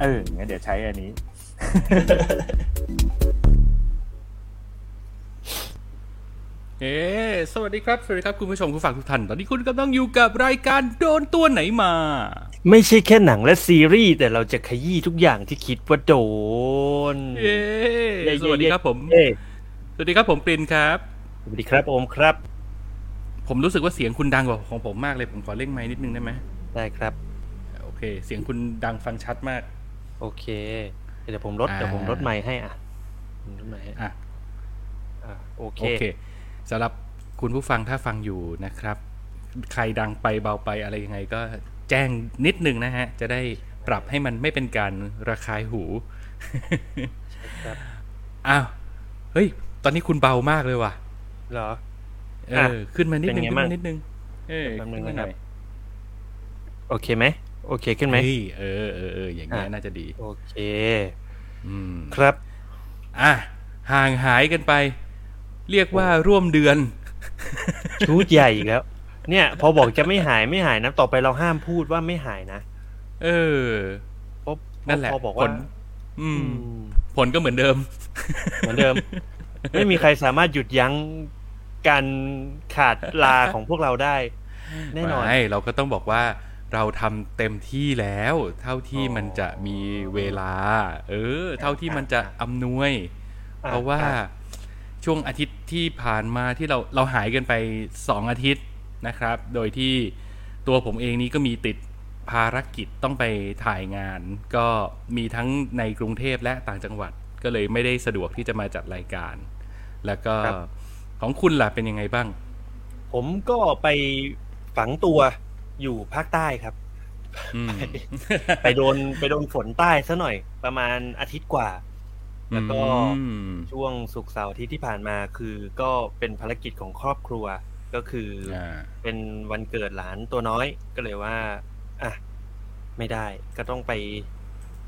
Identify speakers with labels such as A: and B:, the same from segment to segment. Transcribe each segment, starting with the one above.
A: เอองั้นเดี๋ยวใช้อันนี้
B: เอ๊สวัสดีครับ สวัสดีครับคุณผู้ชมคุณฟังทุกท่าน ตอนนี้คุณกำลังอยู่กับรายการโดนตัวไหนมา
C: ไม่ใช่แค่หนังและซีรีส์ แต่เราจะขยี้ทุกอย่างที่คิดว่าโดน
B: เอ๊
C: เย้
B: สวัสดีครับผม
C: เอ้ย
B: สวัสดีครับผมปรินครับ
C: สวัสดีครับโอมครับ
B: ผมรู้สึกว่าเสียงคุณดังกว่าของผมมากเลย ผมขอเร่งไมค์นิดนึงได้ไหม
C: ได้ครับ
B: โอเค เสียงคุณดังฟังชัดมาก
C: โอเค เดี๋ยวผมลด
B: อ่า
C: เดี๋ยวผมลดไมค์ให้อะผมลดไมค์ให้
B: อะ
C: อะโอเค
B: โอเคสำหรับคุณผู้ฟังถ้าฟังอยู่นะครับ ใครดังไปเบาไปอะไรยังไงก็แจ้งนิดนึงนะฮะ จะได้ปรับให้มันไม่เป็นการระคายหู
C: ครับ
B: อ้าวเฮ้ย ตอนนี้คุณเบามากเลยว่ะ
C: เหรอ
B: เอ
C: อะ
B: อขึ้นมานิดนึง
C: เป็นไง
B: ขึ้น
C: บ้าง
B: มานิดนึงเออ
C: แป๊บนึ
B: ขึ้
C: ง
B: นมา
C: นะ
B: ห
C: ครับ
B: น่อย
C: โอเคไหม โอเคขึ้นไหม
B: เฮ้ยเออเออเอออย่างเงี้ย
C: อะ
B: น่าจะดี
C: โอเค
B: อืม
C: ครับ
B: อะ ห่างหายกันไป เรียกว่าร่วมเดือน
C: ชูดใหญ่อีกแล้ว เนี่ย พอบอกจะไม่หายไม่หายนะ ต่อไปเราห้ามพูดว่าไม่หายนะ
B: เออ
C: เพราะ
B: นั่นแหละ
C: พอบอก
B: ผ
C: ว่า
B: ลอื
C: อื
B: ม
C: ม
B: ผลก็เหมือนเดิม
C: เหมือนเดิม ไม่มีใครสามารถหยุดยั้งการขาดลาของพวกเราได้ แน่นอน
B: ไม่เราก็ต้องบอกว่า เราทำเต็มที่แล้ว เท่าที่
C: อ๋อ
B: มันจะมีเวลา เออ เท่าที่มันจะอำนวย
C: อะ
B: เพราะว่า
C: อะ
B: ช่วงอาทิตย์ที่ผ่านมาที่เราเราหายกันไปสองอาทิตย์นะครับ โดยที่ตัวผมเองนี้ก็มีติดภารกิจต้องไปถ่ายงาน ก็มีทั้งในกรุงเทพและต่างจังหวัดก็เลยไม่ได้สะดวกที่จะมาจัดรายการ แล้วก็
C: ครับ
B: ของคุณล่ะเป็นยังไงบ้าง
C: ผมก็ไปฝังตัว อยู่ภาคใต้ครับ
B: อืม
C: ไปโดนไปโดนฝนใต้ซะหน่อย ประมาณอาทิตย์กว่า แล้วก็
B: อืม
C: ช่วงสุกร์เสาร์อาทิตย์ที่ผ่านมาคือก็เป็นภารกิจของครอบครัวก็คืออ
B: อ่า
C: เป็นวันเกิดหลานตัวน้อยก็เลยว่าอะไม่ได้ก็ต้องไป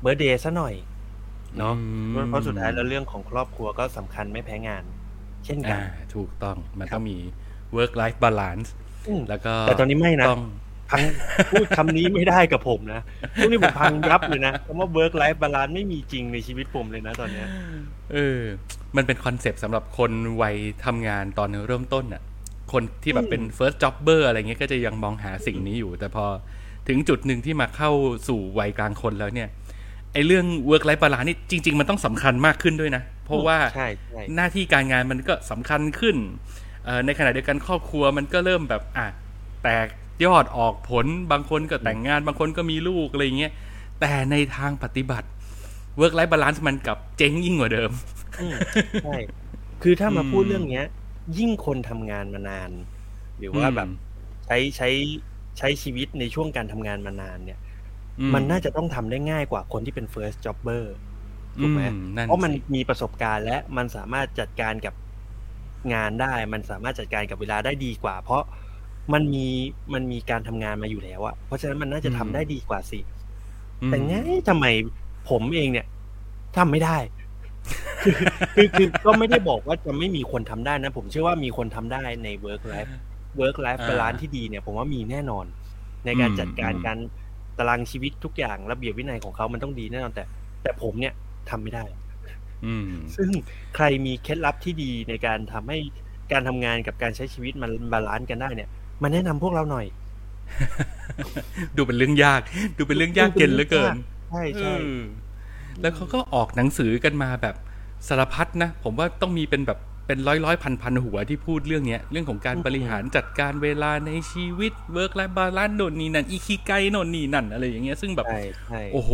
C: เบ r ร์ d เดย์ซะหน่อยเนาะ
B: อืม
C: เพราะสุดท้ายแล้วเรื่องของครอบครัวก็สำคัญไม่แพ้งาน เช่นกั
B: อ่านถูกต้องมันต้องมี work life balance
C: อืม
B: แล้วก็
C: แต่ตอนนี้ไม่นะ
B: ต้อง
C: พังพูดคำนี้ไม่ได้กับผมนะช่วงนี้ผมพังยับเลยนะคำว่า work life balance ไม่มีจริงในชีวิตผมเลยนะตอนเนี้ย
B: เออ มันเป็นคอนเซปต์สำหรับคนวัยทำงานตอนเริ่มต้นน่ะ คนที่แบบเป็น first jobber อะไรเงี้ยก็จะยังมองหาสิ่งนี้อยู่ แต่พอถึงจุดหนึ่งที่มาเข้าสู่วัยกลางคนแล้วเนี่ยไอ้เรื่อง work life balance นี่จริง ๆ มันต้องสำคัญมากขึ้นด้วยนะ เพราะว่า
C: ใช่ใช่
B: หน้าที่การงานมันก็สำคัญขึ้นเอ่อในขณะเดียวกันครอบครัวมันก็เริ่มแบบอะแตก ยอดออกผลบางคนก็แต่งงาน บางคนก็มีลูกอะไรเงี้ยแต่ในทางปฏิบัติ work life balance มันกลับเจ๊งยิ่งกว่าเดิม
C: อืมใช่คือถ้ามา
B: อืม
C: พูดเรื่องเนี้ย ยิ่งคนทำงานมานาน หรือว่าแบบใช้ใช้ใช้ชีวิตในช่วงการทำงานมานานเนี่ย
B: อื
C: มันน่าจะต้องทำได้ง่ายกว่าคนที่เป็น first jobber ถูกไหม
B: อืนั่น
C: เพราะมัน
B: สิ
C: มีประสบการณ์และมันสามารถจัดการกับงานได้ มันสามารถจัดการกับเวลาได้ดีกว่า เพราะ มันมีมันมีการทำงานมาอยู่แล้วอะเพราะฉะนั้นมันน่าจะทำได้ดีกว่าสิ
B: อืม
C: แต่ไงทำไมผมเองเนี่ยทำไม่ได้คือคือก็ไม่ได้บอกว่าจะไม่มีคนทำได้นะ ผมเชื่อว่ามีคนทำได้ใน work life work life
B: อ่า
C: balance ที่ดีเนี่ย ผมว่ามีแน่นอน ในการ
B: อืม
C: จัดการ
B: อืม
C: การตารางชีวิตทุกอย่างระเบียบวินัยของเขามันต้องดีแน่นอนแต่ แต่ผมเนี่ยทำไม่ได้
B: อืม
C: ซึ่งใครมีเคล็ดลับที่ดีในการทำให้การทำงานกับการใช้ชีวิตมัน balance กันได้เนี่ย มาแนะนำพวกเราหน่อย
B: ดูเป็นเรื่องยาก ดูเป็นเรื่องยากเย็นเหลือเกิน
C: ใช่ใช่
B: เออแล้วเขาก็ออกหนังสือกันมาแบบสารพัดนะ ผมว่าต้องมีเป็นแบบเป็นร้อยร้อยพันพันหัวที่พูดเรื่องเนี้ย เรื่องของการบริหารจัดการเวลาในชีวิต work-life balance โน่นนี่นั่นอิคิไกโน่นนี่นั่นอะไรอย่างเงี้ยซึ่งแบบ
C: ใช่ใช่
B: โอ้โห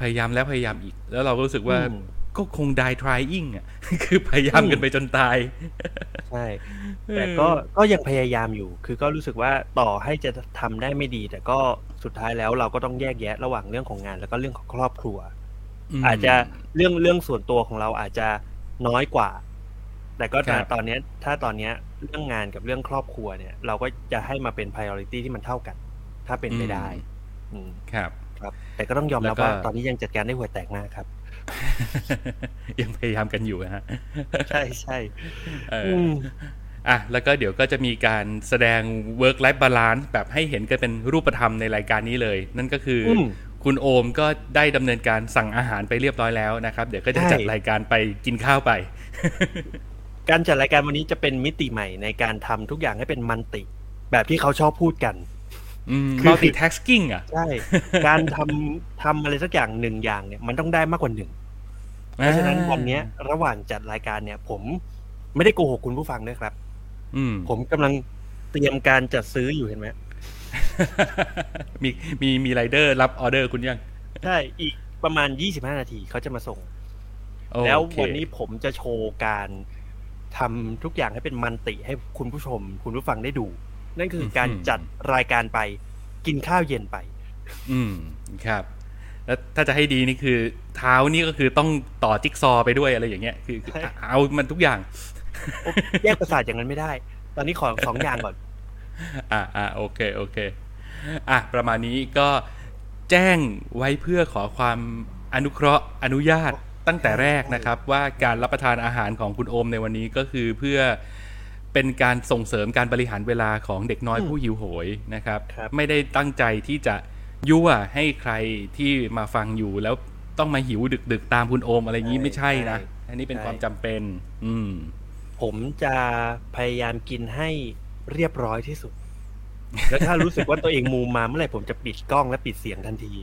B: พยายามแล้วพยายามอีก แล้วเราก็รู้สึกว่า
C: อืม
B: ก็คง die trying อะคือพยายามกันไปจนตาย
C: ใช่ แต่ก็ก็ยังพยายามอยู่ คือก็รู้สึกว่าต่อให้จะทำได้ไม่ดี แต่ก็สุดท้ายแล้วเราก็ต้องแยกแยะระหว่างเรื่องของงานแล้วก็เรื่องของครอบครัว
B: ม
C: อาจจะเรื่องเรื่องส่วนตัวของเราอาจจะน้อยกว่า แต่ก็
B: ครับ
C: ตอนเนี้ยถ้าตอนเนี้ยเรื่องงานกับเรื่องครอบครัวเนี่ย เราก็จะให้มาเป็น priority ที่มันเท่ากัน ถ้าเป็นไปได้อืม
B: ครับ
C: ครับ แต่ก็ต้องยอมรับ
B: แล้วก็
C: ว่าตอนนี้ยังจัดการได้หัวแตกมากครับ
B: ยังพยายามกันอยู่นะฮะ
C: ใช่ใช่
B: เออ
C: อื
B: อ
C: ม
B: อะแล้วก็เดี๋ยวก็จะมีการแสดง work life balance แบบให้เห็นกันเป็นรูปธรรมในรายการนี้เลย นั่นก็คืออ
C: ม
B: คุณโอมก็ได้ดำเนินการสั่งอาหารไปเรียบร้อยแล้วนะครับ เดี๋ยวก็จะ
C: ใช่
B: จัดรายการไปกินข้าวไป
C: การจัดรายการวันนี้จะเป็นมิติใหม่ในการทำทุกอย่างให้เป็นมันติ แบบที่เขาชอบพูดกัน
B: อืม
C: คือ
B: multitasking อะ
C: ใช่ การทำทำอะไรสักอย่างหนึ่งอย่างเนี่ย มันต้องได้มากกว่าหนึ่ง เพราะฉะนั้นวันเนี้ยระหว่างจัดรายการเนี่ย ผมไม่ได้โกหกคุณผู้ฟังด้วยครับ
B: อืม
C: ผมกำลังเตรียมการจัดซื้ออยู่เห็นไหม
B: มีมีมีไรเดอร์รับออเดอร์คุณยัง
C: ใช่ อีกประมาณ25นาทีเขาจะมาส่ง
B: โอ
C: แล้ว
B: เค
C: วันนี้ผมจะโชว์การทำทุกอย่างให้เป็นมันติให้คุณผู้ชม คุณผู้ฟังได้ดู นั่นคือการจัดรายการไป กินข้าวเย็นไป
B: อืมครับ แล้วถ้าจะให้ดีนี่คือ เท้านี่ก็คือต้องต่อจิ๊กซอว์ไปด้วยอะไรอย่างเงี้ยคือคือ
C: ใช่
B: เอามันทุกอย่าง
C: โอ๊ะแยกประสาทอย่างนั้นไม่ได้ ตอนนี้ขอสองอย่างก่อน
B: อ่าอ่าโอเคโอเค อะประมาณนี้ก็แจ้งไว้เพื่อขอความอนุเคราะห์อนุญาตตั้งแต่แรกนะครับ ว่าการรับประทานอาหารของคุณโอมในวันนี้ก็คือเพื่อ เป็นการส่งเสริมการบริหารเวลาของเด็กน้อย
C: อืม
B: ผู้หิวโหยนะครับ
C: ครับ
B: ไม่ได้ตั้งใจที่จะยั่วให้ใครที่มาฟังอยู่แล้วต้องมาหิวดึก ๆ ตามคุณโอมอะไรอย่างนี้ไม่ใช่นะ อันนี้เป็นความจำเป็น อืม
C: ผมจะพยายามกินให้เรียบร้อยที่สุด แล้วถ้ารู้สึกว่าตัวเองมูมมาเมื่อไหร่ผมจะปิดกล้องและปิดเสียงทันที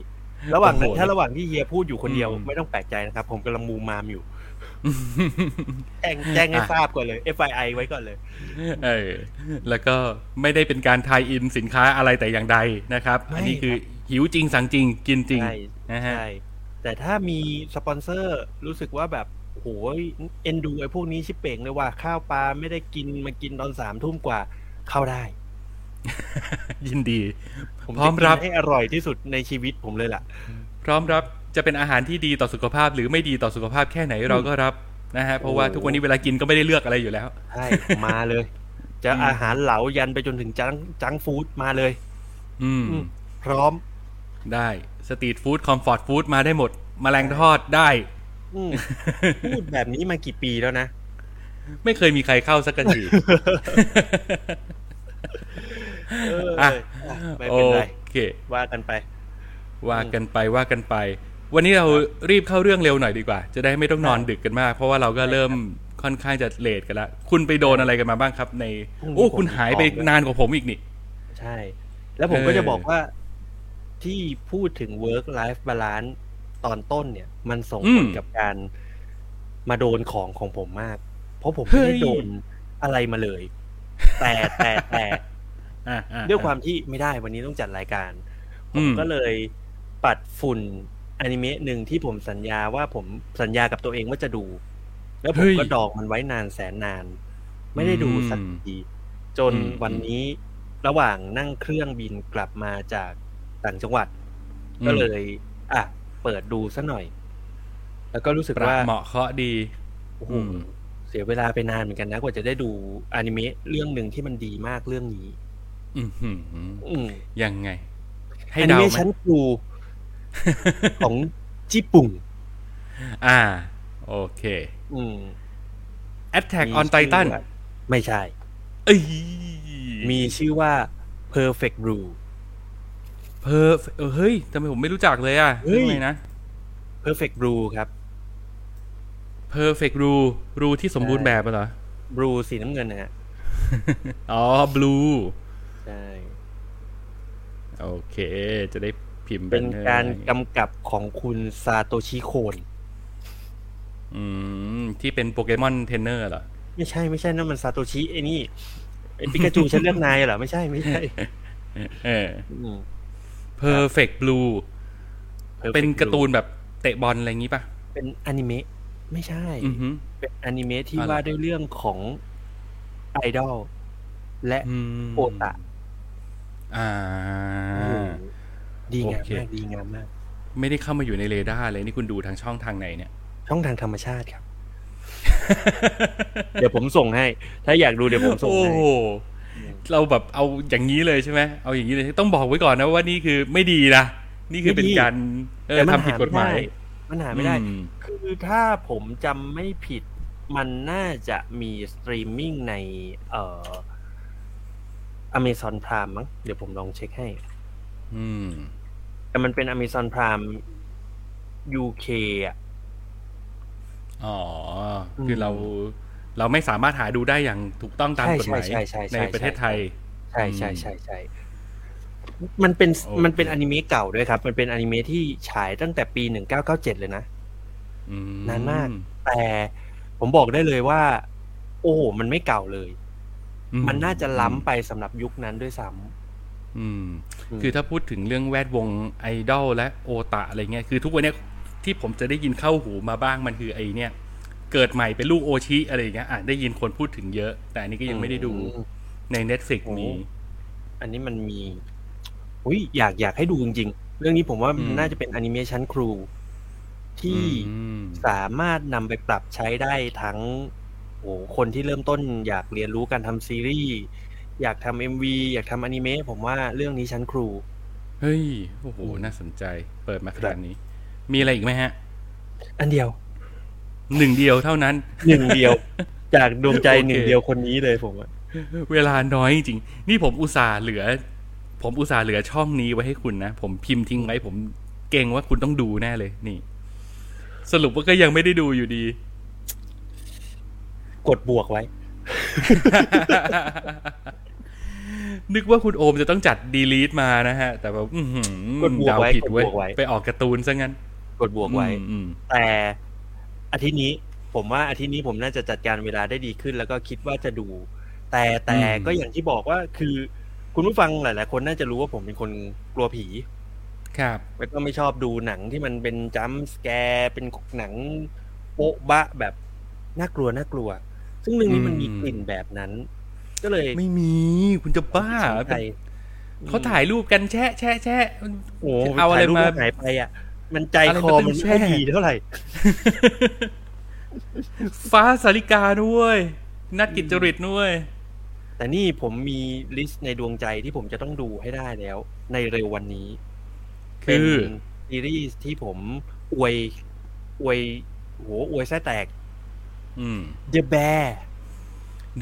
C: ระหว่างนั้น
B: โอ้โห
C: ถ้าระหว่างที่เฮียพูดอยู่คนเดียว
B: อืม
C: ไม่ต้องแปลกใจนะครับ ผมกำลังมูมามอยู่ แจ้งแจ้งให้ทราบก่อนเลย FII ไว้ก่อนเลย
B: เออแล้วก็ไม่ได้เป็นการทายอินสินค้าอะไรแต่อย่างใดนะครับ
C: ไม่
B: อันนี้คือหิวจริงสั่งจริงกินจริง
C: ใช่
B: นะฮะ
C: ใช่แต่ถ้ามีสปอนเซอร์รู้สึกว่าแบบโอ้โหเอ็นดูไอ้พวกนี้ชิบเป่งเลยว่าข้าวปลาไม่ได้กินมากินตอนสามทุ่มกว่าเข้าได้
B: ยินดี
C: ผม
B: พร้อมรับ
C: จะกินให้อร่อยที่สุดในชีวิตผมเลยล่ะ
B: พร้อมรับ จะเป็นอาหารที่ดีต่อสุขภาพ หรือไม่ดีต่อสุขภาพแค่ไหนเราก็รับนะฮะเพราะว่าทุกวันนี้เวลากินก็ไม่ได้เลือกอะไรอยู่แล้ว
C: ใช่มาเลย จะ
B: อืม
C: อาหารเหลายันไปจนถึงจังจังฟู้ดมาเลย
B: อืม
C: อืม พร้อม
B: ได้สตรีทฟู้ดคอมฟอร์ตฟู้ดมาได้หมดมแมลงทอดได้
C: อืมพูดแบบนี้มากี่ปีแล้วนะ
B: ไม่เคยมีใครเข้าสักที
C: เออ
B: อะ
C: อะไม่
B: โอ
C: เป็นไร
B: เค
C: ว่ากันไป
B: ว่ากันไปว่ากันไป วันนี้เรารีบเข้าเรื่องเร็วหน่อยดีกว่า จะได้ไม่ต้องนอนดึกกันมาก เพราะว่าเราก็เริ่มค่อนข้างจะเลทกันละคุณไปโดนอะไรกันมาบ้างครับ ใน
C: พรุ่งนี้
B: โอ้
C: ผม
B: คุณหายไป
C: ออกเลย
B: นานกว่าผมอีกนี่
C: ใช่ แล้วผมก็
B: เออ
C: จะบอกว่าที่พูดถึง work life balance ตอนต้นเนี่ย มันส่งผลกับการมาโดนของของผมมาก เพราะผมไม่ได้โดนอะไรมาเลย แต่แต่แต่
B: อะอะ
C: ด้วยความที่ไม่ได้วันนี้ต้องจัดรายการผ
B: อื
C: ม
B: ม
C: ก็เลยปัดฝุ่น อนิเมะหนึ่งที่ผมสัญญาว่าผมสัญญากับตัวเองว่าจะดู แล้วผมก็ดองมันไว้นานแสนนาน ไม่ได้ดูสักทีจนวันนี้ระหว่างนั่งเครื่องบินกลับมาจากต่างจังหวัด ก็เลย อะ เปิดดูซะหน่อย แล้วก็รู้สึกว่า
B: เหมาะเคาะดี
C: โอ้โหเสียเวลาไปนานเหมือนกันนะ กว่าจะได้ดูอนิเมะเรื่องหนึ่งที่มันดีมากเรื่องนี้
B: อื
C: ม
B: ยังไง ให้
C: อนิ
B: เดา
C: เมะ
B: ไหม
C: ชั้นครู ของญี่ปุ่น
B: อ่า โอเค
C: อืม
B: Attack
C: มี
B: on
C: ชื่อ
B: Titan
C: ว่าไม่ใช่
B: เอ้ย
C: มีชื่อว่า Perfect Blue
B: เพอเออเฮ้ยทำไมผมไม่รู้จักเลยอะ
C: เฮ้ย
B: ทำไมนะ
C: Perfect Blue ครับ
B: Perfect Rule รูที่สมบูรณ์แบบอะเหรอ
C: Blue สีน้ำเงินนะฮะ
B: อ๋อ Blue
C: ใช่
B: โอเค จะได้ พิมพ์
C: เป็น
B: อ
C: การกำกับของคุณซาโตชิโคน
B: อืม ที่เป็นโปเกมอนเทรนเนอร์เหรอ
C: ไม่ใช่ไม่ใช่นั่นมันซาโตชิไอ้นี่ไอ้ปิกาจูฉันเลือกนายเหรอ ไม่ใช่ไม่ใช่
B: เออ
C: อืม
B: Perfect Blue
C: Perfect
B: เป็นการ์ตูน
C: Blue
B: แบบเตะบอลอะไรอย่างงี้ป่ะ
C: เป็นอนิเมะไม่ใช่
B: อือหือ
C: เป็นอนิเมะที่
B: อะไร
C: ว่าด้วยเรื่องของไอดอลและ
B: อืม
C: โอตะ
B: อ่า
C: โอ้โห ดีงาม
B: โอเค
C: มากดีงามมาก
B: ไม่ได้เข้ามาอยู่ในเรดาร์เลยนี่คุณดูทางช่องทางไหนเนี่ย
C: ช่องทางธรรมชาติครับ เดี๋ยวผมส่งให้ ถ้าอยากดูเดี๋ยวผมส่ง
B: โอ้
C: ให้
B: โหเราแบบเอาอย่างนี้เลยใช่ไหมเอาอย่างนี้เลยต้องบอกไว้ก่อนนะว่านี่คือไม่ดีนะนี่คือเป็นการเออ
C: แต่มัน
B: ทำผิดกฎหมาย
C: มันหาไม่ได้
B: อืม
C: คือถ้าผมจำไม่ผิดมันน่าจะมีสตรีมมิ่งใน เอ่อ Amazon Prime มั้งเดี๋ยวผมลองเช็คให้
B: อืม
C: แต่มันเป็น Amazon Prime UK อะ
B: อ๋อ คือเราเราไม่สามารถหาดูได้อย่างถูกต้องตาม
C: ใช่
B: กฎหมาย
C: ใช่ใช่ใช่
B: ในประเทศไทย
C: ใช่ใช่ใช่ใช่มันเป็น
B: โอเค
C: มันเป็นอนิเมะเก่าด้วยครับ มันเป็นอนิเมะที่ฉายตั้งแต่ปี1997เลยนะ
B: อื
C: นานมาก แต่ผมบอกได้เลยว่า โอ้โห มันไม่เก่าเลย
B: อื
C: มันน่าจะล้ำไปสำหรับยุคนั้นด้วยซ้
B: อืมำ คือถ้าพูดถึงเรื่องแวดวงไอดอลและโอตะอะไรเงี้ยคือทุกวันเนี้ยที่ผมจะได้ยินเข้าหูมาบ้างมันคือไอเนี่ย เกิดใหม่เป็นลูกโอชิอะไรอย่างเงี้ยอะได้ยินคนพูดถึงเยอะ แต่อันนี้ก็ยังไม่ได้ดู
C: อืม
B: ใน Netflix
C: โอ้
B: มี
C: อันนี้มันมีอุ้ยอยากอยากให้ดูจริงๆ เรื่องนี้ผมว่า
B: อืม
C: น่าจะเป็นอนิเมชันครู ที่
B: อืม
C: สามารถนำไปปรับใช้ได้ทั้งโอ้คนที่เริ่มต้นอยากเรียนรู้การทำซีรีส์ อยากทำเอ็มวีอยากทำอนิเมะผมว่าเรื่องนี้ชั้นครู
B: เฮ้ย โอ้โห น่าสนใจ เปิดมาขนาดนี้ มีอะไรอีกไหมฮะ
C: อันเดียว
B: หนึ่งเดียวเท่านั้น
C: หนึ่งเดียว จากดวงใจ
B: โอเค
C: หนึ่งเดียวคนนี้เลยผมอะ
B: เวลาน้อยจริง นี่ผมอุตส่าห์เหลือ ผมอุตส่าห์เหลือช่องนี้ไว้ให้คุณนะ ผมพิมพ์ทิ้งไว้ ผมเก่งว่าคุณต้องดูแน่เลย นี่ สรุปว่าก็ยังไม่ได้ดูอยู่ดี
C: กดบวกไว้
B: นึกว่าคุณโอมจะต้องจัดดีลีทมานะฮะ แต่แบบอื้อหือก
C: ดบวก
B: เดา
C: ไว้
B: ผิดเว้ย
C: กดบวกไว้
B: ไปออกการ์ตูนซะงั้น
C: กดบวกไว้
B: อืมอืม
C: แต่อาทิตย์นี้ผมว่าอาทิตย์นี้ผมน่าจะจัดการเวลาได้ดีขึ้น แล้วก็คิดว่าจะดู แต่แต่ก็อย่างที่บอกว่าคือคุณผู้ฟังหลาย ๆ คนน่าจะรู้ว่าผมเป็นคนกลัวผี
B: ครับ
C: แล้วก็ไม่ชอบดูหนังที่มันเป็นจัมป์สแกร์เป็นหนังโป๊ะบะแบบน่ากลัวน่ากลัว ซึ่งเรื่องนี้มันมี
B: อืม
C: กลิ่นแบบนั้น ก็เลย
B: ไม่มีคุณจะบ้า
C: สนใจ
B: เขาถ่ายรูปกันแชะแชะแชะ
C: โอ้
B: เอาอะไร
C: ถ่ยรูป
B: มา
C: แล้วหายไปอะ มันใจ
B: อะไร
C: ค
B: มา
C: อ
B: ตั้ง
C: มัน
B: แช่
C: ไม่ดีเท่าไหร่
B: ฟ้าสาริกาด้วย นัดกิจจริตด้วย
C: แต่นี่ผมมีลิสต์ในดวงใจที่ผมจะต้องดูให้ได้แล้ว ในเร็ววันนี้เป็น
B: คือ
C: ซีรีส์ที่ผมอวยอวยโหอวยไส้แตก
B: อืม
C: The Bear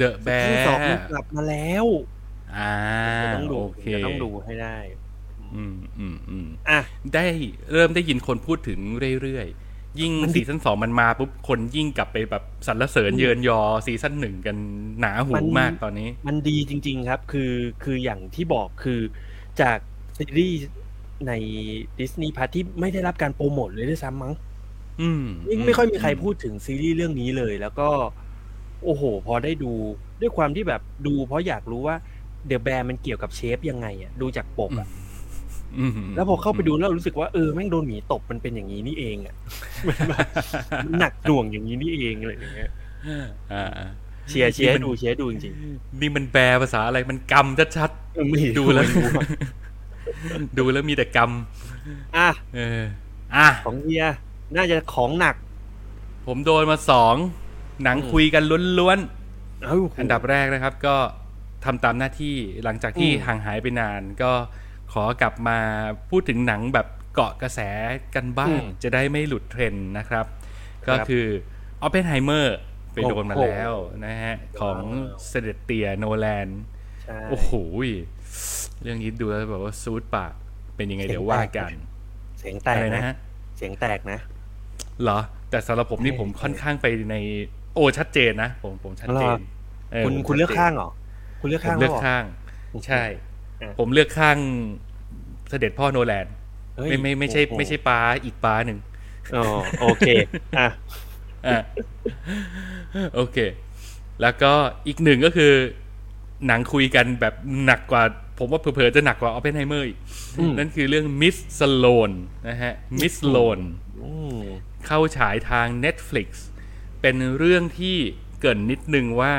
B: The
C: ที่สอง
B: Bear
C: กลับมาแล้ว
B: อ่า
C: จะต้องดู
B: โอเค
C: จะต้องดูให้ได้
B: อืมอืมอืม
C: อะ
B: ได้เริ่มได้ยินคนพูดถึงเรื่อยๆ ยิ่ง
C: มันดี
B: season สองมันมาปุ๊บคนยิ่งกลับไปแบบสรรเสริญเยินยอ season หนึ่งกันหนาหู
C: มัน
B: มากตอนนี้
C: มันดีจริง ๆ ครับ คือคืออย่างที่บอกคือจากซีรีส์ในดิสนีย์พาที่ไม่ได้รับการโปรโมทเลยด้วยซ้ำมั้ง
B: อืม
C: ยิ่งไม่ค่อยมีใครพูดถึงซีรีส์เรื่องนี้เลย แล้วก็ โอ้โห พอได้ดูด้วยความที่แบบดู เพราะอยากรู้ว่าเดอะแบร์มันเกี่ยวกับเชฟยังไงอะดูจากปกอะ
B: อืม
C: แล้วพอเข้าไปดูแล้วรู้สึกว่าเออแม่งโดนหมีตบมันเป็นอย่างนี้นี่เองอะมันแบบมันหนักหน่วงอย่างนี้นี่เองอะไรอย่างเงี้ย
B: อ่า
C: เชียร์เชียร์ให้ดูเชียร์ให้ดูจริง
B: นี่มันแปลภาษาอะไรมันกำชัด
C: ๆไม่
B: ๆดูแล้ว
C: ไม่รู้อะ
B: ดูแล้วมีแต่ก
C: อะำ
B: เออ อะ
C: ของเฮียน่าจะของหนัก
B: ผมโดนมาสอง หนัง
C: อืม
B: คุยกันล้วน
C: เอ้า
B: ๆอันดับแรกนะครับ ก็ทำตามหน้าที่หลังจากที่
C: อืม
B: ห่างหายไปนาน ก็ขอกลับมาพูดถึงหนังแบบเกาะกระแสกันบ้าง จะได้ไม่หลุดเทรนด์นะครับ ก็คือออ p เพนไฮเมอร์ไปโดนมาแล้วนะฮะ ของเสด็จเตียโนแลน
C: ใช่
B: โอ้โหเรื่องนี้ดูแล้วแบบว่าซูดปากเป็นยังไงเดี๋ยวว่ากัน
C: เสียงแต
B: อะ
C: ก
B: ไร
C: นะ
B: นะฮะ
C: เสียงแตกนะ
B: เหรอ แต่สำหรับผมนี่
C: ใช่
B: ผมค่อนข้างไปใน โอ้ชัดเจนนะผมผมชัดเจน
C: เหรอคุณ
B: ผม
C: คุณเลือก
B: ชัดจน
C: ข้างเหรอคุณเลือก
B: ผ
C: ข้าง
B: มเลือก
C: แล้วหร
B: ข้าง ใช่
C: อะ
B: ผมเลือกข้างเสด็จพ่อโนแลน
C: เฮ้ย
B: ไม่ไม่ไม่ใช่
C: โอ้โห
B: ไม่ใช่ป้าอีกป้าหนึ่ง
C: อ๋อโอเคอะ
B: อะโอเค แล้วก็อีกหนึ่งก็คือ หนังคุยกันแบบหนักกว่า ผมว่าเผลอๆจะหนักกว่าออ p เพนไฮเมอร์อีก
C: อืม
B: นั่นคือเรื่อง Miss Sloane นะฮะ Miss Sloane
C: อืม
B: เข้าฉายทาง Netflix เป็นเรื่องที่เกริ่นนิดนึงว่า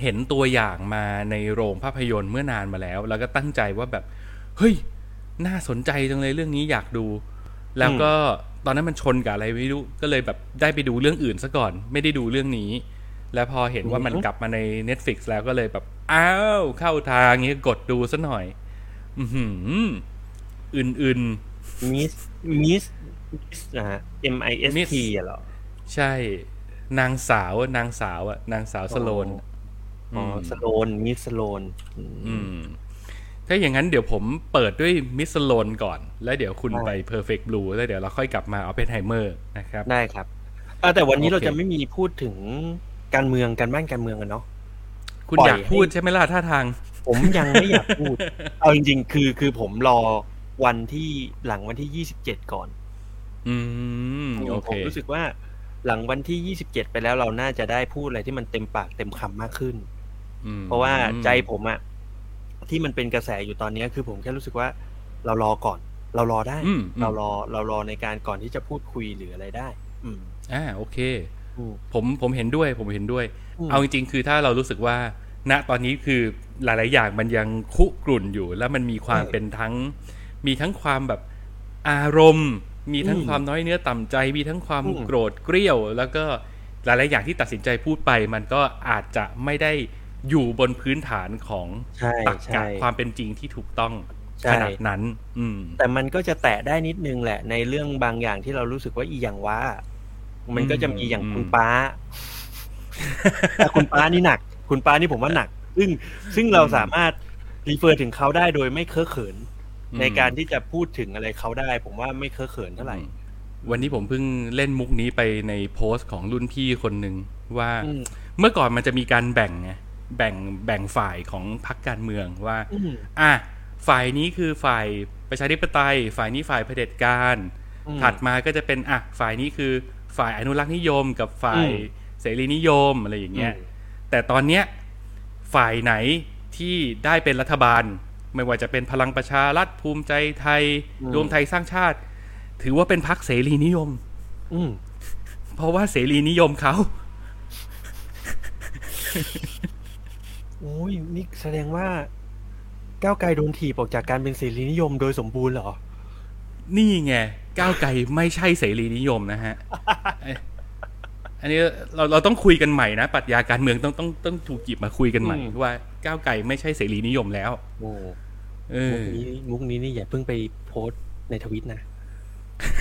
B: เห็นตัวอย่างมาในโรงภาพยนตร์เมื่อนานมาแล้ว แล้วก็ตั้งใจว่าแบบ เฮ้ย น่าสนใจจังเลยเรื่องนี้อยากดู แล้วก็ตอนนั้นมันชนกับอะไรไม่รู้ ก็เลยแบบได้ไปดูเรื่องอื่นซะก่อน ไม่ได้ดูเรื่องนี้ แล้วพอเห็นว่ามันกลับมาใน Netflix แล้วก็เลยแบบ อ้าว เข้าทางนี้กดดูซะหน่อย อือหืออื่นๆ
C: มิสมิสนะฮะ M I S
B: Miss
C: T อะเหรอ
B: ใช่ นางสาวนางสาวอะนางสาวสโลน
C: อ๋อ
B: ม
C: สโลนมิสสโลน
B: อืม ถ้าอย่างนั้นเดี๋ยวผมเปิดด้วย Miss Sloane ก่อน แล้วเดี๋ยวคุณ
C: ได้
B: ไป Perfect Blue แล้วเดี๋ยวเราค่อยกลับมาเอาเป็นไฮเมอร์นะครับ
C: ได้ครับอะแต่วันนี้
B: โอเค
C: เราจะไม่มีพูดถึงการเมืองการบ้านการเมืองกันเนาะ
B: คุณ
C: ปล่อย
B: อยากพูด
C: ให้
B: ใช่ไหมล่ะท่าทาง
C: ผมยังไม่อยากพูด เอาจริงๆ คือคือผมรอวันที่หลังวันที่ยี่สิบเจ็ดก่อน
B: อืมโอเค
C: มรู้สึกว่า หลังวันที่ยี่สิบเจ็ดไปแล้วเราน่าจะได้พูดอะไรที่มันเต็มปากเต็มคำมากขึ้น
B: อืม
C: เพราะว่าใจผมอะที่มันเป็นกระแสอยู่ตอนนี้คือผมแค่รู้สึกว่า เรารอก่อน เรารอได้
B: อืมอืม
C: เรารอเรารอในการก่อนที่จะพูดคุยหรืออะไรได้ อืม
B: อ่าโอเค
C: อืม
B: ผมผมเห็นด้วย ผมเห็นด้วย
C: อืม
B: เอาจริงๆ คือถ้าเรารู้สึกว่า ณตอนนี้คือหลาย ๆ อย่างมันยังคุกรุ่นอยู่ แล้วมันมีความ
C: ใช่
B: เป็นทั้ง มีทั้งความแบบอารมณ์ มีทั้ง
C: อืม
B: ความน้อยเนื้อต่ำใจ มีทั้งความ
C: อืม
B: โกรธเกรี้ยว แล้วก็หลาย ๆ อย่างที่ตัดสินใจพูดไป มันก็อาจจะไม่ได้อยู่บนพื้นฐานของ
C: ใช่
B: ตรรกะ
C: ใช่
B: ความเป็นจริงที่ถูกต้อง
C: ใช่
B: ขนาดนั้น อืม
C: แต่มันก็จะแตะได้นิดนึงแหละ ในเรื่องบางอย่างที่เรารู้สึกว่าอีอย่างว่า มันก็จะมีอย่าง
B: อืม
C: คุณป้าแต่คุณป้านี่หนัก คุณป้านี่ผมว่าหนัก ซึ่งซึ่งเราสามารถรีเฟอร์ถึงเขาได้โดยไม่เคอะเขิน ในการที่จะพูดถึงอะไรเขาได้ ผมว่าไม่เคอะเขินเท่าไหร่
B: วันนี้ผมเพิ่งเล่นมุกนี้ไปในโพสต์ของรุ่นพี่คนหนึ่งว่า
C: อืม
B: เมื่อก่อนมันจะมีการแบ่งไงแบ่งแบ่งฝ่ายของพรรคการเมืองว่า
C: อืม
B: อะฝ่ายนี้คือฝ่ายประชาธิปไตย ฝ่ายนี้ฝ่ายเผด็จการ
C: อืม
B: ถัดมาก็จะเป็นอะฝ่ายนี้คือฝ่ายอนุรักษ์นิยมกับฝ่าย
C: อืม
B: เสรีนิยมอะไรอย่างเงี้ย
C: อืม
B: แต่ตอนเนี้ยฝ่ายไหนที่ได้เป็นรัฐบาล ไม่ว่าจะเป็นพลังประชารัฐภูมิใจไทย รวมไทยสร้างชาติ ถือว่าเป็นพรรคเสรีนิยม
C: อืม
B: เพราะว่าเสรีนิยมเขา
C: โอ้ยนี่แสดงว่าก้าวไกลโดนถีบออกจากการเป็นเสรีนิยมโดยสมบูรณ์เหรอ
B: นี่ไงก้าวไกลไม่ใช่เสรีนิยมนะฮะเอ้ยอันนี้เราเราต้องคุยกันใหม่นะปรัชญาการเมืองต้องต้องต้องถูกหยิบมาคุยกันใหม่
C: อืม
B: ว่าก้าวไกลไม่ใช่เสรีนิยมแล้ว
C: โอ้
B: เอ
C: มุ
B: อ
C: กนี้มุกนี้นี่อย่าเพิ่งไปโพสต์ในทวิตนะ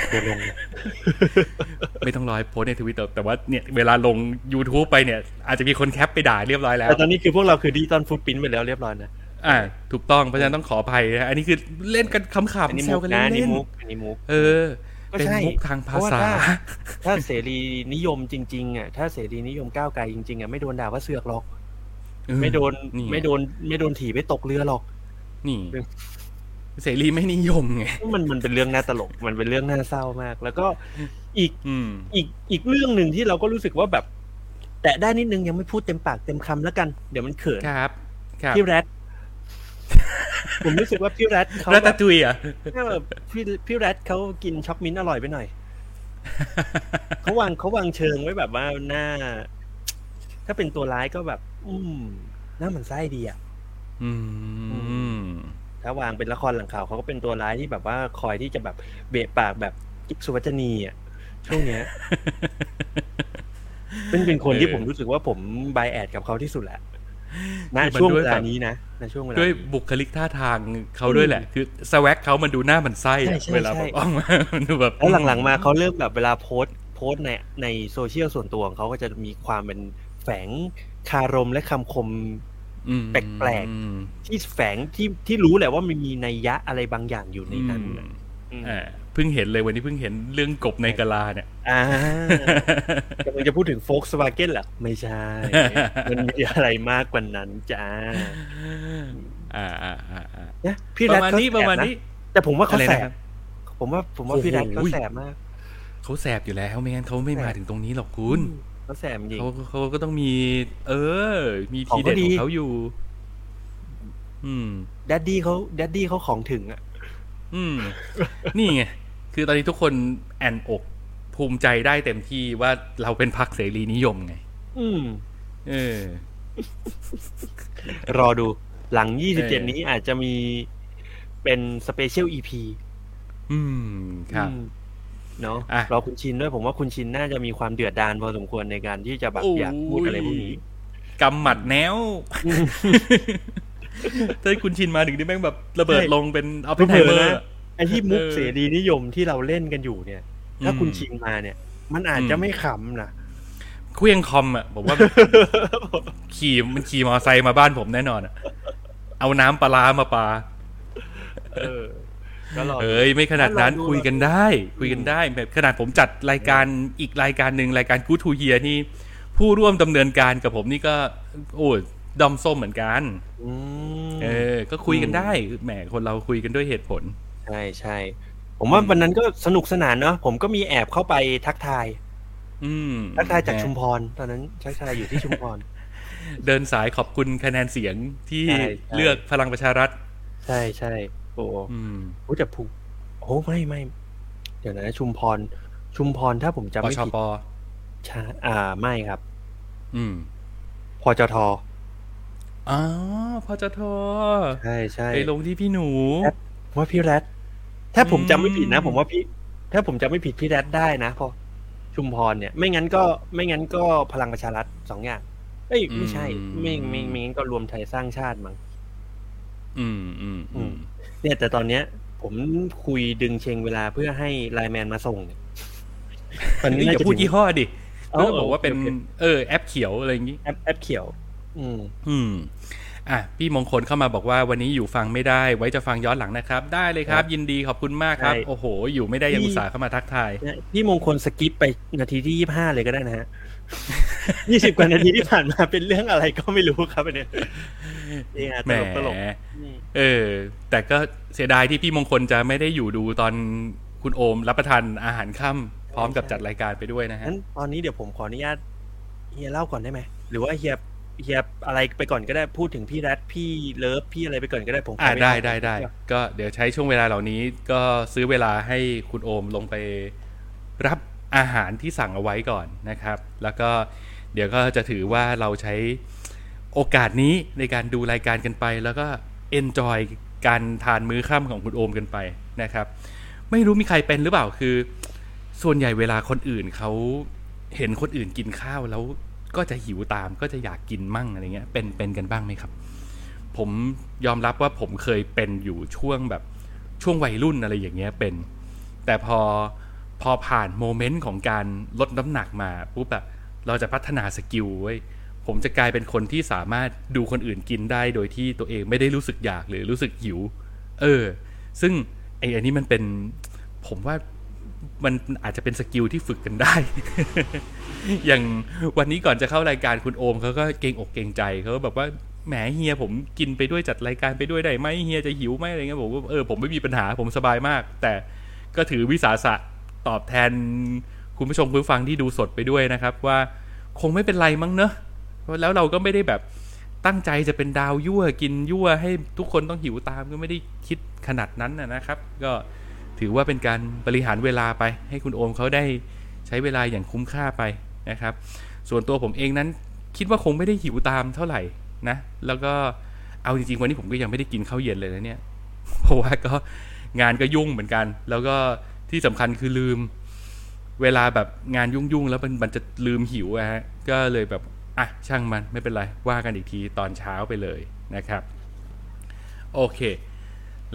C: เดี๋ยวลงนะ
B: ไม่ต้องรอยโพสต์ในทวิตแต่แต่ว่าเนี่ยเวลาลง YouTube ไปเนี่ย อาจจะมีคนแคปไปด่าเรียบร้อยแล้ว
C: แต่ตอนนี้คือพวกเราคือดิจิตอลฟุตพิ้นไปแล้วเรียบร้อยนะ
B: อ่าถูกต้องเพราะฉะนั้นต้องขออภัยนะอันนี้คือเล่นกันข
C: อันำนี้
B: ๆแซ
C: มุ
B: ว
C: ก
B: กัน
C: นะอัน
B: เล่
C: นี้
B: น
C: มุกอันนี้มุก
B: ๆเออ
C: ก็
B: เป็น
C: ใช่
B: มุกทางภาษา
C: เพราะว่าถ้าถ้าเสรีนิยมจริงๆอะถ้าเสรีนิยมก้าวไกลจริงๆอะไม่โดนด่าว่าเสือกหรอก
B: เออ
C: ไม่โดน
B: นี่
C: ไม่โดนไม่โดนถีบไม่ตกเรือหรอก
B: นี่
C: เรื่อง
B: เสรีไม่นิยมไง
C: มันมันเป็นเรื่องน่าตลก มันเป็นเรื่องน่าเศร้ามาก แล้วก็อีก
B: อืม
C: อีกอีกเรื่องหนึ่งที่เราก็รู้สึกว่าแบบ แตะได้นิดนึงยังไม่พูดเต็มปากเต็มคำแล้วกัน เดี๋ยวมันเขิน
B: ครับครับ
C: พี่แรด ผมรู้สึกว่าพี่แรดเขา
B: แล้ว
C: แบ
B: ตา
C: บ
B: ตุยอะ
C: เออพี่พี่แรดเขากินช็อกมิ้นท์อร่อยไปหน่อยเขาวางเขาวางเชิงไว้แบบว่าหน้า ถ้าเป็นตัวร้ายก็แบบ อืมน่าหมันไส้ดีอะ
B: อืม
C: ถ้าวางเป็นละครหลังข่าวเขาก็เป็นตัวร้ายที่แบบว่าคอยที่จะแบบเบะปากแบบกิ๊กสุวัจนีอะช่วงเนี้ยเป็นเป็นคนที่
B: เออ
C: ผมรู้สึกว่าผมบายแอดกับเขาที่สุดแหละ ณ
B: คือมัน
C: ช่วง
B: ด้วย
C: เว
B: แบ
C: ลา
B: บ
C: นี้นะในช่วงเวลา
B: ด้วย
C: นี้
B: บุคลิกท่าทางเขาด้วยแหละ คือสวักเขามันดูหน้ามันไส้อะ
C: ใช่ใช่
B: เวลา
C: ใช่
B: แบบออกมามันดูแบบ
C: แล้วหลังๆมาเขาเริ่มแบบเวลาโพสต์โพสต์ในในโซเชียลส่วนตัวของเขาก็จะมีความเป็นแฝงคารมและคำคม
B: อืม
C: แปลก
B: อืม
C: ที่แฝงที่ที่รู้แหละว่ามันมีนัยยะอะไรบางอย่างอยู่ในนั้นน่ะอืม
B: อ่าเพิ่งเห็นเลยวันนี้เพิ่งเห็นเรื่องกบในกะลาเนี่ย
C: อ่ากำลังจะพูดถึงโฟกสวาเกนเหรอ ไม่ใช่ มันมีอะไรมากกว่านั้นจ้า
B: อ่าอ่าอ่าอ่า
C: เนี่ยพี่
B: ป
C: แร
B: ระ
C: ด
B: มาณ
C: เขา
B: นี้
C: แส
B: ประ
C: บ
B: มาณ
C: นะ
B: นี้
C: แต่ผมว่าเขา
B: อะไร
C: แส
B: นะครับบ
C: ผมว่าผมว่าพี่แรดเขา
B: โอ้โห
C: แสบมาก
B: เขาแสบอยู่แล้วไม่งั้นเขาไม่มาถึงตรงนี้หรอกคุณ
C: เขาแสบจริง
B: เขาเขาก็ต้องมี เออ มี
C: ของ
B: ที
C: ก็
B: เด็ด
C: ดี
B: ของเขาอยู่ อืม
C: แดดดี้เขาแดดดี้เขาของถึงอะ
B: อืม นี่ไง คือตอนนี้ทุกคนแอ่นอกภูมิใจได้เต็มที่ว่าเราเป็นพรรคเสรีนิยมไง
C: อืม
B: เออ
C: รอดู หลัง
B: เออ
C: 27นี้อาจจะมีเป็น special EP อื
B: ม ครับ
C: เนาะ
B: อะ
C: รอคุณชินด้วยผมว่าคุณชินน่าจะมีความเดือดดานพอสมควรในการที่จะแบบอยากพูดอะไรพวกนี้
B: กำหมัดแนวถ้าคุณชินมาถึงนี่แม่งแบบระเบิด
C: ใช่
B: ลงเป็นเอาไป
C: เผ
B: ไท
C: ลอ
B: เมอ
C: ๆ
B: ร์
C: นะ ไอ้ที่มุก
B: เออ
C: เสรีนิยมที่เราเล่นกันอยู่เนี่ย ถ้า
B: อืม
C: คุณชินมาเนี่ย มันอาจจะ
B: อืม
C: ไม่ขำนะ
B: เครื่องคอมอะผมว่าขี่มันขี่มอไซค์มาบ้านผมแน่นอนอะเอาน้ำปลาร้ามาปา
C: เออก็รอดู
B: เอ้ยไม่ขนาดนั้น
C: ลองดู
B: คุยกันได้ คุยกันได้แบบขนาดผมจัดรายการอีกรายการหนึ่งรายการกูทูเฮียนี่ ผู้ร่วมดำเนินการกับผมนี่ก็ โอ้ยดอมส้มเหมือนกัน
C: อืม
B: เออ ก็คุยกันได้แหมคนเราคุยกันด้วยเหตุผล
C: ใช่ใช่ผมว่าวันนั้นก็สนุกสนานเนาะผมก็มีแอบเข้าไปทักทาย
B: อืม
C: ทักทายจากชุมพร ตอนนั้นทักทายอยู่ที่ชุมพร
B: เดินสายขอบคุณคะแนนเสียงที่
C: ใช่ใช่
B: เลือกพลังประชารัฐ
C: ใช่ใช่โอ้
B: อืม
C: โหแต่ผูโอ้ไม่ไม่เดี๋ยวนะชุมพร ชุมพรถ้าผมจำ
B: ป
C: ไม่
B: ช
C: ผิด
B: ป
C: ใช่อ่าไม่ครับ
B: อืม
C: พอจท
B: อ๋อพจท
C: ใช่ใช่
B: ไปลงที่พี่หนู
C: ว่าพี่แรด ถ้าผมจำไม่ผิดนะ
B: อืม
C: ผมว่าพี่ ถ้าผมจำไม่ผิดพี่แรดได้นะเพอชุมพรเนี่ย ไม่งั้นก็ไม่งั้นก็พลังประชารัฐสองอย่าง เอ้ยไม่ใช่ไม่ไม่ไม่งั้นก็รวมไทยสร้างชาติมั้ง
B: อืมอืมอืม
C: เนี่ย แต่ตอนเนี้ย ผมคุยดึงเชงเวลาเพื่อให้ไลน์แมนมาส่งเนี่ยตอนนี้
B: นี่อย่า
C: น่าจะ
B: พูด
C: ถึง
B: ยี่ห้อดิ
C: เอ้า
B: ก็บอกว่าเป็น
C: โอเค
B: เออ แอปเขียวอะไรอย่างงี้
C: แอปแอปเขียว อืม
B: อืม อะพี่มงคลเข้ามาบอกว่าวันนี้อยู่ฟังไม่ได้ ไว้จะฟังย้อนหลังนะครับ ได้เลยครับ
C: ครับ
B: ยินดีขอบคุณมากครับ
C: ใช่
B: โอ้โห อยู่ไม่ได้ยัง
C: พี่
B: อุตส่าห์เข้ามาทักทาย
C: เนี่ยพี่มงคล skip ไปนาทีที่ยี่ห้าเลยก็ได้นะฮะยี่สิบกว่านาทีที่ผ่านมาเป็นเรื่องอะไรก็ไม่รู้ครับอันเนี้ยนี่ฮะ
B: แห
C: ต
B: ม
C: ลกตลกอืม
B: เออ แต่ก็เสียดายที่พี่มงคลจะไม่ได้อยู่ดูตอนคุณโอมรับประทานอาหารค่ำพร้อมกับจัดรายการไปด้วยนะฮะ
C: งั้นตอนนี้เดี๋ยวผมขออนุญาตเฮียเล่าก่อนได้ไหมหรือว่าเฮีย เฮียอะไรไปก่อนก็ได้พูดถึงพี่แรดพี่เลิฟพี่อะไรไปก่อนก็ได้ผมข
B: อ่า
C: ม่
B: ได้
C: เล่า
B: ได้ได้ก็เดี๋ยวใช้ช่วงเวลาเหล่านี้ ก็ซื้อเวลาให้คุณโอมลงไปรับอาหารที่สั่งเอาไว้ก่อนนะครับ แล้วก็เดี๋ยวก็จะถือว่าเราใช้โอกาสนี้ในการดูรายการกันไป แล้วก็ enjoy การทานมื้อค่ำของคุณโอมกันไปนะครับ ไม่รู้มีใครเป็นหรือเปล่าคือ ส่วนใหญ่เวลาคนอื่นเขาเห็นคนอื่นกินข้าวแล้ว ก็จะหิวตามก็จะอยากกินมั่งอะไรเงี้ยเป็นเป็นกันบ้างไหมครับ ผมยอมรับว่าผมเคยเป็นอยู่ช่วงแบบช่วงวัยรุ่นอะไรอย่างเงี้ยเป็น แต่พอพอผ่าน moment ของการลดน้ำหนักมาปุ๊บแบบเราจะพัฒนา skill เว้ผมจะกลายเป็นคนที่สามารถดูคนอื่นกินได้โดยที่ตัวเองไม่ได้รู้สึกอยากหรือรู้สึกหิว เออ ซึ่งไอ้อันนี้มันเป็นผมว่า มันอาจจะเป็นสกิลที่ฝึกกันได้ อย่างวันนี้ก่อนจะเข้ารายการคุณโอมเขาก็เกรงอกเกรงใจเขาก็แบบว่าแหมเฮียผมกินไปด้วยจัดรายการไปด้วยได้ไหมเฮียจะหิวไหมอะไรเงี้ยผมก็เออผมไม่มีปัญหาผมสบายมาก แต่ก็ถือวิสาสะตอบแทนคุณผู้ชมคุณผู้ฟังที่ดูสดไปด้วยนะครับ ว่าคงไม่เป็นไรมั้งเนอะแล้วเราก็ไม่ได้แบบตั้งใจจะเป็นดาวยั่วกินยั่วให้ทุกคนต้องหิวตามก็ไม่ได้คิดขนาดนั้นนะครับ ก็ ถือว่าเป็นการบริหารเวลาไป ให้คุณโอมเขาได้ใช้เวลาอย่างคุ้มค่าไปนะครับ ส่วนตัวผมเองนั้นคิดว่าคงไม่ได้หิวตามเท่าไหร่นะ แล้วก็เอาจริงๆวันนี้ผมก็ยังไม่ได้กินข้าวเย็นเลยนะเนี่ย เพราะว่าก็งานก็ยุ่งเหมือนกัน แล้วก็ที่สำคัญคือลืม เวลาแบบงานยุ่งๆแล้วมันมันจะลืมหิวอะฮะ ก็เลยแบบอะช่างมันไม่เป็นไรว่ากันอีกทีตอนเช้าไปเลยนะครับ โอเค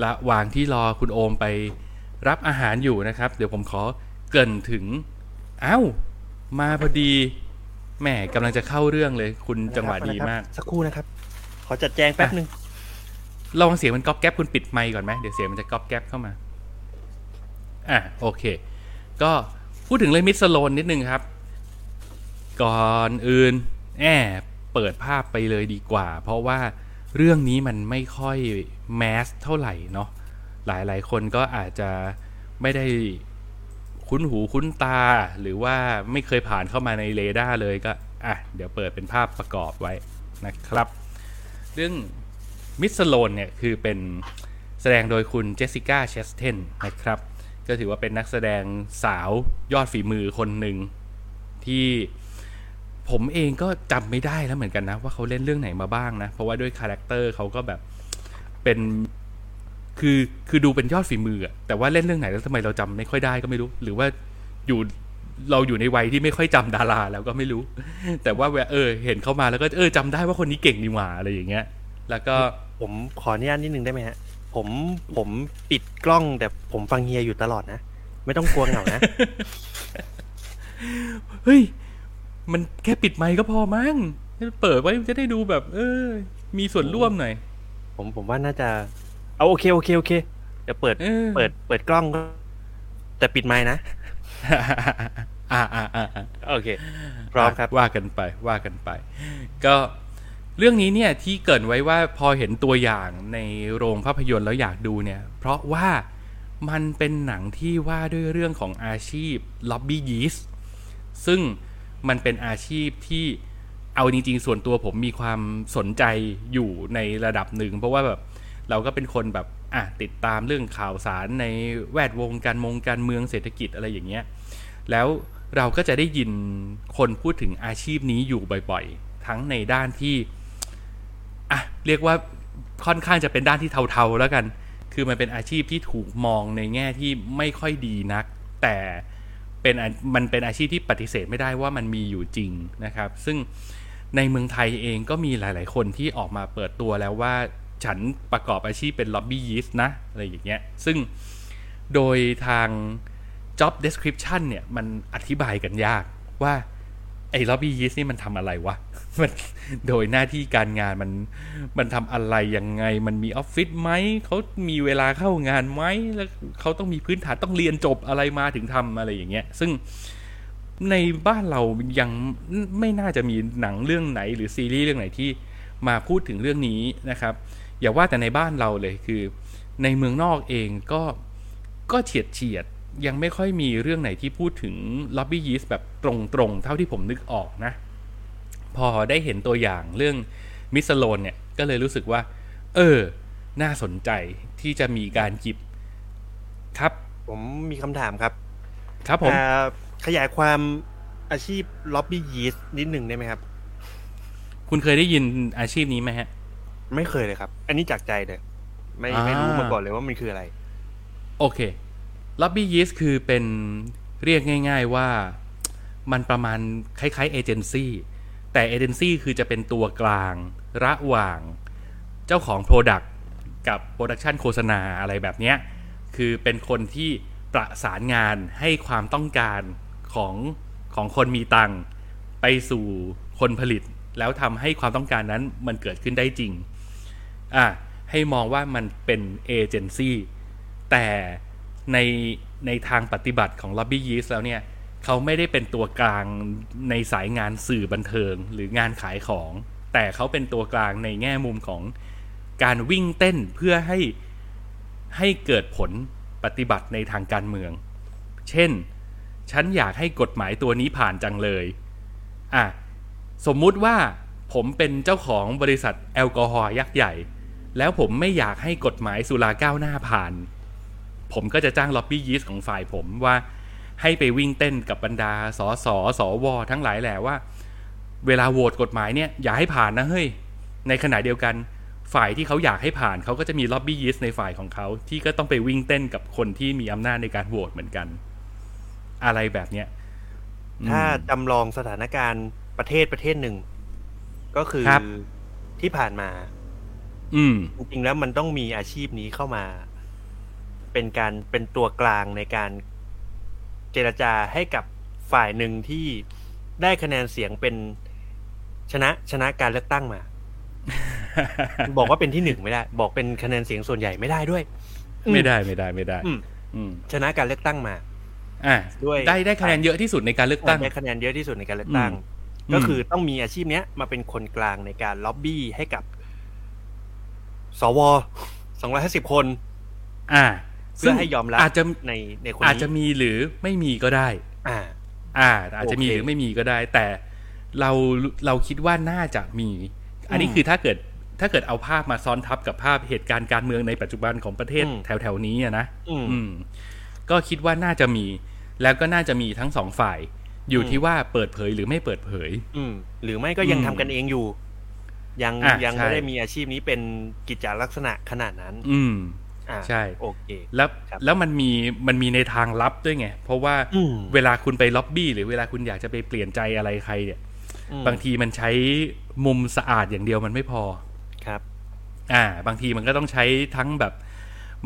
B: ระหว่างที่รอคุณโอมไป รับอาหารอยู่นะครับ เดี๋ยวผมขอเกรินถึงเอ้ามาพอดีแหมกำลังจะเข้าเรื่องเลย คุณจังหวะดีมาก
C: สักครู่นะครับ ขอจัดแจงแป๊บหนึ่ง
B: ลองเสียงมันก๊อบแก๊บคุณปิดไมค์ก่อนไหมเดี๋ยวเสียงมันจะก๊อบแก๊บเข้ามา อะโอเค ก็พูดถึงเลย Miss Sloane นิดนึงครับ ก่อนอื่นแอบเปิดภาพไปเลยดีกว่า เพราะว่าเรื่องนี้มันไม่ค่อย mass เท่าไหร่เนาะ หลายๆ คนก็อาจจะไม่ได้คุ้นหูคุ้นตา หรือว่าไม่เคยผ่านเข้ามาในเรดาร์เลยก็อะเดี๋ยวเปิดเป็นภาพประกอบไว้นะครับ เรื่อง Miss Sloane เนี่ยคือเป็นแสดงโดยคุณ Jessica Chastain นะครับ ก็ถือว่าเป็นนักแสดงสาวยอดฝีมือคนหนึ่งที่ผมเองก็จำไม่ได้แล้วเหมือนกันนะ ว่าเขาเล่นเรื่องไหนมาบ้างนะ เพราะว่าด้วย character เขาก็แบบเป็น คือคือดูเป็นยอดฝีมืออะแต่ว่าเล่นเรื่องไหนแล้วทำไมเราจำไม่ค่อยได้ก็ไม่รู้ หรือว่าอยู่เราอยู่ในวัยที่ไม่ค่อยจำดาราแล้วก็ไม่รู้ แต่ว่าเออ เห็นเขามาแล้วก็เออจำได้ว่าคนนี้เก่งนี่หว่าอะไรอย่างเงี้ย แล้วก็
C: ผมขออนุญาตนิดนึงได้ไหมฮะผมผมปิดกล้องแต่ผมฟังเฮียอยู่ตลอดนะ ไม่ต้องกลัวเหงานะ
B: เฮ้ย มันแค่ปิดไมค์ก็พอมั้งเปิดไว้จะได้ดูแบบ เออ มีส่วนร่วมหน่อย
C: ผมผมว่าน่าจะ เอาโอเคโอเคโอเคเดี๋ยวเปิด
B: เออ
C: เปิด เปิดกล้องก็แต่ปิดไมค์นะ
B: อ่าอ่าอ่า
C: โอเค พร้อมครับ
B: ว่ากันไป ว่ากันไป ก็เรื่องนี้เนี่ยที่เกรินไว้ว่าพอเห็นตัวอย่างในโรงภาพยนตร์แล้วอยากดูเนี่ย เพราะว่ามันเป็นหนังที่ว่าด้วยเรื่องของอาชีพล็อบบี้ยีสซึ่งมันเป็นอาชีพที่เอาจริงๆ ส่วนตัวผมมีความสนใจอยู่ในระดับหนึ่ง เพราะว่าแบบ เราก็เป็นคนแบบอะติดตามเรื่องข่าวสารในแวดวงการมงการเมืองเศรษฐกิจอะไรอย่างเงี้ย แล้วเราก็จะได้ยินคนพูดถึงอาชีพนี้อยู่บ่อยๆ ทั้งในด้านที่อะเรียกว่าค่อนข้างจะเป็นด้านที่เทาๆแล้วกัน คือมันเป็นอาชีพที่ถูกมองในแง่ที่ไม่ค่อยดีนัก แต่เป็นอามันเป็นอาชีพที่ปฏิเสธไม่ได้ว่ามันมีอยู่จริงนะครับ ซึ่งในเมืองไทยเองก็มีหลาย ๆ คนที่ออกมาเปิดตัวแล้วว่า ฉันประกอบอาชีพเป็นล็อบบี้ยีสต์นะ อะไรอย่างเงี้ย ซึ่งโดยทาง job description เนี่ย มันอธิบายกันยากว่า ไอ้ lobby yeast นี่มันทำอะไรวะ มันโดยหน้าที่การงานมันมันทำอะไรยังไง มันมีออฟฟิศไหม เขามีเวลาเข้างานไหม แล้วเขาต้องมีพื้นฐานต้องเรียนจบอะไรมาถึงทำอะไรอย่างเงี้ย ซึ่งในบ้านเรายังไม่น่าจะมีหนังเรื่องไหนหรือซีรีส์เรื่องไหนที่มาพูดถึงเรื่องนี้นะครับ อย่าว่าแต่ในบ้านเราเลยคือ ในเมืองนอกเองก็ก็เฉียดเฉียดๆยังไม่ค่อยมีเรื่องไหนที่พูดถึงล็อบบี้ยีสแบบตรงๆ เท่าที่ผมนึกออกนะ พอได้เห็นตัวอย่างเรื่องมิสโลนเนี่ย ก็เลยรู้สึกว่า เออ น่าสนใจที่จะมีการหยิบครับ
C: ผมมีคำถามครับ
B: ครับผม
C: อ่าขยายความอาชีพล็อบบี้ยีสนิดหนึ่งได้ไหมครับ
B: คุณเคยได้ยินอาชีพนี้ไหมฮะ
C: ไม่เคยเลยครับ อันนี้จากใจเลยไม่
B: อ่า
C: ไม่รู้มาก่อนเลยว่ามันคืออะไร
B: โอเคล็อบบี้ยีสคือเป็นเรียกง่าย ๆว่ามันประมาณคล้ายๆเอเจนซี่แต่เอเจนซี่คือจะเป็นตัวกลางระหว่างเจ้าของ Product กับ production โฆษณาอะไรแบบเนี้ยคือเป็นคนที่ประสานงานให้ความต้องการของของคนมีตังค์ไปสู่คนผลิต แล้วทำให้ความต้องการนั้นมันเกิดขึ้นได้จริง อะให้มองว่ามันเป็นเอเจนซี่แต่ในในทางปฏิบัติของ lobbyist แล้วเนี่ยเขาไม่ได้เป็นตัวกลางในสายงานสื่อบันเทิงหรืองานขายของ แต่เขาเป็นตัวกลางในแง่มุมของการวิ่งเต้นเพื่อให้ให้เกิดผลปฏิบัติในทางการเมือง เช่น ฉันอยากให้กฎหมายตัวนี้ผ่านจังเลย อะ สมมุติว่าผมเป็นเจ้าของบริษัทแอลกอฮอล์ยักษ์ใหญ่ แล้วผมไม่อยากให้กฎหมายสุราก้าวหน้าผ่าน ผมก็จะจ้างล็อบบี้ยีสของฝ่ายผมว่าให้ไปวิ่งเต้นกับบรรดาสสสวทั้งหลายแหละว่า เวลาโหวตกฎหมายเนี่ยอย่าให้ผ่านนะเฮ้ย ในขณะเดียวกันฝ่ายที่เขาอยากให้ผ่านเขาก็จะมีล็อบบี้ยิสในฝ่ายของเขาที่ก็ต้องไปวิ่งเต้นกับคนที่มีอำนาจในการโหวตเหมือนกัน อะไรแบบเนี้ย
C: ถ้า
B: อืม
C: จำลองสถานการณ์ประเทศประเทศหนึ่ง ก็คือ
B: ครับ
C: ที่ผ่านมา
B: อืม
C: จริงๆแล้วมันต้องมีอาชีพนี้เข้ามา เป็นการเป็นตัวกลางในการเจรจาให้กับฝ่ายหนึ่งที่ได้คะแนนเสียงเป็นชนะชนะการเลือกตั้งมา บอกว่าเป็นที่หนึ่งไม่ได้ บอกเป็นคะแนนเสียงส่วนใหญ่ไม่ได้ด้วย
B: ไม่ได้ไม่ได้ไม่ได้
C: อืม
B: อืม
C: ชนะการเลือกตั้งมา
B: อะ
C: ด้วย
B: ได้ได้คะแนนเยอะที่สุดในการเลือกตั้ง
C: ได้คะแนนเยอะที่สุดในการเลือกตั้ง
B: อืม
C: ก็คือต้องมีอาชีพเนี้ยมาเป็นคนกลางในการล็อบบี้ให้กับ สวสองร้อยห้าสิบคน
B: อ่า
C: เพื่อให้ยอมรับ
B: อาจจะ
C: ในในคนนี้
B: อาจจะมีหรือไม่มีก็ได้
C: อ่า
B: อ่า อาจจะมี
C: โอเค
B: หรือไม่มีก็ได้ แต่เราเราคิดว่าน่าจะมี อันนี้
C: อืม
B: คือถ้าเกิดถ้าเกิดเอาภาพมาซ้อนทับกับภาพเหตุการณ์การเมืองในปัจจุบันของประเทศ
C: อืม
B: แถวแถวๆนี้อะนะ
C: อืม
B: อืม ก็คิดว่าน่าจะมี แล้วก็น่าจะมีทั้งสองฝ่าย อยู่
C: อืม
B: ที่ว่าเปิดเผยหรือไม่เปิดเผย
C: อืม หรือไม่ก็ยัง
B: อืม
C: ทำกันเองอยู่ ยัง
B: อะ
C: ยัง
B: ใช่
C: ไม่ได้มีอาชีพนี้เป็นกิจจลักษณะขนาดนั้น
B: อืม
C: อ่า
B: ใช่
C: โอเค
B: แล้ว
C: ครับ
B: แล้วมันมีมันมีในทางลับด้วยไง เพราะว่า
C: อืม
B: เวลาคุณไปล็อบบี้ หรือเวลาคุณอยากจะไปเปลี่ยนใจอะไรใครเนี่ย
C: อืม
B: บางทีมันใช้มุมสะอาดอย่างเดียวมันไม่พอ
C: ครับ
B: อ่า บางทีมันก็ต้องใช้ทั้งแบบ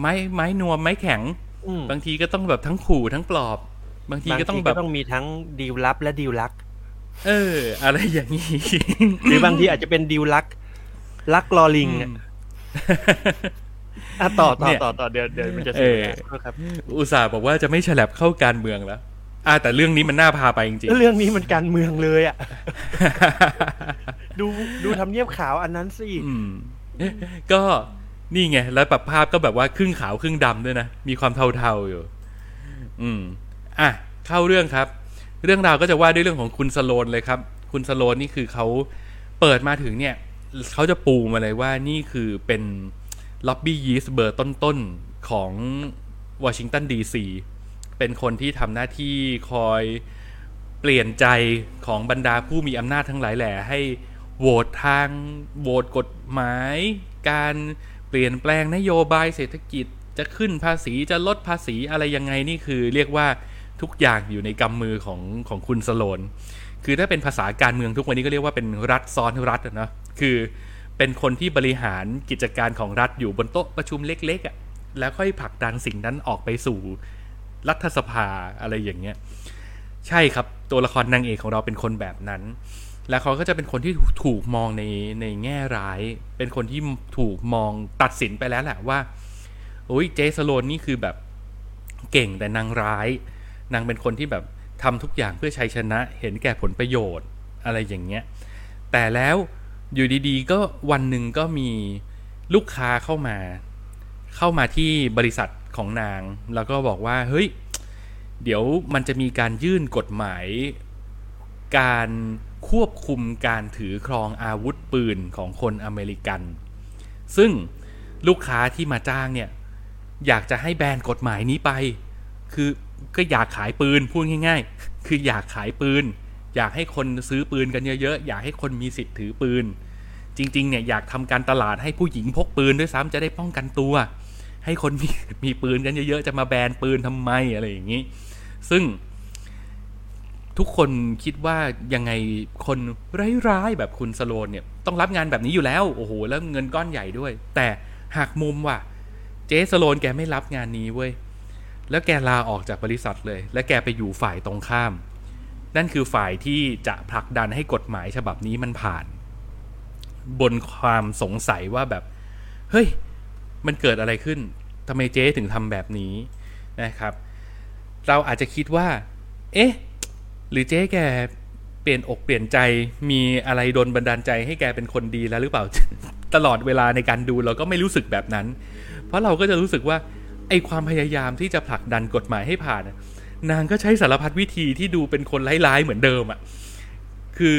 B: ไม้ไม้นวมไม้แข็ง
C: อืม
B: บางทีก็ต้องแบบทั้งขู่ทั้งปลอบ บางทีก็ต้องแบบ
C: ต้องมีทั้งดีลลับและดีลลัก
B: เออ อะไรอย่างนี้
C: หรือบางทีอาจจะเป็นดีลลักลักลอลิงอะอะต่อต่อ
B: เนี่ย
C: ต่อต่อเดี๋ยวเดี๋ยวมันจะเสียเวลาโทษครับ
B: อุตส่าห์บอกว่าจะไม่ฉลับเข้าการเมืองแล้วอ่าแต่เรื่องนี้มันน่าพาไปจริง
C: แล้วเรื่องนี้มันการเมืองเลยอะดูดูทำเนียบขาวอันนั้นสิ
B: อืมก็นี่ไง แล้วปรับภาพก็แบบว่าครึ่งขาวครึ่งดำด้วยนะ มีความเทาๆอยู่ อืม อะ เข้าเรื่องครับ เรื่องราวก็จะว่าด้วยเรื่องของคุณสโลนเลยครับ คุณสโลนนี่คือเขาเปิดมาถึงเนี่ยเขาจะปูมาเลยว่านี่คือเป็นล็อบบี้ยีสเบอร์ต้นๆของวอชิงตันดีซีเป็นคนที่ทำหน้าที่คอยเปลี่ยนใจของบรรดาผู้มีอำนาจทั้งหลายแหล่ให้โหวตทางโหวตกฎหมาย การเปลี่ยนแปลงนโยบายเศรษฐกิจจะขึ้นภาษีจะลดภาษีอะไรยังไงนี่คือ เรียกว่า ทุกอย่างอยู่ในกำมือของของคุณสโลน คือถ้าเป็นภาษาการเมืองทุกวันนี้ก็เรียกว่าเป็นรัฐซ้อนรัฐนะคือเป็นคนที่บริหารกิจการของรัฐอยู่บนโต๊ะประชุมเล็กๆอะ่ะแล้วค่อยผลักดันสิ่งนั้นออกไปสู่รัฐสภาอะไรอย่างเงี้ยใช่ครับตัวละครนางเอกของเราเป็นคนแบบนั้น แล้วเขาก็จะเป็นคนที่ถูกมองในในแง่ร้าย เป็นคนที่ถูกมองตัดสินไปแล้วแหละว่าโอ้ยเจสโลนนี่คือแบบเก่งแต่นางร้าย นางเป็นคนที่แบบทำทุกอย่างเพื่อชัยชนะ เห็นแก่ผลประโยชน์อะไรอย่างเงี้ย แต่แล้วอยู่ดีๆ ก็วันหนึ่งก็มีลูกค้าเข้ามา เข้ามาที่บริษัทของนาง แล้วก็บอกว่า เฮ้ย เดี๋ยวมันจะมีการยื่นกฎหมาย การควบคุมการถือครองอาวุธปืนของคนอเมริกัน ซึ่งลูกค้าที่มาจ้างเนี่ย อยากจะให้แบนกฎหมายนี้ไป คือ ก็อยากขายปืนพูดง่าย ๆ คืออยากขายปืน อยากให้คนซื้อปืนกันเยอะๆ อยากให้คนมีสิทธิ์ถือปืน จริงๆเนี่ยอยากทำการตลาดให้ผู้หญิงพกปืนด้วยซ้ำจะได้ป้องกันตัว ให้คนมีมีปืนกันเยอะๆ จะมาแบนปืนทำไมอะไรอย่างนี้ ซึ่งทุกคนคิดว่ายังไงคนร้ายๆแบบคุณสโลนเนี่ยต้องรับงานแบบนี้อยู่แล้วโอ้โหแล้วเงินก้อนใหญ่ด้วย แต่หากมุมว่ะเจ๊สโลนแกไม่รับงานนี้เว้ย แล้วแกลาออกจากบริษัทเลย และแกไปอยู่ฝ่ายตรงข้าม นั่นคือฝ่ายที่จะผลักดันให้กฎหมายฉบับนี้มันผ่าน บนความสงสัยว่าแบบ เฮ้ย มันเกิดอะไรขึ้นทำไมเจ๊ถึงทำแบบนี้นะครับ เราอาจจะคิดว่า เอ๊ะ หรือเจ๊แกเปลี่ยนอกเปลี่ยนใจมีอะไรโดนบันดาลใจให้แกเป็นคนดีแล้วหรือเปล่า ตลอดเวลาในการดูเราก็ไม่รู้สึกแบบนั้น เพราะเราก็จะรู้สึกว่า ไอความพยายามที่จะผลักดันกฎหมายให้ผ่าน นางก็ใช้สารพัดวิธีที่ดูเป็นคนร้ายๆเหมือนเดิมอะ่ะคือ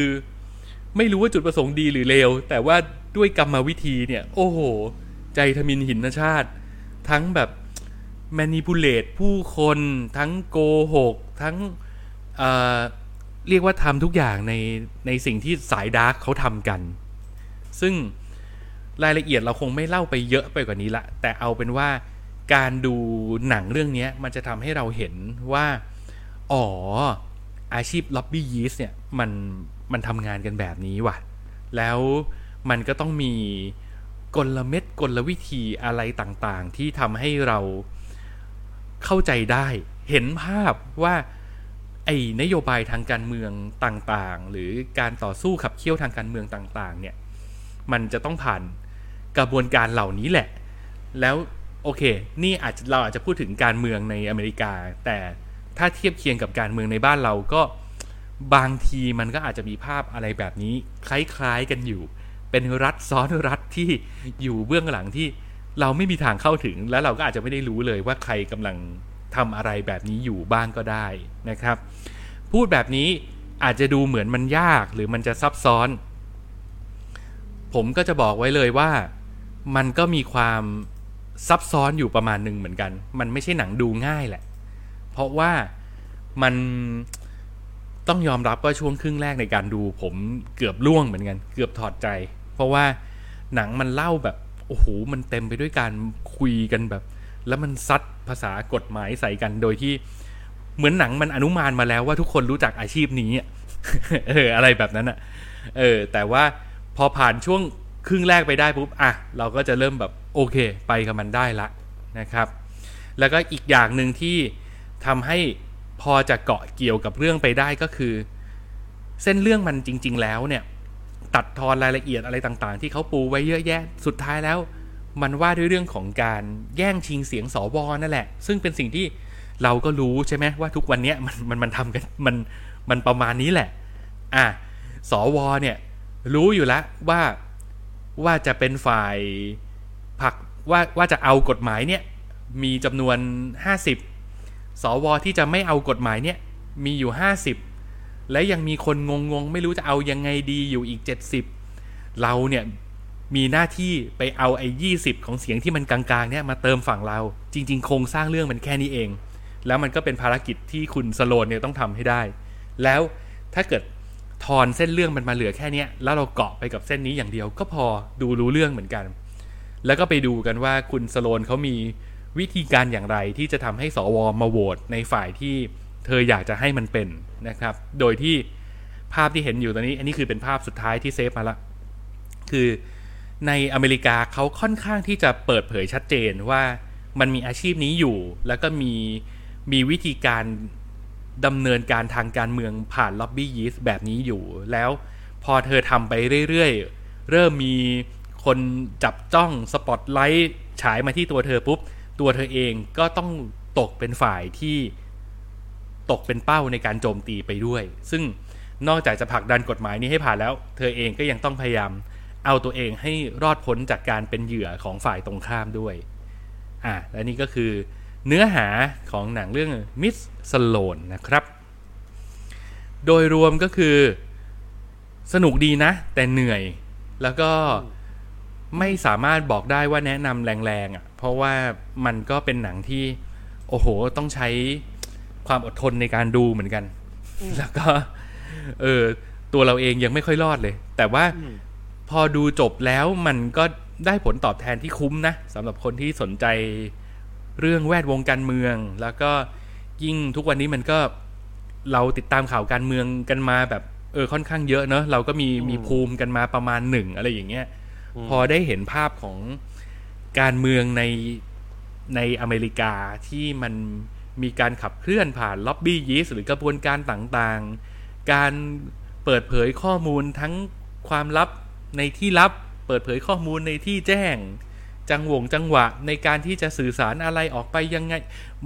B: ไม่รู้ว่าจุดประสงค์ดีหรือเลว แต่ว่าด้วยกรรมวิธีเนี่ย โอ้โห ใจทมิฬหินชาติ ทั้งแบบ manipulate ผู้คนทั้งโกหก ทั้งเเรียกว่าทำทุกอย่างในในสิ่งที่สาย dark เขาทำกัน ซึ่งรายละเอียดเราคงไม่เล่าไปเยอะไปกว่านี้ละ แต่เอาเป็นว่า การดูหนังเรื่องนี้มันจะทำให้เราเห็นว่า อ๋อ อาชีพล็อบบี้ยีสเนี่ยมันมันทำงานกันแบบนี้ว่ะ แล้วมันก็ต้องมีกลเม็ดกลวิธีอะไรต่างๆ ที่ทำให้เราเข้าใจได้เห็นภาพว่าไอ้นโยบายทางการเมืองต่างๆ หรือการต่อสู้ขับเคี่ยวทางการเมืองต่างๆ เนี่ย มันจะต้องผ่านกระบวนการเหล่านี้แหละ แล้ว โอเค นี่อาจจะเราอาจจะพูดถึงการเมืองในอเมริกา แต่ถ้าเทียบเคียงกับการเมืองในบ้านเราก็บางทีมันก็อาจจะมีภาพอะไรแบบนี้ คล้ายๆกันอยู่ เป็นรัฐซ้อนรัฐที่อยู่เบื้องหลังที่เราไม่มีทางเข้าถึง แล้วเราก็อาจจะไม่ได้รู้เลยว่าใครกำลังทำอะไรแบบนี้อยู่บ้างก็ได้นะครับ พูดแบบนี้อาจจะดูเหมือนมันยากหรือมันจะซับซ้อน ผมก็จะบอกไว้เลยว่ามันก็มีความ ซับซ้อนอยู่ประมาณหนึ่งเหมือนกัน มันไม่ใช่หนังดูง่ายแหละ เพราะว่ามันต้องยอมรับว่าช่วงครึ่งแรกในการดู ผมเกือบล่วงเหมือนกัน เกือบถอดใจ เพราะว่าหนังมันเล่าแบบโอ้โหมันเต็มไปด้วยการคุยกันแบบ แล้วมันซัดภาษากฎหมายใส่กันโดยที่เหมือนหนังมันอนุมานมาแล้วว่าทุกคนรู้จักอาชีพนี้เอออะไรแบบนั้นอะ เออ แต่ว่าพอผ่านช่วงครึ่งแรกไปได้ปุ๊บอะเราก็จะเริ่มแบบ โอเค ไปกับมันได้ละนะครับ แล้วก็อีกอย่างหนึ่งที่ทำให้พอจะเกาะเกี่ยวกับเรื่องไปได้ก็คือ เส้นเรื่องมันจริง ๆ แล้วเนี่ย ตัดทอนรายละเอียดอะไรต่างๆ ที่เขาปูไว้เยอะแยะสุดท้ายแล้ว มันว่าด้วยเรื่องของการแย่งชิงเสียงสวนั่นแหละ ซึ่งเป็นสิ่งที่เราก็รู้ใช่ไหมว่าทุกวันนี้มันมันมันทำกันมันมันประมาณนี้แหละ อะสวเนี่ยรู้อยู่แล้วว่าว่าจะเป็นฝ่าย ว่าว่าจะเอากฎหมายเนี่ยมีจำนวน 50 สวที่จะไม่เอากฎหมายเนี่ยมีอยู่ 50 และยังมีคนงงงๆไม่รู้จะเอายังไงดีอยู่อีก 70 เราเนี่ยมีหน้าที่ไปเอาไอ้ยี่สิบของเสียงที่มันกลางๆเนี่ยมาเติมฝั่งเรา จริง ๆ โครงสร้างเรื่องมันแค่นี้เอง แล้วมันก็เป็นภารกิจที่คุณสโลนเนี่ยต้องทำให้ได้ แล้วถ้าเกิดทอนเส้นเรื่องมันมาเหลือแค่นี้แล้วเราเกาะไปกับเส้นนี้อย่างเดียวก็พอดูรู้เรื่องเหมือนกัน แล้วก็ไปดูกันว่าคุณสโลนเขามีวิธีการอย่างไรที่จะทำให้สวมาโหวตในฝ่ายที่เธออยากจะให้มันเป็นนะครับ โดยที่ภาพที่เห็นอยู่ตอนนี้ อันนี้คือเป็นภาพสุดท้ายที่เซฟมาละ คือในอเมริกาเขาค่อนข้างที่จะเปิดเผยชัดเจนว่ามันมีอาชีพนี้อยู่ แล้วก็มีมีวิธีการดำเนินการทางการเมืองผ่านล็อบบี้ยีสแบบนี้อยู่ แล้วพอเธอทำไปเรื่อยๆ เริ่มมี คนจับจ้องสปอตไลท์ฉายมาที่ตัวเธอปุ๊บ ตัวเธอเองก็ต้องตกเป็นฝ่ายที่ตกเป็นเป้าในการโจมตีไปด้วย ซึ่งนอกจากจะผลักดันกฎหมายนี้ให้ผ่านแล้ว เธอเองก็ยังต้องพยายามเอาตัวเองให้รอดพ้นจากการเป็นเหยื่อของฝ่ายตรงข้ามด้วย อะ และนี่ก็คือเนื้อหาของหนังเรื่องมิสสโลนนะครับ โดยรวมก็คือสนุกดีนะ แต่เหนื่อย แล้วก็ ไม่สามารถบอกได้ว่าแนะนำแรงๆอะ่ะ เพราะว่ามันก็เป็นหนังที่ โอ้โห ต้องใช้ความอดทนในการดูเหมือนกัน แล้วก็ เออตัวเราเองยังไม่ค่อยรอดเลย แต่ว่าพอดูจบแล้วมันก็ได้ผลตอบแทนที่คุ้มนะสำหรับคนที่สนใจเรื่องแวดวงการเมือง แล้วก็ยิ่งทุกวันนี้มันก็เราติดตามข่าวการเมืองกันมาแบบเออค่อนข้างเยอะเนอะเราก็มีมีภูมิกันมาประมาณหนึ่งอะไรอย่างเงี้ย พอได้เห็นภาพของการเมืองในในอเมริกาที่มันมีการขับเคลื่อนผ่านล็อบบี้ยีสหรือกระบวนการต่างๆ การเปิดเผยข้อมูลทั้งความลับในที่ลับ เปิดเผยข้อมูลในที่แจ้ง จังหวงจังหวะในการที่จะสื่อสารอะไรออกไปยังไง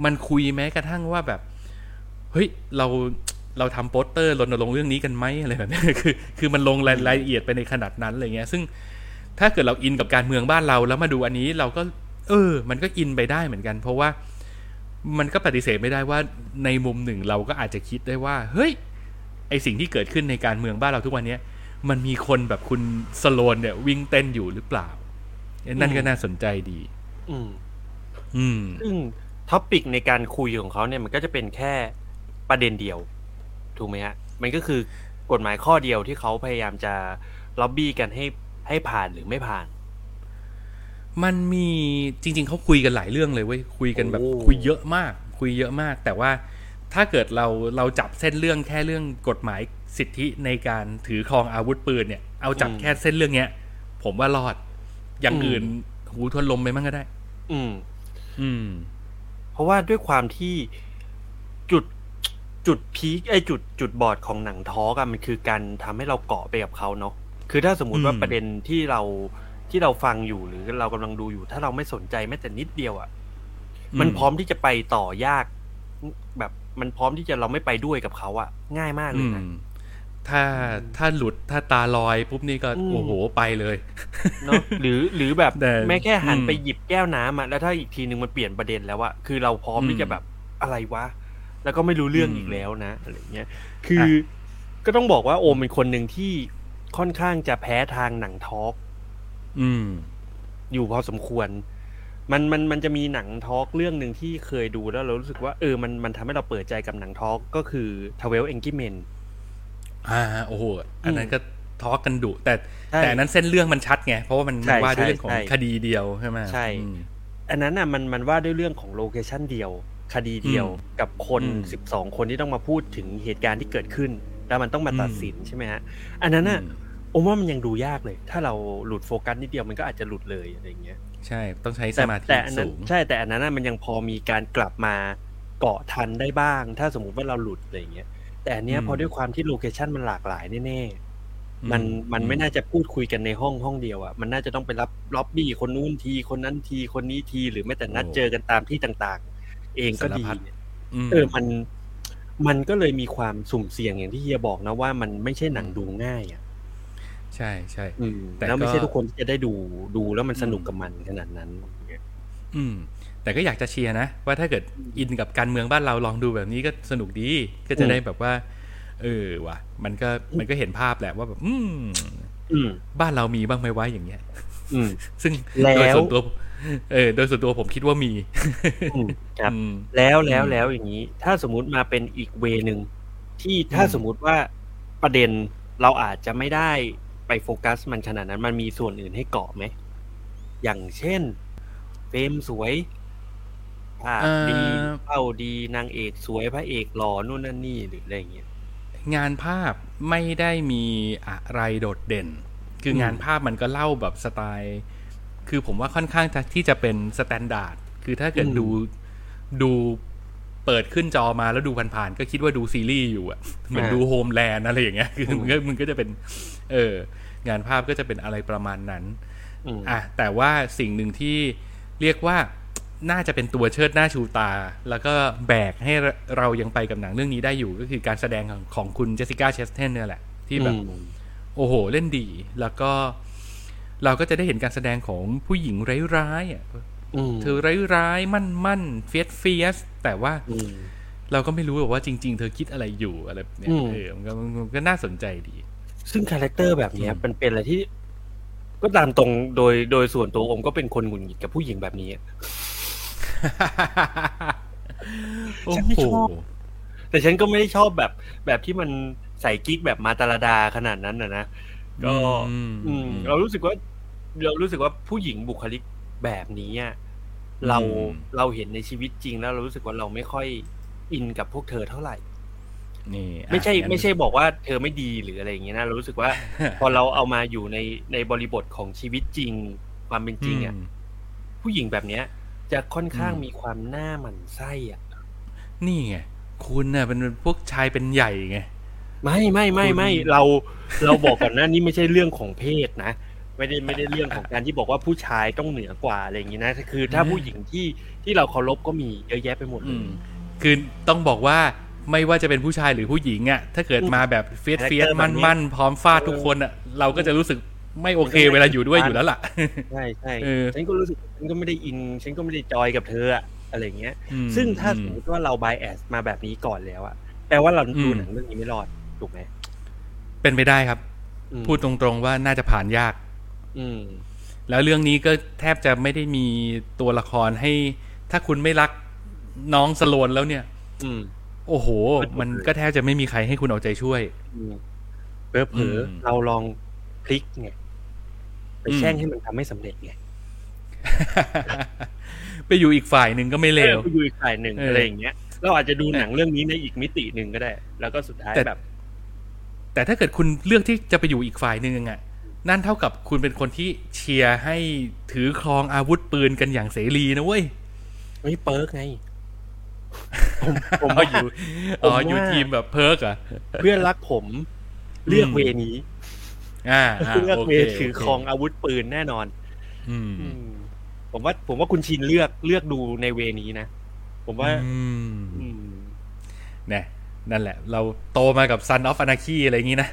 B: มันคุยแม้กระทั่งว่าแบบ เฮ้ย เราเราทำโปสเตอร์รณรงค์เรื่องนี้กันไหมอะไรแบบนี้คือ คือมันลงรายรายละเอียดไปในขนาดนั้นอะไรเงี้ย ซึ่ง ถ้าเกิดเราอินกับการเมืองบ้านเราแล้วมาดูอันนี้เราก็ เออ มันก็อินไปได้เหมือนกัน เพราะว่ามันก็ปฏิเสธไม่ได้ว่าในมุมหนึ่งเราก็อาจจะคิดได้ว่า เฮ้ย ไอสิ่งที่เกิดขึ้นในการเมืองบ้านเราทุกวันเนี้ยมันมีคนแบบคุณ Sloane เนี่ย วิ่งเต้นอยู่หรือเปล่า นั่นก็น่าสนใจดี
C: อืม
B: อืม
C: ซึ่ง topic ในการคุยของเขาเนี่ยมันก็จะเป็นแค่ประเด็นเดียว ถูกไหมฮะ มันก็คือกฎหมายข้อเดียวที่เขาพยายามจะล็อบบี้กันให้ ให้ผ่านหรือไม่ผ่าน
B: มันมีจริง ๆเขาคุยกันหลายเรื่องเลยเว้ยคุยกันแบบ
C: โอ้
B: คุยเยอะมาก คุยเยอะมาก แต่ว่าถ้าเกิดเราเราจับเส้นเรื่องแค่เรื่องกฎหมายสิทธิในการถือครองอาวุธปืนเนี่ยเอาจับแค่เส้นเรื่องเนี้ย ผมว่ารอด อย่างอื่นหูทวนลมไปมั่งก็ได้
C: อืม
B: อืม
C: เพราะว่าด้วยความที่จุดจุดพีคไอยจุดจุดบอดของหนังท้อกันมันคือการทำให้เราเกาะไปกับเขาเนาะ คือถ้าสมมุติว่า
B: อืม
C: ประเด็นที่เราที่เราฟังอยู่หรือเรากำลังดูอยู่ ถ้าเราไม่สนใจแม้แต่นิดเดียวอะ่ะมันพร้อมที่จะไปต่อยาก แบบมันพร้อมที่จะเราไม่ไปด้วยกับเขาอะ่ะ ง่ายมากเล
B: อื
C: ย
B: ม
C: นะ
B: ถ้าถ้าหลุดถ้าตาลอยปุ๊บนี่ก็
C: อืม
B: โอ้โหไปเลย
C: เนาะหรือหรือแบบ
B: แต่
C: แม้แค่หัน
B: อืม
C: ไปหยิบแก้วน้ำอะแล้วถ้าอีกทีหนึ่งมันเปลี่ยนประเด็นแล้วอะคือเราพร้อมที่จะแบบอะไรวะ แล้วก็ไม่รู้เรื่อง
B: อืม
C: อีกแล้วนะอะไรเงี้ย คืออก็ต้องบอกว่าโอมเป็นคนหนึ่งที่ ค่อนข้างจะแพ้ทางหนังทอล์ก
B: อืม
C: อยู่พอสมควร มันมันมันจะมีหนังทอล์กเรื่องหนึ่งที่เคยดูแล้วเรารู้สึกว่าเออมันมันทำให้เราเปิดใจกับหนังทอล์กก็คือทเวลเอนกิเมน
B: อ่าโอ้โหอันนั้นก็ทอล์กกันดุแต่
C: ใช่
B: แต่อันนั้นเส้นเรื่องมันชัดไงเพราะว่ามัน
C: ใช่
B: มันว่าด้วยเรื่องของ
C: ใช่
B: คดีเดียวใช่ไหม
C: ใช่
B: อืม
C: อันนั้นน่ะมันมันว่าด้วยเรื่องของ location เดียว คดีเดียว
B: อืม
C: กับคน
B: อืม
C: สิบสองคนที่ต้องมาพูดถึงเหตุการณ์ที่เกิดขึ้น แล้วมันต้องมาตัด
B: อืม
C: สินใช่ไหมฮะ อันนั้นน่ะ
B: อืม
C: ผมว่ามันยังดูยากเลย ถ้าเราหลุดโฟกัสนิดเดียวมันก็อาจจะหลุดเลยอะไรอย่างเงี้ย
B: ใช่ต้องใช้ส
C: แต่
B: มาธิ
C: แต่อันนั้น
B: สูง
C: ใช่แต่อันนั้นน่ะมันยังพอมีการกลับมาเกาะทันได้บ้าง ถ้าสมมุติว่าเราหลุดอะไรอย่างเงี้ยแต่อันเนี้ย
B: อืม
C: พอด้วยความที่ location มันหลากหลายแน่ๆมัน
B: อื
C: มันไม่น่าจะพูดคุยกันในห้องห้องเดียวอะมันน่าจะต้องไปรับล็อบบี้คนนู้นทีคนนั้นทีคนนี้ทีหรือแม้แต่นัดเจอกันตามที่ต่าง ๆ เองก็ดี
B: สารพัดม
C: เออมันมันก็เลยมีความสุ่มเสี่ยงอย่างที่เฮียบอกนะว่ามันไม่ใช่หนังดูง่ายอะ
B: ใช่ใช่
C: อืม
B: แต่
C: แล้วไม่
B: ก็
C: ใช่ทุกคนที่จะได้ดูดูแล้วมันสนุก
B: อืม
C: กับมันขนาดนั้น
B: อืม แต่ก็อยากจะเชียร์นะ ว่าถ้าเกิดอินกับการเมืองบ้านเราลองดูแบบนี้ก็สนุกดี ก็จะ
C: อืม
B: ได้แบบว่า เออว่ะ มันก็มันก็เห็นภาพแหละว่าแบบ อืม
C: อืม
B: บ้านเรามีบ้างไหมวะอย่างเงี้ย
C: อืม
B: ซึ่ง
C: แล้ว
B: โดยส่วนตัว เออ โดยส่วนตัวผมคิดว่ามี
C: อืมครับ
B: อืม
C: แล้วแล้ว
B: อืม
C: แล้วอย่างนี้ ถ้าสมมุติมาเป็นอีกเวนึงที่ถ้า
B: อืม
C: สมมุติว่าประเด็นเราอาจจะไม่ได้ ไปโฟกัส มันขนาดนั้นมันมีส่วนอื่นให้เกาะไหม อย่างเช่นเฟรมสวยภาพดีเป้าดีนางเอกสวยพระเอกหล่อนู่นนั่นนี่หรืออะไรอย่างเงี้ย
B: งานภาพไม่ได้มีอะไรโดดเด่น คืออ
C: ม
B: งานภาพมันก็เล่าแบบสไตล์ คือผมว่าค่อนข้างจะที่จะเป็น standard คือถ้าเกิดดูดูเปิดขึ้นจอมาแล้วดูผ่านๆก็คิดว่าดูซีรีส์อยู่อะเหมือนดู Homeland อะไรอย่างเงี้ยคือมันก็มันก็จะเป็น เอองานภาพก็จะเป็นอะไรประมาณนั้น
C: อืม
B: อะแต่ว่าสิ่งหนึ่งที่เรียกว่าน่าจะเป็นตัวเชิดหน้าชูตา แล้วก็แบกให้เรายังไปกับหนังเรื่องนี้ได้อยู่ ก็คือการแสดงของของคุณเจสสิก้าเชสเทนเนี่ยแหละ ที่แบบ
C: อืม
B: โอ้โห เล่นดี แล้วก็เราก็จะได้เห็นการแสดงของผู้หญิงร้ายๆอะ
C: อืม
B: เธอร้ายๆ มั่นๆ fierce fierce แต่ว่า
C: อืม
B: เราก็ไม่รู้หรอกว่าจริง ๆ เธอคิดอะไรอยู่อะไรแบบเนี่ย
C: อืม
B: เออมันก็มันก็น่าสนใจดี
C: ซึ่ง character แบบเนี้ย
B: อืม
C: มันเป็นอะไรที่ ก็ตามตรงโดยโดยส่วนตัวอมก็เป็นคนหงุดหงิดกับผู้หญิงแบบนี้
B: โอ้
C: ฉันไม่
B: โห
C: ชอบแต่ฉันก็ไม่ได้ชอบแบบแบบที่มันใส่กิ๊กแบบมาตาลาดาขนาดนั้นนะนะก็
B: อืม
C: อืมเรารู้สึกว่า เรารู้สึกว่าผู้หญิงบุคลิกแบบนี้อะเรา
B: อืม
C: เราเห็นในชีวิตจริงแล้วเรารู้สึกว่าเราไม่ค่อยอินกับพวกเธอเท่าไหร่
B: นี่อะ
C: ไม่ใช่
B: งั้น
C: ไม่ใช่บอกว่าเธอไม่ดีหรืออะไรอย่างเงี้ยนะเรารู้สึกว่า พอเราเอามาอยู่ในในบริบทของชีวิตจริง ความเป็นจริงอะ
B: ม
C: ผู้หญิงแบบเนี้ย จะค่อนข้าง
B: อืม
C: มีความหน้าหมันไส้อะ
B: นี่ไงคุณน่ะเป็นพวกชายเป็นใหญ่ไง
C: ไม่ไม่ไม่ไม่
B: คุณ
C: เราเราบอกก่อนนะนี่ไม่ใช่เรื่องของเพศนะไม่ได้ไม่ได้เรื่องของการที่บอกว่าผู้ชายต้องเหนือกว่าอะไรอย่างงี้นะคือถ้าผู้หญิงที่ที่เราเคารพก็มีเยอะแยะไปหมดเล
B: อื
C: ย
B: มคือต้องบอกว่า ไม่ว่าจะเป็นผู้ชายหรือผู้หญิงอะ ถ้าเกิดมาแบบเฟียสเฟียส
C: Character แบ
B: มั
C: บ
B: น
C: นี้
B: มันพร้อมฟาดทุกคนอะ เราก็จะรู้สึกไม่โอเคเวลาอยู่ด้วยอยู่แล้วล่ะ
C: ใช่ใช่
B: เออ
C: ฉันก็รู้สึกฉันก็ไม่ได้อิน ฉันก็ไม่ได้ joy กับเธออะอะไรอย่างเงี้ย
B: อืม
C: ซึ่งถ้า
B: อื
C: ส
B: ม
C: มมติว่าเรา bias มาแบบนี้ก่อนแล้วอะแปลว่าเราดู
B: อืม
C: หนังเรื่องนี้ไม่รอดถูกไหม
B: เป็นไปได้ครับ
C: อืม
B: พูดตรงๆว่าน่าจะผ่านยาก
C: อืม
B: แล้วเรื่องนี้ก็แทบจะไม่ได้มีตัวละครให้ ถ้าคุณไม่รักน้องสโลนแล้วเนี่ย
C: อืม
B: โอ้โห มันก็แทบจะไม่มีใครให้คุณเอาใจช่วย
C: เผลอเผลอ
B: อืม
C: เราลองพลิกไงไป
B: อืม
C: แช่งให้มันทำไม่สำเร็จไง
B: ไปอยู่อีกฝ่ายหนึ่งก็ไม่เลว
C: ออไปอยู่อีกฝ่ายหนึ่ง
B: เอออ
C: อะไรอย่างเงี้ยเราอาจจะดูหนังเรื่องนี้ในอีกมิติหนึ่งก็ได้ แล้วก็สุดท้าย
B: แต่
C: แบบ
B: แต่ถ้าเกิดคุณเลือกที่จะไปอยู่อีกฝ่ายหนึ่งอะนั่นเท่ากับคุณเป็นคนที่เชียร์ให้ถือครองอาวุธปืนกันอย่างเสรีนะเว้ย
C: ไม่เปิร์กไง ผมผม
B: อ๋อ
C: ว่า
B: อยู่อ๋อ
C: ผมว่า
B: อยู่ทีมแบบเพิร์กเหรอะ
C: เพื่อนรักผมเลือกเวนี้
B: อ่าอ่า
C: เลือก
B: โอ
C: เว
B: เค
C: ถือ
B: โเค
C: รองอาวุธปืนแน่นอน
B: อืม
C: อืม ผมว่า ผมว่าคุณชินเลือกเลือกดูในเวนี้นะผมว่า
B: อืม
C: อืม
B: เนี่ยนั่นแหละ เราโตมากับ Son of Anarchy อะไรอย่างนี้นะ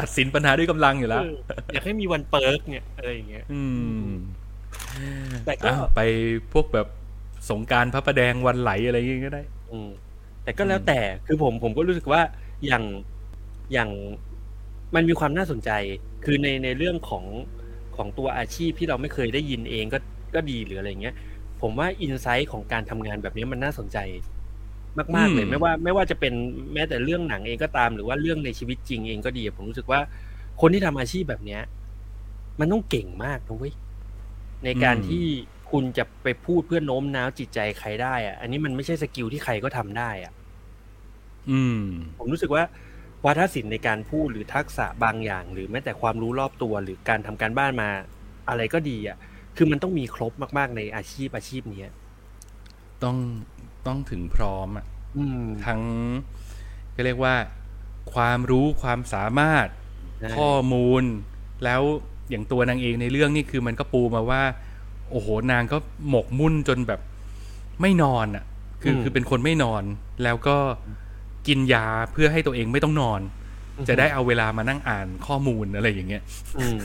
B: ตัดสินปัญหาด้วยกำลังอยู่แล้ว
C: เอออยากให้มีวันเปิร์กเนี่ย อะไรอย่างเงี้ย
B: อืม
C: แต่ก็
B: อ้าวไปพวกแบบสงกรารพระประแดงวันไหลอะไรอย่างงี้ก็ได้
C: อืมแต่ก็แล้วแต่คือผมผมก็รู้สึกว่าอย่างอย่างมันมีความน่าสนใจ คือในในเรื่องของของตัวอาชีพที่เราไม่เคยได้ยินเองก็ก็ดีหรืออะไรเงี้ย ผมว่า insight ของการทำงานแบบนี้มันน่าสนใจ มากๆเลย
B: อืม
C: ไม่ว่า ไม่ว่าจะเป็นแม้แต่เรื่องหนังเองก็ตาม หรือว่าเรื่องในชีวิตจริงเองก็ดี ผมรู้สึกว่าคนที่ทำอาชีพแบบเนี้ย มันต้องเก่งมากนะเว้ย ในการที่คุณจะไปพูดเพื่อโน้มน้าวจิตใจใครได้อะอันนี้มันไม่ใช่ skill ที่ใครก็ทำได้อะ
B: อืม
C: ผมรู้สึกว่าวาทศิลป์ในการพูดหรือทักษะบางอย่าง หรือแม้แต่ความรู้รอบตัวหรือการทำการบ้านมา อะไรก็ดีอะ คือมันต้องมีครบมาก ๆ ในอาชีพอาชีพเนี้ย
B: ต้องต้องถึงพร้อมอะ
C: อืม
B: ทั้งก็เรียกว่า ความรู้ความสามารถ
C: ใช่
B: ข้อมูลแล้ว อย่างตัวนางเองในเรื่องนี่คือมันก็ปูมาว่า โอ้โหนางก็หมกมุ่นจนแบบไม่นอนอะ คือคือเป็นคนไม่นอน แล้วก็กินยาเพื่อให้ตัวเองไม่ต้องนอน จะได้เอาเวลามานั่งอ่านข้อมูลอะไรอย่างเงี้ย
C: อืม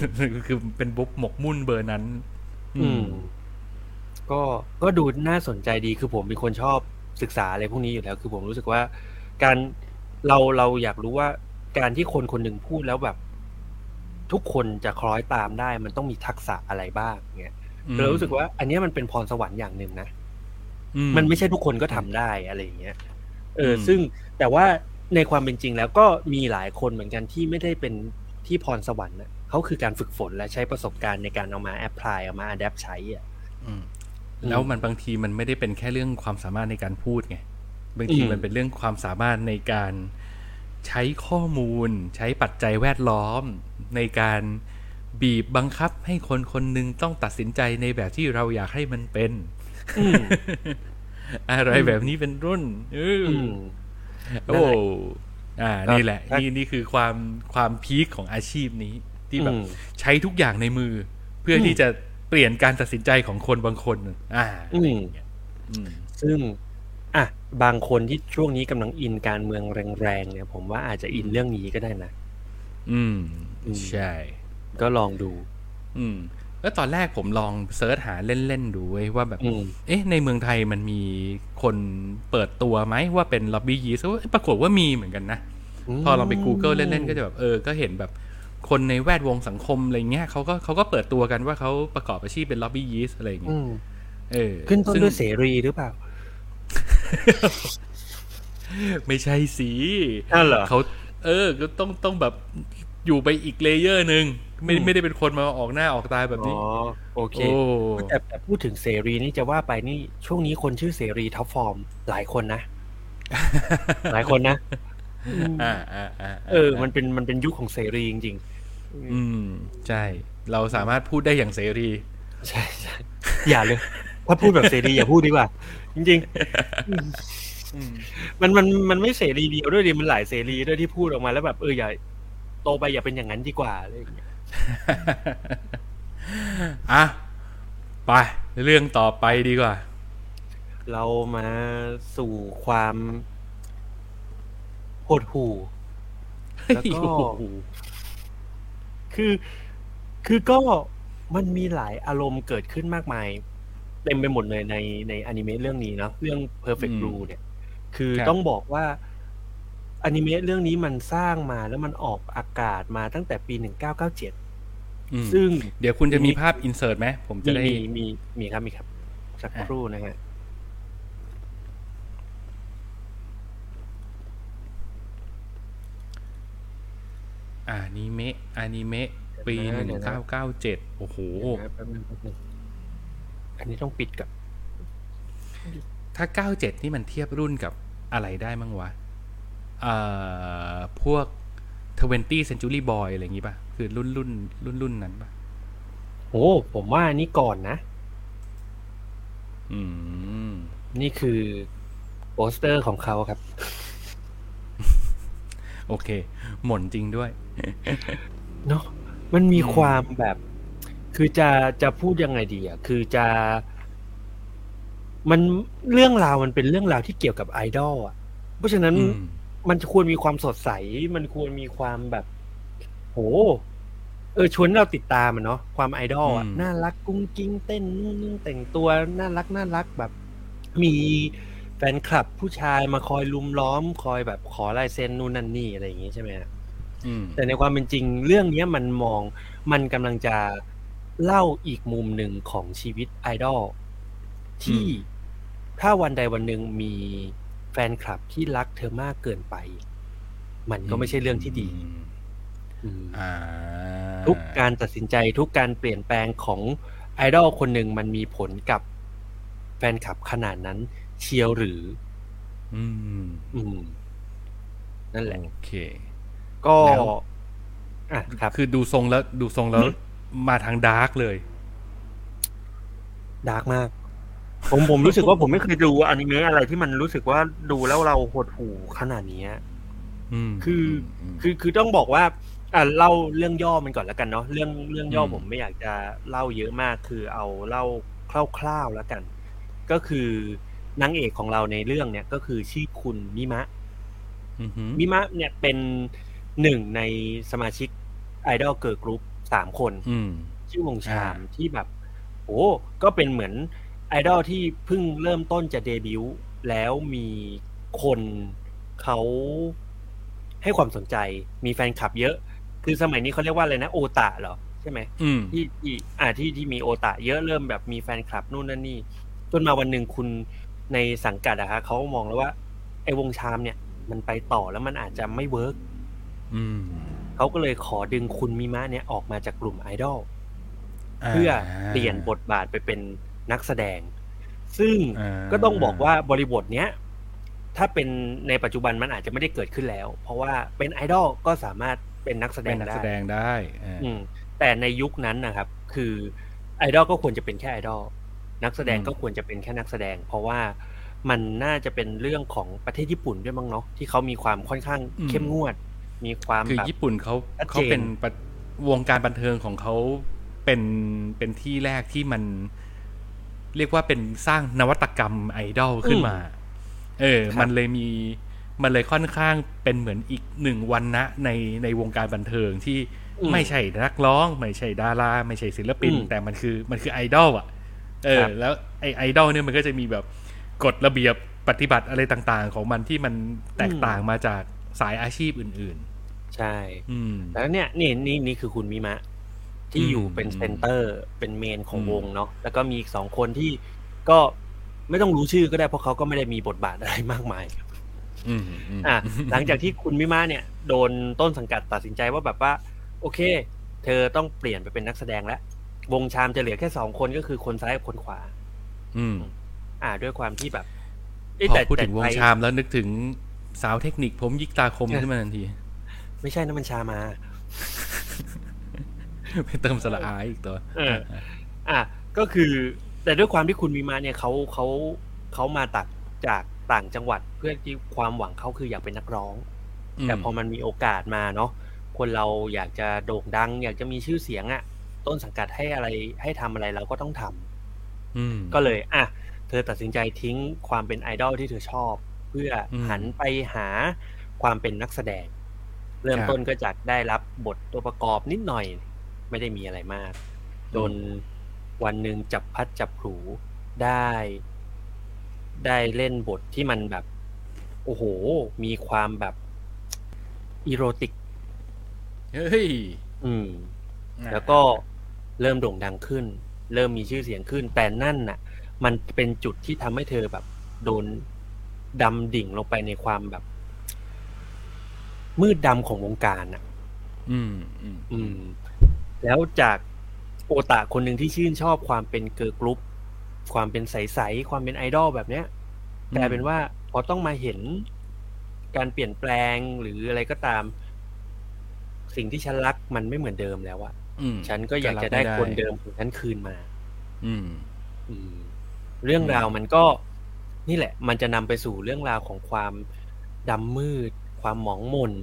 B: คือเป็นบุ๊บหมกมุ่นเบอร์นั้น
C: อืมก็ก็ดูน่าสนใจดีคือผมเป็นคนชอบศึกษาอะไรพวกนี้อยู่แล้ว คือผมรู้สึกว่า การเราเราอยากรู้ว่าการที่คนคนหนึ่งพูดแล้วแบบ ทุกคนจะคล้อยตามได้ มันต้องมีทักษะอะไรบ้างเงี้ย
B: อืม
C: เรารู้สึกว่า อันเนี้ยมันเป็นพรสวรรค์อย่างหนึ่งนะ
B: อื
C: มันไม่ใช่ทุกคนก็ทำได้อะไรอย่างเงี้ยเอออ
B: ม
C: ซึ่งแต่ว่าในความเป็นจริงแล้วก็มีหลายคนเหมือนกันที่ไม่ได้เป็นที่พรสวรรค์นะเขาคือการฝึกฝนและใช้ประสบการณ์ในการเอามา apply เอามา adapt ใช้อะ
B: อืมแล้วมันบางทีมันไม่ได้เป็นแค่เรื่องความสามารถในการพูดไงบางที
C: อืม
B: มันเป็นเรื่องความสามารถในการ ใช้ข้อมูล ใช้ปัจจัยแวดล้อม ในการบีบบังคับให้คนคนหนึ่งต้องตัดสินใจในแบบที่เราอยากให้มันเป็น
C: อืม
B: อะไรแบบนี้เป็นรุ่นเอออ
C: อืม
B: โอ้อ่า นี่แหละ
C: ครับ
B: นี่นี่คือความความพีคของอาชีพนี้ ที่แบบ
C: อืม
B: ใช้ทุกอย่างในมือ เพื่ออ
C: ม
B: ที่จะเปลี่ยนการตัดสินใจของคนบางคน อ่า
C: อืม
B: อืม
C: ซึ่ง อะ บางคนที่ช่วงนี้กำลังอินการเมืองแรงๆเนี่ย ผมว่าอาจจะอินเรื่องนี้ก็ได้นะ
B: อืม
C: อืม
B: ใช่
C: ก็ลองดู
B: อืมแล้วตอนแรกผมลอง search หาเล่น ๆ ดูเว้ยว่าแบบ
C: อืม
B: เอ๊ะ ในเมืองไทยมันมีคนเปิดตัวไหมว่าเป็น lobbyist ปรากฏว่ามีเหมือนกันนะ พอเราไป Google เล่น ๆ ก็จะแบบ เออ ก็เห็นแบบคนในแวดวงสังคมอะไรเงี้ยเขาก็เขาก็เปิดตัวกันว่าเขาประกอบอาชีพเป็น lobbyist อะไรอย่าง
C: อื
B: เงี้ย
C: ม
B: เออ
C: ขึ้นต้น
B: ซึ่ง
C: ด้วยเสรีหรือเปล่า
B: ไม่ใช่สิ
C: อ้าวเหรอ
B: เขาเออก็ต้องต้องแบบอยู่ไปอีก layer หนึ่งไม่
C: อืม
B: ไม่ได้เป็นคนมาออกหน้าออกตาแบบ
C: อ๋
B: นี้
C: อโอเค
B: โอ้
C: แต่แต่พูดถึงเสรีนี่จะว่าไปนี่ช่วงนี้คนชื่อเสรี top form หลายคนนะ หลายคนนะ
B: อ่าอ่าอ่า
C: เออ มันเป็นมันเป็นยุคของเสรีจริง
B: อืม ใช่ เราสามารถพูดได้อย่างเสรี
C: ๆใช่ใช่อย่าเลย ถ้าพูดแบบเสรีอย่าพูดดีกว่า จริงๆมันมันมันไม่เสรีเดียวด้วยดิมันหลายเสรีด้วยที่พูดออกมาแล้วแบบเอออย่าโตไปอย่าเป็นอย่างนั้นดีกว่าอะไรอย่างเงี้ย
B: อะไปเรื่องต่อไปดีกว่า
C: เรามาสู่ความโหดหู่แล้วก็
B: โอ้โห
C: คือ คือก็มันมีหลายอารมณ์เกิดขึ้นมากมาย เต็มไปหมดเลยในในอนิเมะเรื่องนี้นะเรื่อง Perfect Blue เนี่ย คือต้องบอกว่าอนิเมะเรื่องนี้มันสร้างมาแล้วมันออกอากาศมาตั้งแต่ปีห
B: นึ่ง
C: เก้าเก้าเจ็ดซึ่ง
B: เดี๋ยวคุณจะมีภาพอินเสิร์ตไหม ผมจะได้
C: มีมีมีครับมีครับ สักครู่นะฮะ
B: อนิเมะอนิเมะปีหนึ่งเก้าเก้าเจ็ดโอ้โห
C: อันนี้ต้องปิดกับ
B: ถ้าเก้าเจ็ดนี่มันเทียบรุ่นกับอะไรได้มั้งวะเอ่อพวก20 Century Boy อะไรอย่างงี้ป่ะ คือรุ่นรุ่นรุ่นรุ่นนั้นป่ะ
C: โอ้ผมว่าอันนี้ก่อนนะ
B: อืม
C: นี่คือโปสเตอร์ของเขาครับ
B: โอเค หม่นจริงด้วย
C: เนาะมันมี
B: อืม
C: ความแบบ คือจะจะพูดยังไงดีอะคือจะ มันเรื่องราวมันเป็นเรื่องราวที่เกี่ยวกับไอดอลอะ เพราะฉะนั้น
B: อืม
C: มันควรมีความสดใส มันควรมีความแบบ โห เออชวนให้เราติดตามมันเนาะความไอดอลอะ
B: อืม
C: น่ารักกุ้งกิ้งเต้นนู่นนี่แต่งตัวน่ารักน่ารักแบบ มีแฟนคลับผู้ชายมาคอยลุมล้อม คอยแบบขอลายเซ็นนู่นนั่นนี่อะไรอย่างงี้ใช่ไหมฮะ
B: อืม
C: แต่ในความเป็นจริงเรื่องเนี้ยมันมองมันกำลังจะ เล่าอีกมุมหนึ่งของชีวิตไอดอลที่ถ้าวันใดวันหนึ่งมีแฟนคลับที่รักเธอมากเกินไป มันก็ไม่ใช่เรื่องที่ดี
B: อืม
C: อืม
B: อ่า
C: ทุกการตัดสินใจทุกการเปลี่ยนแปลงของไอดอลคนหนึ่งมันมีผลกับแฟนคลับขนาดนั้น เชียวหรือ
B: อืม
C: อืม นั่นแหละ
B: โอเค
C: ก็
B: แล้ว
C: อะครับ
B: คือดูทรงแล้ว ดูทรงแล้ว มาทาง dark เลย
C: dark มาก ผมผมรู้สึกว่าผมไม่เคยดูอนิเมะอะไรที่มันรู้สึกว่าดูแล้วเราหดหู่ขนาดนี้
B: อืม
C: คือ
B: ม
C: คือคือต้องบอกว่า อ่าเล่าเรื่องย่อมันก่อนแล้วกันเนาะเรื่องเรื่องย่ออ
B: ม
C: ผมไม่อยากจะเล่าเยอะมาก คือเอาเล่าคร่าวๆแล้วกัน ก็คือนางเอกของเราในเรื่องเนี่ยก็คือชื่อคุณมิมะ
B: อือหือ
C: มิมะเนี่ยเป็นหนึ่งในสมาชิกไอดอลเกิร์ลกรุ๊ป สามคน
B: อืม
C: ชื่อวง CHAM
B: อ่า
C: ที่แบบ โอ้ก็เป็นเหมือนไอดอลที่เพิ่งเริ่มต้นจะเดบิวต์แล้วมีคนเขาให้ความสนใจ มีแฟนคลับเยอะ คือสมัยนี้เขาเรียกว่าอะไรนะ โอตะเหรอ ใช่ไหม
B: อืม
C: ที่ที่อ่าที่ที่มีโอตะเยอะเริ่มแบบมีแฟนคลับนู่นนั่นนี่จนมาวันหนึ่งคุณในสังกัดอะคะเขามองแล้วว่า ไอ้วงชามเนี่ย มันไปต่อแล้วมันอาจจะไม่เวิร์ก
B: อืม
C: เขาก็เลยขอดึงคุณมิมะเนี่ยออกมาจากกลุ่มไอดอลเพื่อเปลี่ยนบทบาทไปเป็นนักแสดง ซึ่ง
B: อ่า
C: ก็ต้องบอกว่าบริบทเนี้ยถ้าเป็นในปัจจุบันมันอาจจะไม่ได้เกิดขึ้นแล้ว เพราะว่าเป็นไอดอลก็สามารถเป็นนักแสด
B: เป็น
C: ง
B: นัก
C: ได้
B: แสดงได้อ่า
C: อืมแต่ในยุคนั้นนะครับ คือไอดอลก็ควรจะเป็นแค่ไอดอลนักแสดง
B: อืม
C: ก็ควรจะเป็นแค่นักแสดง เพราะว่ามันน่าจะเป็นเรื่องของประเทศญี่ปุ่นด้วยมั้งเนาะที่เขามีความค่อนข้างเข้มงวด มีความ
B: คือ
C: แบบ
B: ญี่ปุ่นเขา
C: ชัดเจน
B: เขาเป็นปะวงการบันเทิงของเขาเป็นเป็นที่แรกที่มัน เรียกว่าเป็นสร้างนวัตกรรมไอดอลขึ้นมา เออ มันเลยมีมันเลยค่อนข้างเป็นเหมือนอีกหนึ่งวันนะในในวงการบันเทิงที่
C: อืม
B: ไม่ใช่นักร้อง ไม่ใช่ดาราไม่ใช่ศิลปิน
C: อืม
B: แต่มันคือมันคือไอดอลอะ เออ
C: ครับ
B: แล้วไอไอดอลเนี่ยมันก็จะมีแบบกฎระเบียบปฏิบัติอะไรต่างๆ ของมันที่มันแตกต่างมาจากสายอาชีพอื่น
C: ใช่
B: ๆอืม
C: แล้วเนี่ยนี่นี่นี่คือคุณมิมะ ที่
B: อืม
C: อยู่เป็นเซนเตอร์เป็นเมนของ
B: อืม
C: วงเนาะแล้วก็มีอีกสองคนที่ก็ไม่ต้องรู้ชื่อก็ได้เพราะเขาก็ไม่ได้มีบทบาทอะไรมากมาย
B: อืมม
C: อะหลังจากที่คุณมิมะเนี่ย โดนต้นสังกัดตัดสินใจว่าแบบว่า โอเค เธอต้องเปลี่ยนไปเป็นนักแสดงแล้ว วงชามจะเหลือแค่สองคนก็คือคนซ้ายกับคนขวา
B: อืม
C: อ่า ด้วยความที่แบบเย
B: พอ
C: แต่
B: พูดถึงวง
C: แต่
B: ชามแล้วนึกถึงสาวเทคนิคผมยิกตาคมขึ้นมาทันที
C: ไม่ใช่น้ำมันชามา
B: ไปเติมสระอายอีกตัว
C: เออ อะก็คือ แต่ด้วยความที่คุณมีมาเนี่ยเขาเขาเขามาตักจากต่างจังหวัดเพื่อที่ความหวังเขาคืออยากเป็นนักร้องแต่พอมันมีโอกาสมาเนาะคนเราอยากจะโด่งดัง อยากจะมีชื่อเสียงอะ่ะ ต้นสังกัดให้อะไรให้ทำอะไรเราก็ต้องทำ
B: อืม
C: ก็เลย อะ เธอตัดสินใจทิ้งความเป็นไอดอลที่เธอชอบ เพื่ออ
B: ม
C: หันไปหาความเป็นนักแสดง เริ่ม
B: ครับ
C: ต้นก็จากได้รับบทตัวประกอบนิดหน่อย ไม่ได้มีอะไรมาก จนวันหนึ่งจับพัดจับผูได้ ได้เล่นบทที่มันแบบ โอ้โห มีความแบบerotic
B: เฮ้ย
C: อืม แล้วก็เริ่มโด่งดังขึ้น เริ่มมีชื่อเสียงขึ้น แต่นั่นน่ะ มันเป็นจุดที่ทำให้เธอแบบ โดนดำดิ่งลงไปในความแบบ มืดดำของวงการน่ะ
B: อืมอืม
C: อืม แล้วจากโอตาคนหนึ่งที่ชื่นชอบความเป็นเกิร์ลกรุ๊ป ความเป็นใสๆความเป็นไอดอลแบบเนี้ยกลายเป็นว่าพอต้องมาเห็นการเปลี่ยนแปลงหรืออะไรก็ตาม สิ่งที่ฉันรักมันไม่เหมือนเดิมแล้วอะ
B: อืม
C: ฉันก็อยากจะได้คนเดิมของฉันคืนมา
B: อืม
C: อืม เรื่องราวมันก็ นี่แหละ มันจะนำไปสู่เรื่องราวของความดำมืด ความหมองหม่น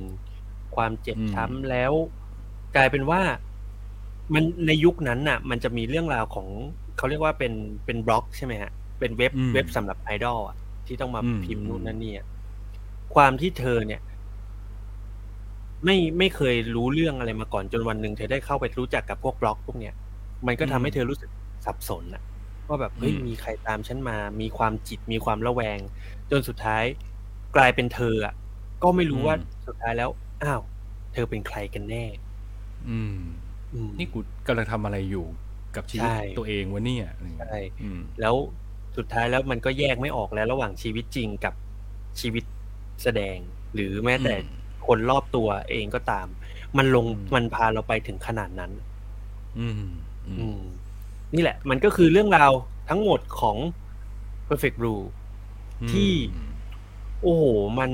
C: ความเจ็บ
B: อืม
C: ช้ำแล้ว กลายเป็นว่า มันในยุคนั้นน่ะ มันจะมีเรื่องราวของเขาเรียกว่าเป็นเป็นบล็อกใช่ไหมฮะ เป็นเว็บ
B: อืม
C: เว็บสำหรับไอดอลอะที่ต้องมา
B: อืม
C: พิมพ์นู่นนั่นนี่อะความที่เธอเนี่ย ไม่ไม่เคยรู้เรื่องอะไรมาก่อนจนวันหนึ่งเธอได้เข้าไปรู้จักกับพวกบล็อกพวกเนี้ยมันก็ทำให้เธอรู้สึกสับสนอะว่าแบบเฮ้ย
B: อืม
C: มีใครตามฉันมา มีความจิตมีความระแวง จนสุดท้ายกลายเป็นเธออะ ก็ไม่รู้ว่าสุดท้ายแล้ว อ้าว เธอเป็นใครกันแน่
B: อืม
C: อืม
B: นี่กูกำลังทำอะไรอยู่กับชีวิต
C: ใช่
B: ตัวเองวะเนี่ยอะไรอย่าง
C: ใช่
B: เงี้ยอืม
C: แล้วสุดท้ายแล้วมันก็แยกไม่ออกแล้วระหว่างชีวิตจริงกับชีวิตแสดง หรือแม้แต่
B: อืม
C: คนรอบตัวเองก็ตาม มันลง
B: อืม
C: มันพาเราไปถึงขนาดนั้น
B: อืม อื
C: อื
B: ม
C: มนี่แหละ มันก็คือเรื่องราวทั้งหมดของ perfect rule ที่ โอ้โห มัน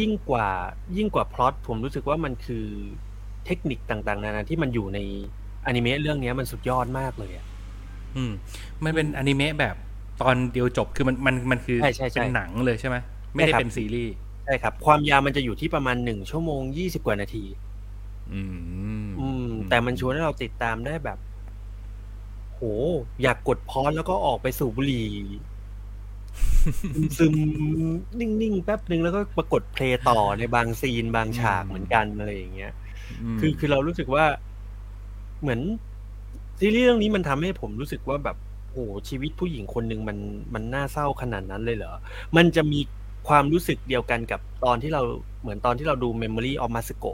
C: ยิ่งกว่ายิ่งกว่าพล็อตผมรู้สึกว่ามันคือเทคนิคต่างๆ นานาที่มันอยู่ในอนิเมะเรื่องเนี้ยมันสุดยอดมากเลยอะ
B: อืม มันเป็นอนิเมะแบบตอนเดียวจบคือมันมันมันคือ
C: ใช่ใช่ใช่
B: เป็นหนังเลยใช่ไหมไม่ได้
C: ใช่ครับ
B: เป็นซีรีส์
C: ใช่ครับ ความยาวมันจะอยู่ที่ประมาณหนึ่งชั่วโมงยี่สิบกว่านาที
B: อืม
C: อืม แต่มันชวนให้เราติดตามได้แบบ โห อยากกดพอสแล้วก็ออกไปสูบบุหรี่ ซึมๆนิ่งๆแป๊บหนึ่งแล้วก็ปรากฏเพลย์ต่อในบางซีนบางฉากเหมือนกันอะไรอย่างเงี้ย
B: ม
C: คือคือเรารู้สึกว่า เหมือนซีรีส์เรื่องนี้มันทำให้ผมรู้สึกว่าแบบโอ้โหชีวิตผู้หญิงคนหนึ่งมันมันน่าเศร้าขนาดนั้นเลยเหรอ มันจะมีความรู้สึกเดียวกันกับตอนที่เราเหมือนตอนที่เราดู Memory of Masako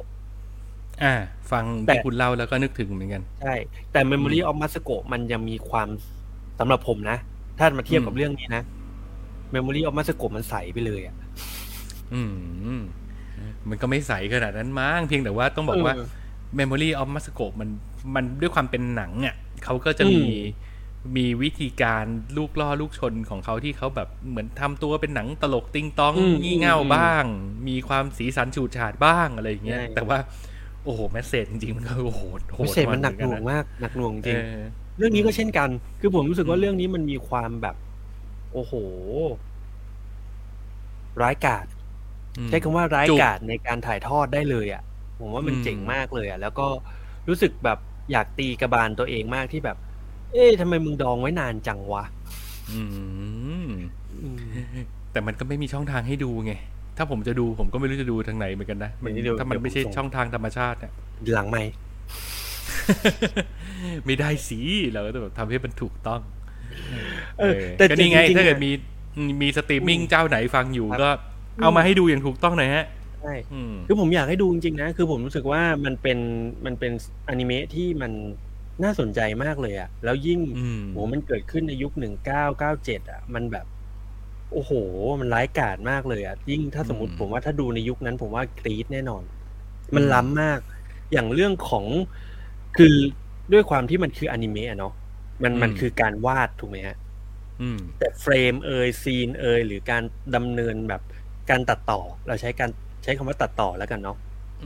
B: อ่า ฟัง
C: แต่
B: ที่คุณเล่าแล้วก็นึกถึงเหมือนกัน
C: ใช่ แต่ Memory of Masako มันยังมีความสำหรับผมนะ ถ้ามาเทียบกับ
B: อืม
C: เรื่องนี้นะ Memory of Masako มันใสไปเลยอะ
B: อืมมันก็ไม่ใสขนาดนั้นมั้งเพียงแต่ว่าต้องบอกว่า
C: เออ
B: Memory of Masako มันมันด้วยความเป็นหนังอะเขาก็จะมี
C: อืม
B: มีวิธีการลูกล่อลูกชนของเขาที่เขาแบบเหมือนทำตัวเป็นหนังตลกติ้งต้อง
C: อืม
B: งี่เง่า
C: อืม
B: บ้าง มีความสีสันฉูดฉาดบ้างอะไรอย่างเงี้ย
C: ใช่
B: แต่ว่า โอ้โหแมสเซจจริงๆมันก็โอ้โหโห
C: พิ
B: ด
C: เศษมันหนักห
B: เอ
C: น่วงมากหนักหน่วงจริง
B: เออ
C: เรื่องนี้ก็เช่นกัน คือผมรู้สึกว่า
B: อืม
C: เรื่องนี้มันมีความแบบ โอ้โห ร้ายกาจ
B: อืม
C: ใช้คำว่าร้าย
B: จุก
C: กาจในการถ่ายทอดได้เลยอะ ผมว่ามัน
B: อืม
C: เจ๋งมากเลยอะ แล้วก็รู้สึกแบบอยากตีกระบาลตัวเองมากที่แบบ เอ๊ะทำไมมึงดองไว้นานจังวะ
B: อืม
C: อืม
B: แต่มันก็ไม่มีช่องทางให้ดูไง ถ้าผมจะดูผมก็ไม่รู้จะดูทางไหนเหมือนกันนะมัน
C: เดี๋ยว
B: ถ้ามันไม่ใช่
C: เดี๋ยวผมส่ง
B: ช่องทางธรรมชาติเนี่ย
C: หลังไม่
B: ไม่ได้สิเราก็ต้องแบบทำให้มันถูกต้อง
C: เออ
B: เออ
C: แต่
B: ก็นี่ไง
C: จริงๆ
B: ถ้าเกิด
C: อะ
B: มีมีสตรีมมิ่ง
C: อืม
B: เจ้าไหนฟังอยู่
C: ครับ
B: ก็ เอามาให้ดูอย่างถูกต้องหน่อยฮะ
C: ใช่
B: อืม
C: คือผมอยากให้ดูจริงๆนะ คือผมรู้สึกว่ามันเป็นมันเป็นอนิเมะที่มันน่าสนใจมากเลยอะแล้วยิ่ง
B: อืม
C: โหมันเกิดขึ้นในยุคหนึ่งเก้าเก้าเจ็ดอะมันแบบ โอ้โห มันร้ายกาจมากเลยอะยิ่งถ้าสมมติ
B: อืม
C: ผมว่าถ้าดูในยุคนั้น ผมว่ากรี๊ดแน่นอน มันล้ำมาก อย่างเรื่องของคือด้วยความที่มันคืออนิเมะอะเนาะ มันมันคือการวาดถูกไหมฮะ
B: อืม
C: แต่เฟรมเอยซีนเอยหรือการดำเนินแบบการตัดต่อ เราใช้การใช้คำว่าตัดต่อแล้วกันเนาะ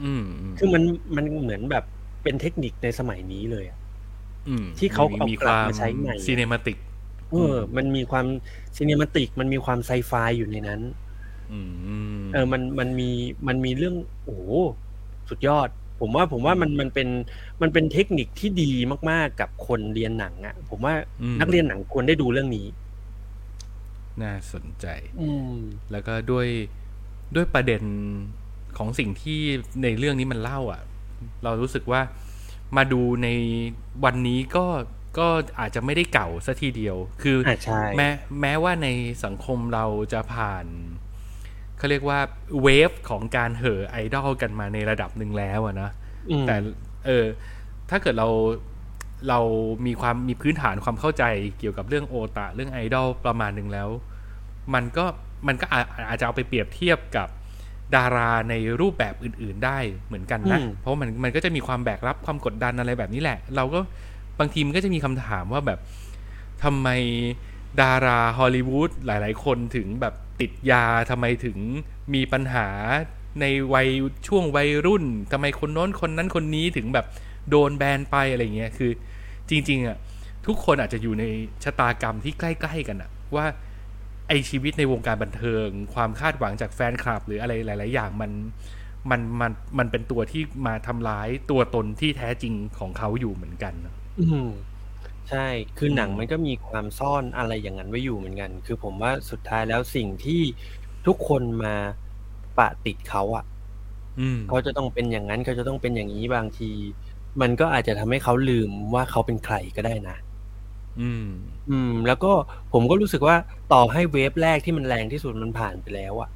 B: อืมอืม
C: คือมันมันเหมือนแบบเป็นเทคนิคในสมัยนี้เลยอะ
B: อืม
C: ที่เขาเอา
B: มี
C: กลับมาใช้ใหม่
B: cinematic เอ
C: อ มันมีความ cinematic มันมีความไซไฟอยู่ในนั้น
B: อืม
C: เออ มันมันมีมันมีเรื่องโอ้โหสุดยอด ผมว่าผมว่ามันมันเป็นมันเป็นเทคนิคที่ดีมากๆกับคนเรียนหนังอะผมว่า
B: อืม
C: นักเรียนหนังควรได้ดูเรื่องนี้
B: น่าสนใจ
C: อืม
B: แล้วก็ด้วยด้วยประเด็นของสิ่งที่ในเรื่องนี้มันเล่าอะ เรารู้สึกว่ามาดูในวันนี้ก็ก็อาจจะไม่ได้เก่าซะทีเดียว คือ
C: อ่าใช่
B: แม้แม้ว่าในสังคมเราจะผ่าน เขาเรียกว่าเวฟของการเห่อไอดอลกันมาในระดับหนึ่งแล้วอะนะ
C: อืม
B: แต่เออถ้าเกิดเราเรามีความมีพื้นฐานความเข้าใจเกี่ยวกับเรื่องโอตาเรื่องไอดอลประมาณหนึ่งแล้ว มันก็มันก็อาอาจจะเอาไปเปรียบเทียบกับดาราในรูปแบบอื่น ๆ ได้เหมือนกันนะ
C: อืม
B: เพราะมันมันก็จะมีความแบกรับความกดดันอะไรแบบนี้แหละ เราก็บางทีมันก็จะมีคำถามว่าแบบทำไมดาราฮอลลีวูดหลาย ๆ คนถึงแบบ ติดยาทำไมถึงมีปัญหาในวัยช่วงวัยรุ่นทำไมคนโน้นคนนั้นคนนี้ถึงแบบโดนแบนไปอะไรเงี้ยคือจริง ๆอะทุกคนอาจจะอยู่ในชะตากรรมที่ใกล้ ๆ กันอะว่าไอชีวิตในวงการบันเทิง ความคาดหวังจากแฟนคลับ หรืออะไรหลาย ๆ อย่างมันมันมันมันเป็นตัวที่มาทำร้ายตัวตนที่แท้จริงของเขาอยู่เหมือนกันอะ
C: อืม ใช่ คือหนัง
B: อืม
C: มันก็มีความซ่อนอะไรอย่างนั้นไว้อยู่เหมือนกัน คือผมว่าสุดท้ายแล้วสิ่งที่ทุกคนมาปะติดเขาอะ
B: อืม
C: เขาจะต้องเป็นอย่างนั้น เขาจะต้องเป็นอย่างนี้ บางที มันก็อาจจะทำให้เขาลืมว่าเขาเป็นใครก็ได้นะ
B: อืม
C: อืม แล้วก็ผมก็รู้สึกว่า ต่อให้เวฟแรกที่มันแรงที่สุดมันผ่านไปแล้วอะ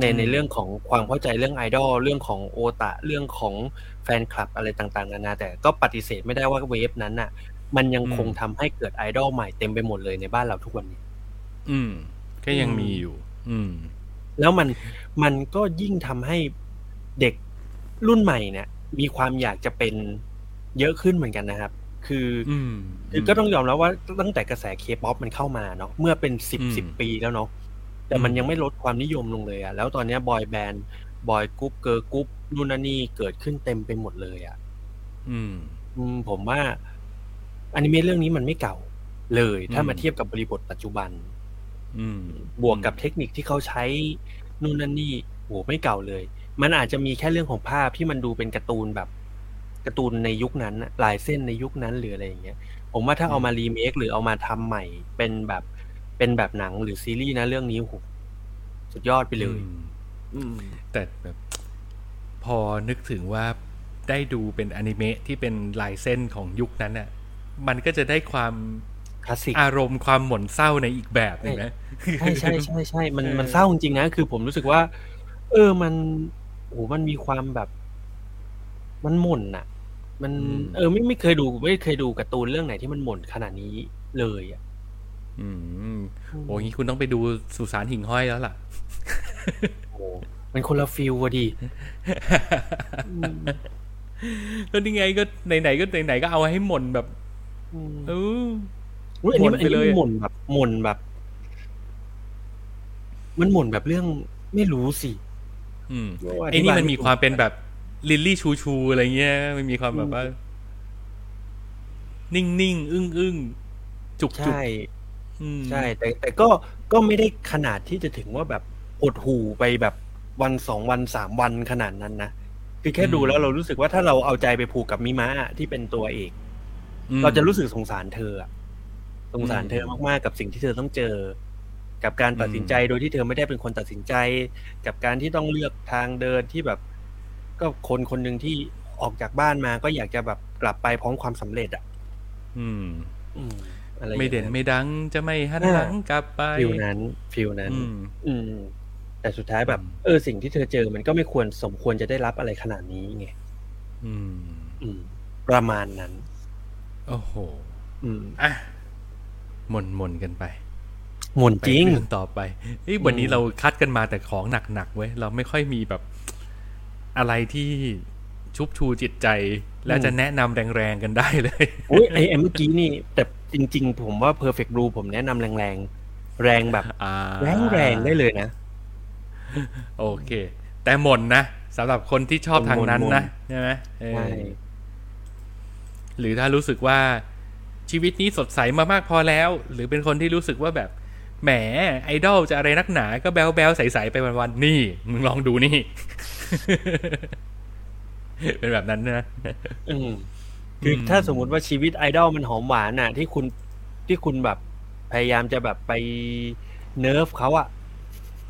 C: ใน
B: อืม
C: ในเรื่องของความเข้าใจเรื่องไอดอลเรื่องของโอตะเรื่องของแฟนคลับอะไรต่าง ๆ นานา แต่ก็ปฏิเสธไม่ได้ว่า wave นั้นน่ะ มันยังคงทำให้เกิดไอดอลใหม่เต็มไปหมดเลยในบ้านเราทุกวันนี้
B: อืม ก็ยัง
C: อืม
B: มีอยู่ อืม
C: แล้วมันมันก็ยิ่งทำให้เด็กรุ่นใหม่เนี่ย มีความอยากจะเป็นเยอะขึ้นเหมือนกันนะครับ คือ
B: อืม
C: คือก็ต้องยอมรับว่าตั้งแต่กระแสเคป๊อปมันเข้ามาเนาะเมื่อเป็นสิบ
B: อืม
C: สิบปีแล้วเนาะแต่มัน
B: อืม
C: ยังไม่ลดความนิยมลงเลยอะแล้วตอนเนี้บอยแบนด์บอยกรุ๊ปเกิร์ลกรุ๊ปนู่นนั่นนี่เกิดขึ้นเต็มไปหมดเลยอะ
B: อืม
C: อืมผมว่า อนิเมะเรื่องนี้มันไม่เก่าเลย ถ้า
B: อืม
C: มาเทียบกับบริบทปัจจุบัน
B: อืม
C: บวกกับเทคนิคที่เขาใช้นู่นนั่นนี่โหไม่เก่าเลย มันอาจจะมีแค่เรื่องของภาพที่มันดูเป็นการ์ตูนแบบการ์ตูนในยุคนั้นน่ะลายเส้นในยุคนั้นหรืออะไรอย่างเงี้ยผมว่าถ้าเอามารีเมคหรือเอามาทำใหม่ เป็นแบบเป็นแบบหนังหรือซีรีส์นะเรื่องนี้โหสุดยอดไปเลย
B: อืม
C: อืม
B: แต่แบบพอนึกถึงว่าได้ดูเป็นอนิเมะที่เป็นลายเส้นของยุคนั้นน่ะ มันก็จะได้ความ
C: คลาสสิก
B: อารมณ์ความหม่นเศร้าในอีกแบบหนึ่งนะ
C: ใช่ใช่ใช่ใช่มัน
B: เออ
C: มันเศร้าจริงๆนะคือผมรู้สึกว่า เออมันโอ้มันมีความแบบ มันหม่นอะมัน เออไม่ไม่เคยดูไม่เคยดูการ์ตูนเรื่องไหนที่มันหม่นขนาดนี้เลยอะ
B: อืมโอ้ยงี้คุณต้องไปดูสุสานหิ่งห้อยแล้วล่ะ
C: โอ้มันคนละฟิลวะดิอืม
B: ก็นี่ไงก็ไหนๆก็ไหนๆก็เอาให้หม่นแบบ
C: อืม
B: เออ
C: อุ๊ยอันนี้มัน
B: หม่นไปเลย
C: อันนี้มันหม่นแบบหม่นแบบ มันหม่นแบบเรื่องไม่รู้สิ
B: อืม
C: ว่า
B: ไอ้นี่
C: ธิบย
B: มันมี
C: ไถูก
B: ความเป็นแบบลิลลี่ชูชูอะไรเงี้ย มันมีความแบบว่า นิ่งๆอึ้งอึ้งๆจุกจุก
C: ใช่
B: อืม
C: ใช่ แต่แต่ก็ก็ไม่ได้ขนาดที่จะถึงว่าแบบหดหูไปแบบวันสองวันสามวันขนาดนั้นนะ คือแค่ดูแล้วเรารู้สึกว่าถ้าเราเอาใจไปผูกกับมิมะอะที่เป็นตัวเอก
B: อืม
C: เราจะรู้สึกสงสารเธออะสงสาร
B: อืม
C: เธอมากๆ กับสิ่งที่เธอต้องเจอ กับการตัดสินใจโดยที่เธอไม่ได้เป็นคนตัดสินใจ กับการที่ต้องเลือกทางเดินที่แบบ ก็คนคนหนึ่งที่ออกจากบ้านมา ก็อยากจะแบบกลับไปพร้อมความสำเร็จ อะ
B: อืม
C: อืมอะไร
B: ไม่เด่น
C: อย่างงี้ย
B: ไม่ดังจะไม่หัน
C: อ่า
B: หลังกลับไป
C: feel นั้น feel นั้น
B: อืม
C: อืมแต่สุดท้ายแบบ เออสิ่งที่เธอเจอมันก็ไม่ควรสมควรจะได้รับอะไรขนาดนี้ไง
B: อืม
C: อืม ประมาณนั้น
B: โอ้โห
C: อืม
B: อะหม่นหม่นกันไป
C: หมุน
B: ไป
C: จริง
B: เรื่องต่อไปเฮ้ยวันนี้
C: อืม
B: เราคัดกันมาแต่ของหนักๆเว้ยเราไม่ค่อยมีแบบอะไรที่ชุบชูจิตใจ และจะแนะนำแรงๆกันได้เลย
C: อุ้ยไอไอ้เมื่อกี้นี่ แต่จริง ๆ ผมว่า perfect blue ผมแนะนำแรงๆ แรงแบบ
B: อ่า
C: แรงแรงๆได้เลยนะ
B: โอเค แต่หม่นนะสำหรับคนที่ชอบทางนั้นนะใช่ไหมเออ
C: ใช่
B: หรือถ้ารู้สึกว่าชีวิตนี้สดใสมามากพอแล้ว หรือเป็นคนที่รู้สึกว่าแบบแหมไอดอลจะอะไรนักหนา ก็แบลแบลใสๆไปวันๆนี่มึงลองดูนี่ เป็นแบบนั้นนะ
C: อืมคืออ
B: ม
C: ถ้าสมมุติว่าชีวิตไอดอลมันหอมหวานน่ะ ที่คุณที่คุณแบบพยายามจะแบบไปเนิร์ฟเขาอะ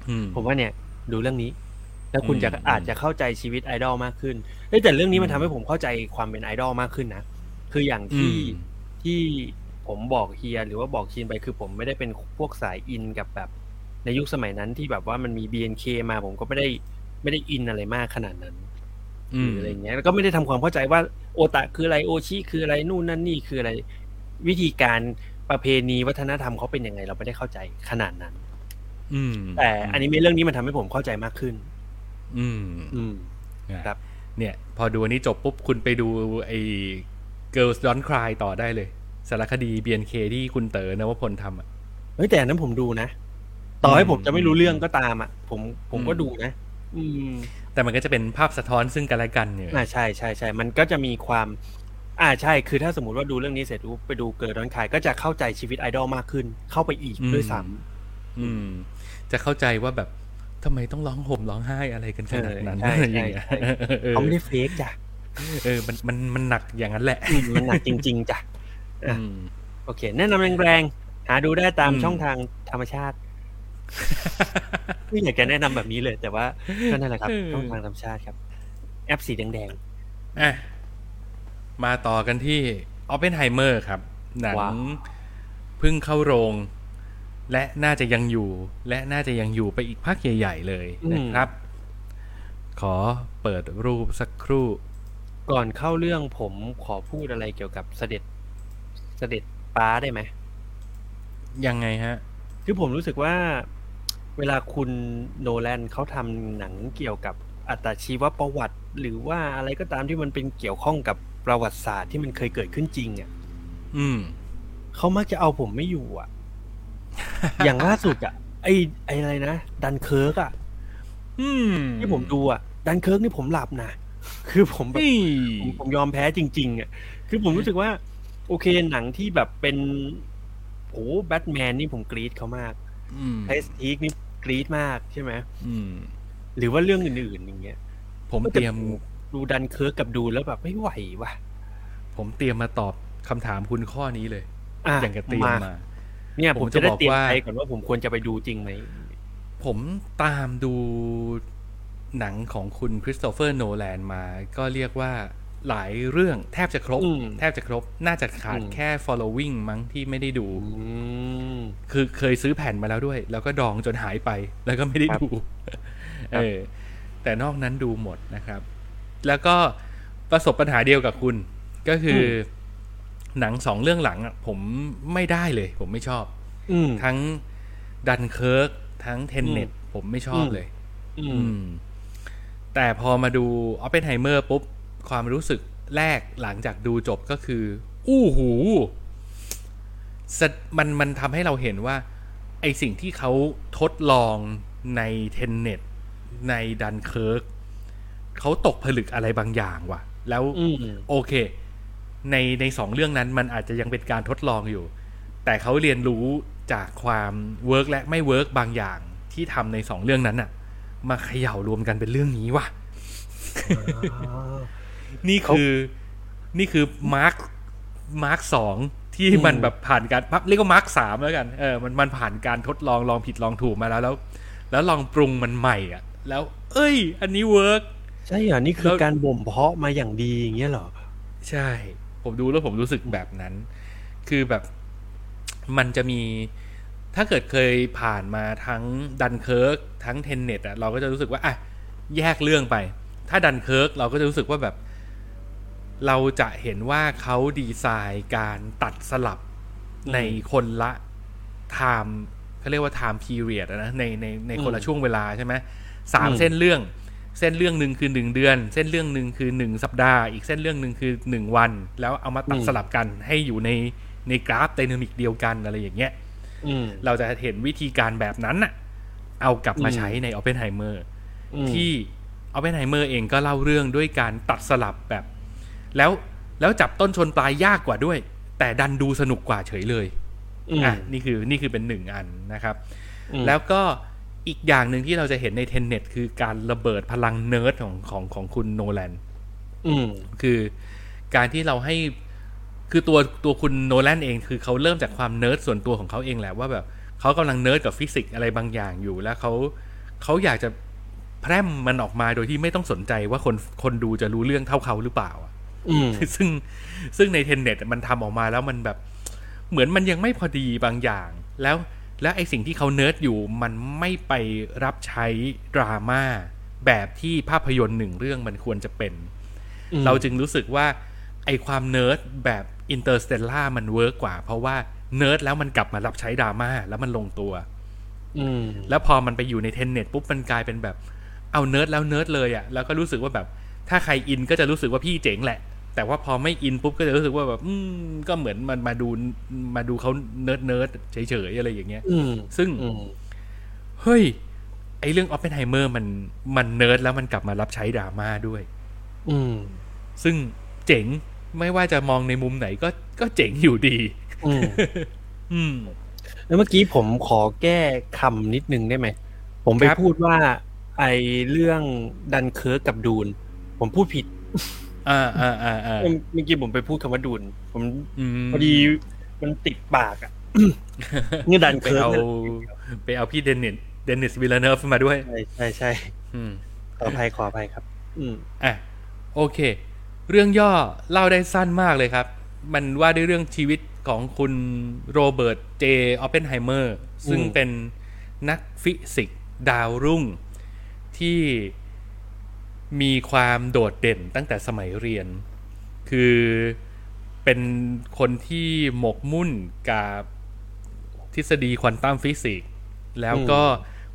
B: อืม
C: ผมว่าเนี่ย ดูเรื่องนี้ แล้วคุณจะ
B: อืม
C: อาจจะเข้าใจชีวิตไอดอลมากขึ้นเอ้ยแต่เรื่องนี้มัน
B: อืม
C: ทำให้ผมเข้าใจความเป็นไอดอลมากขึ้นนะ คืออย่างที่
B: อืม
C: ที่ผมบอกเฮียหรือว่าบอกชินไปคือผมไม่ได้เป็นพวกสายอินกับแบบ ในยุคสมัยนั้นที่แบบว่ามันมี BNK มาผมก็ไม่ได้ไม่ได้อินอะไรมากขนาดนั้น
B: อื
C: ห
B: ม
C: รืออะไรเงี้ยแล้วก็ไม่ได้ทำความเข้าใจว่าโอตะคืออะไรโอชิคืออะไรนู่นนั่นนี่คืออะไร วิธีการประเพณีวัฒนธรรมเขาเป็นยังไง เราไม่ได้เข้าใจขนาดนั้น
B: อืม
C: แต่อันนี้เรื่องนี้มันทำให้ผมเข้าใจมากขึ้น
B: อืม
C: อืม
B: นะครับ เนี่ย พอดูอันนี้จบปุ๊บคุณไปดูไอ้ Girls Don't Cry ต่อได้เลย สารคดี BNK ที่คุณเต๋อนวพลทำอะ
C: เฮ้ยแต่อันนั้นผมดูนะ ต่อให้
B: อืม
C: ผมจะไม่รู้เรื่องก็ตามอะ ผมผมก็
B: อืม
C: ดูนะ อืม
B: แต่มันก็จะเป็นภาพสะท้อนซึ่งกันและกันเนี่ย
C: อ่าใช่ใช่ใช่มันก็จะมีความ อ่าใช่คือถ้าสมมติว่าดูเรื่องนี้เสร็จปุ๊บไปดูเกิดร้อนคายก็จะเข้าใจชีวิตไอดอลมากขึ้น เข้าไปอีก
B: อืม
C: ด้วยซ้
B: อืม จะเข้าใจว่าแบบทำไมต้องร้องห่มร้องไห้อะไรกันขนาดนั้น
C: เออใช่
B: อะไรอย่างเงี้ย
C: ใช่
B: เอำอ
C: เขาไม่ได้เฟกจ้ะ
B: เออมันมันมันหนักอย่างนั้นแหละ
C: อืมมันหนักจริง ๆจ้ะ
B: อืม
C: โอเค แนะนำแรงๆหาดูได้ตาม
B: อืม
C: ช่องทางธรรมชาติไม่อยากจะแนะนำแบบนี้เลย แต่ว่าก็นั่นแหละครับช่องทางธรรมชาติครับ แอปสีแดง
B: อะมาต่อกันที่ออปเปนไฮเมอร์ครับ หนัง
C: ว้าว
B: เพิ่งเข้าโรง และน่าจะยังอยู่ และน่าจะยังอยู่ไปอีกพักใหญ่ ๆ เลยนะครับ ขอเปิดรูปสักครู่
C: ๆ ก่อนเข้าเรื่องผมขอพูดอะไรเกี่ยวกับเสด็จ เสด็จป้าได้ไหม
B: ยังไงฮะ
C: คือผมรู้สึกว่าเวลาคุณโนแลนเขาทำหนังเกี่ยวกับอัตชีวประวัติ หรือว่าอะไรก็ตามที่มันเป็นเกี่ยวข้องกับประวัติศาสตร์ที่มันเคยเกิดขึ้นจริงอะ
B: อืม
C: เขามักจะเอาผมไม่อยู่อะ อย่างล่าสุดอะ ไอไออะไรนะ ดันเคิร์กอะ
B: อืม
C: ที่ผมดูอะ ดันเคิร์กนี่ผมหลับนะ คือผมแบบ
B: นี่
C: ผมผมยอมแพ้จริงๆอะคือผมรู้สึกว่า โอเคหนังที่แบบเป็นโอ้แบทแมนนี่ผมกรี๊ดเขามาก
B: อืม
C: Prestige นี่กรี๊ดมากใช่ไหม
B: อืม
C: หรือว่าเรื่องอื่นๆอย่างเงี้ย
B: ผมเตรียม
C: ดูดันเคิร์กกับดูแล้วแบบไม่ไหวว่ะ
B: ผมเตรียมมาตอบคำถามคุณข้อนี้เลย
C: อะ
B: อย่างกับเตรียมมา
C: เนี่ย
B: ผ
C: ผมม
B: จะ
C: จะได้
B: บอก
C: เตรียม
B: ว่า
C: ใจก่อนว่าผมควรจะไปดูจริงไหม
B: ผมตามดู หนังของคุณคริสโตเฟอร์โนแลนมา ก็เรียกว่าหลายเรื่องแทบจะครบ
C: อืม
B: แทบจะครบ น่าจะขาด
C: อืม
B: แค่ Following มั้งที่ไม่ได้ดู
C: อืม
B: คือเคยซื้อแผ่นมาแล้วด้วย แล้วก็ดองจนหายไป แล้วก็ไม่ได้
C: ครับ
B: ดู เออ แต่นอกนั้นดูหมดนะครับ แล้วก็ประสบปัญหาเดียวกับคุณ ก็คืออหนังสองเรื่องหลังอะผมไม่ได้เลย ผมไม่ชอบ
C: อืม
B: ทั้งดันเคิร์กทั้งเทนเน็ตผมไม่ชอบ
C: อืม
B: เลย
C: อื
B: อื
C: ม
B: ม แต่พอมาดูออปเปนไฮเมอร์ปุ๊บ ความรู้สึกแรกหลังจากดูจบก็คือ อู้หูสะมันมันทำให้เราเห็นว่า ไอสิ่งที่เขาทดลองในเทนเน็ตในดันเคิร์กเขาตกผลึกอะไรบางอย่างว่ะ แล้ว
C: อืม
B: โอเค ในในสองเรื่องนั้นมันอาจจะยังเป็นการทดลองอยู่ แต่เขาเรียนรู้จากความ work และไม่ work บางอย่างที่ทำในสองเรื่องนั้นน่ะ มาเขย่ารวมกันเป็นเรื่องนี้ว่ะนี่คือ นี่คือ mark mark สองที่
C: อืม
B: มันแบบผ่านการพับเรียกว่า mark สามแล้วกันเออมันมันผ่านการทดลองลองผิดลองถูกมาแล้วแล้ว แล้วลองปรุงมันใหม่อะ แล้ว เอ้ย อันนี้ work
C: ใช่เหรอนี่คือ
B: แล้ว
C: การบ่มเพาะมาอย่างดีอย่างเงี้ยเหรอ
B: ใช่ ผมดูแล้วผมรู้สึกแบบนั้น คือแบบมันจะมี ถ้าเกิดเคยผ่านมาทั้งดันเคิร์กทั้งเทนเน็ตอะเราก็จะรู้สึกว่าอะแยกเรื่องไป ถ้าดันเคิร์กเราก็จะรู้สึกว่าแบบ เราจะเห็นว่าเขาดีไซน์การตัดสลับ
C: อืม
B: ในคนละ time เขาเรียกว่า time period นะในในในคนละ
C: อืม
B: ช่วงเวลาใช่ไหมสาม
C: อืม
B: เส้นเรื่อง เส้นเรื่องหนึ่งคือหนึ่งเดือน เส้นเรื่องหนึ่งคือหนึ่งสัปดาห์ อีกเส้นเรื่องหนึ่งคือหนึ่งวัน แล้วเอามาตัด
C: อืม
B: สลับกันให้อยู่ในในกราฟ dynamic เดียวกันอะไรอย่างเงี้ย
C: อืม
B: เราจะเห็นวิธีการแบบนั้นน่ะ เอากลับมา
C: อืม
B: ใช้ใน o p p e n h e i m e r
C: อืม
B: ที่ o p p e n h e i m e r เองก็เล่าเรื่องด้วยการตัดสลับแบบ แล้วแล้วจับต้นชนปลายยากกว่าด้วย แต่ดันดูสนุกกว่าเฉยเลย
C: อืม
B: อะนี่คือนี่คือเป็นหนึ่งอันนะครับ
C: อืม
B: แล้วก็อีกอย่างหนึ่งที่เราจะเห็นในเทนเน็ตคือการระเบิดพลังเนิร์ดของของของคุณโนแลน
C: อืม
B: คือการที่เราให้ คือตัวตัวคุณโนแลนเองคือเขาเริ่มจากความเนิร์ดส่วนตัวของเขาเองแหละว่าแบบเขากำลังเนิร์ดกับฟิสิกส์อะไรบางอย่างอยู่แล้วเขาเขาอยากจะพล่ามมันออกมาโดยที่ไม่ต้องสนใจว่าคนคนดูจะรู้เรื่องเท่าเขาหรือเปล่าอะ
C: อืม
B: ซึ่งซึ่งใน Tenet มันทำออกมาแล้วมันแบบ เหมือนมันยังไม่พอดีบางอย่าง แล้วแล้วไอสิ่งที่เขาเนิร์ดอยู่มันไม่ไปรับใช้ดราม่าแบบที่ภาพยนตร์หนึ่งเรื่องมันควรจะเป็น
C: อืม
B: เราจึงรู้สึกว่าไอความเนิร์ดแบบ Interstellar มัน work กว่า เพราะว่าเนิร์ดแล้วมันกลับมารับใช้ดราม่าแล้วมันลงตัว
C: อืม
B: แล้วพอมันไปอยู่ใน Tenet ปุ๊บมันกลายเป็นแบบ เอาเนิร์ดแล้วเนิร์ดเลยอะแล้วก็รู้สึกว่าแบบ ถ้าใครอินก็จะรู้สึกว่าพี่เจ๋งแหละ แต่ว่าพอไม่อินปุ๊บก็จะรู้สึกว่าแบบ อืมก็เหมือนมันมาดูมาดูเขา nerd nerd เฉยๆอะไรอย่างเงี้ย
C: อืม
B: ซึ่ง
C: อืม
B: เฮ้ยไอเรื่องออปเปนไฮเมอร์มันมันเนิร์ดแล้วมันกลับมารับใช้ดราม่าด้วย
C: อืม
B: ซึ่งเจ๋ง ไม่ว่าจะมองในมุมไหนก็ก็เจ๋งอยู่ดี
C: อืม
B: อืม
C: แล้วเมื่อกี้ผมขอแก้คำนิดนึงได้ไหม ผมไป
B: ครับ
C: พูดว่า ไอเรื่องดันเคิร์กกับ Dune ผมพูดผิด
B: อ่าอ่าอ่าอ่า
C: เมื่อกี้ผมไปพูดคำว่า Dune ผมพอดีมันติดปากอะนี่ดัน
B: ไป
C: เคิร์ก
B: เอา
C: นั่น
B: ไปเอาพี่เดนนิสเดนนิสวิลเลเนฟมาด้วย
C: ใช่ใช่ใช่
B: อืม
C: ขออภัยขออภัยครับ อืม
B: อะโอเค เรื่องย่อเล่าได้สั้นมากเลยครับ มันว่าด้วยเรื่องชีวิตของคุณโรเบิร์ตเจออปเปนไฮเมอร์ซึ่งเป็นนักฟิสิกส์ดาวรุ่ง ที่มีความโดดเด่นตั้งแต่สมัยเรียน คือเป็นคนที่หมกมุ่นกับทฤษฎีควอนตัมฟิสิกส์แล้วก็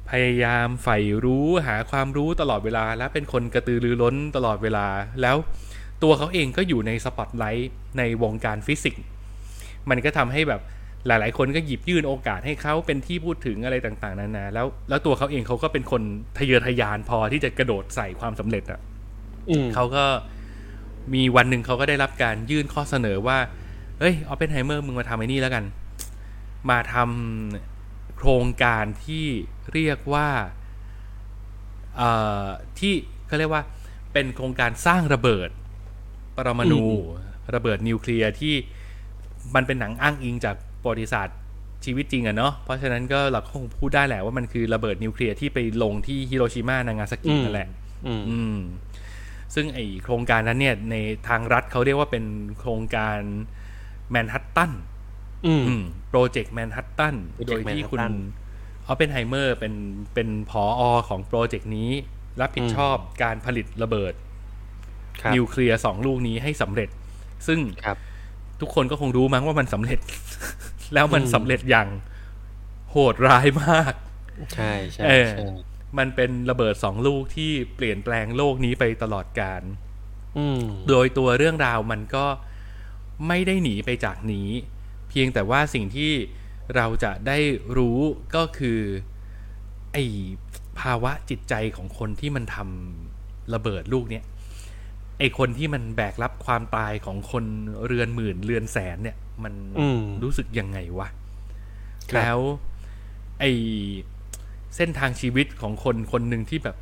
B: พยายามใฝ่รู้หาความรู้ตลอดเวลา และเป็นคนกระตือรือร้นตลอดเวลาแล้ว ตัวเขาเองก็อยู่ในสปอตไลท์ในวงการฟิสิกส์มันก็ทำให้แบบหลาย ๆ คนก็หยิบยื่นโอกาสให้เขาเป็นที่พูดถึงอะไรต่างๆนานาแล้ว แล้วตัวเขาเองเขาก็เป็นคนทะเยอทะยานพอที่จะกระโดดใส่ความสำเร็จอะ
C: อืม
B: เขาก็มีวันหนึ่งเขาก็ได้รับการยื่นข้อเสนอว่า เฮ้ยออปเปนไฮเมอร์มึงมาทำไอ้นี่แล้วกัน มาทำโครงการที่เรียกว่าเอ่อที่เขาเรียกว่าเป็นโครงการสร้างระเบิด ปรมาณูระเบิดนิวเคลียร์ที่มันเป็นหนังอ้างอิงจากประวัติศาสตร์ชีวิตจริงอะเนาะเพราะฉะนั้นก็เราก็คงพูดได้แหละว่ามันคือระเบิดนิวเคลียร์ที่ไปลงที่ฮิโรชิมานางาซากินั่นแหละ
C: อืม
B: อืมซึ่งไอโครงการนั้นเนี่ยในทางรัฐเขาเรียกว่าเป็นโครงการแมนฮัตตัน
C: อืม
B: โปรเจกต์แมนฮัตตัน
C: Project
B: โดยที่คุณ
C: Manhattan
B: ออปเปนไฮเมอร์เป็นเป็นผอ.ของโปรเจกต์นี้ รับผิดชอบการผลิตระเบิด
C: ครับ
B: นิวเคลียร์สองลูกนี้ให้สำเร็จ ซึ่ง
C: ครับ
B: ทุกคนก็คงรู้มั้งว่ามันสำเร็จ แล้วมัน
C: อืม
B: สำเร็จอย่างโหดร้ายมาก
C: ใช่ใช่
B: เออ
C: ใช่
B: มันเป็นระเบิดสองลูกที่เปลี่ยนแปลงโลกนี้ไปตลอดกาล
C: อืม
B: โดยตัวเรื่องราวมันก็ไม่ได้หนีไปจากนี้ เพียงแต่ว่าสิ่งที่เราจะได้รู้ก็คือไอภาวะจิตใจของคนที่มันทำระเบิดลูกเนี้ย ไอคนที่มันแบกรับความตายของคนเรือนหมื่นเรือนแสนเนี่ย มัน
C: อืม
B: รู้สึกยังไงวะ
C: ครับ
B: แล้วไอเส้นทางชีวิตของคนคนหนึ่งที่แบบ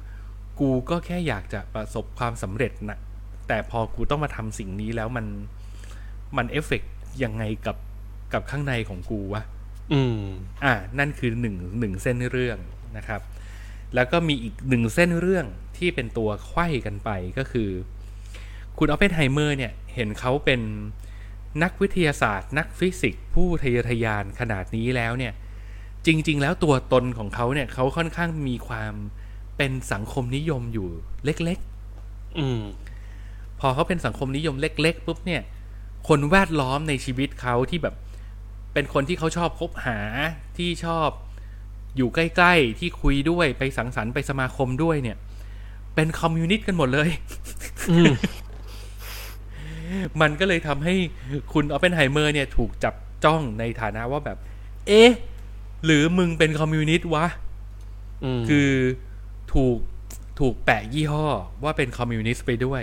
B: กูก็แค่อยากจะประสบความสำเร็จนะแต่พอกูต้องมาทำสิ่งนี้แล้วมันมันเอฟเฟกต์ยังไงกับกับข้างในของกูวะ
C: อืม
B: อ่า นั่นคือหนึ่งหนึ่งเส้นเรื่องนะครับ แล้วก็มีอีกหนึ่งเส้นเรื่องที่เป็นตัวไขว้กันไปก็คือ คุณออปเปนไฮเมอร์เนี่ยเห็นเขาเป็นนักวิทยาศาสตร์ นักฟิสิกส์ผู้ทะเยอทะยานขนาดนี้แล้วเนี่ยจริง ๆ แล้วตัวตนของเขาเนี่ยเขาค่อนข้างมีความเป็นสังคมนิยมอยู่เล็กๆ
C: อืม
B: พอเขาเป็นสังคมนิยมเล็ก ๆ ปุ๊บเนี่ย คนแวดล้อมในชีวิตเขาที่แบบ เป็นคนที่เขาชอบคบหาที่ชอบอยู่ใกล้ ๆ ที่คุยด้วยไปสังสรรค์ไปสมาคมด้วยเนี่ย เป็นคอมมิวนิสต์กันหมดเลย
C: อื ม
B: มันก็เลยทำให้คุณออปเปนไฮเมอร์เนี่ยถูกจับจ้องในฐานะว่าแบบ เอ๊ะ หรือมึงเป็นคอมมิวนิสต์วะ อื
C: ม
B: คือถูกถูกแปะยี่ห้อว่าเป็นคอมมิวนิสต์ไปด้วย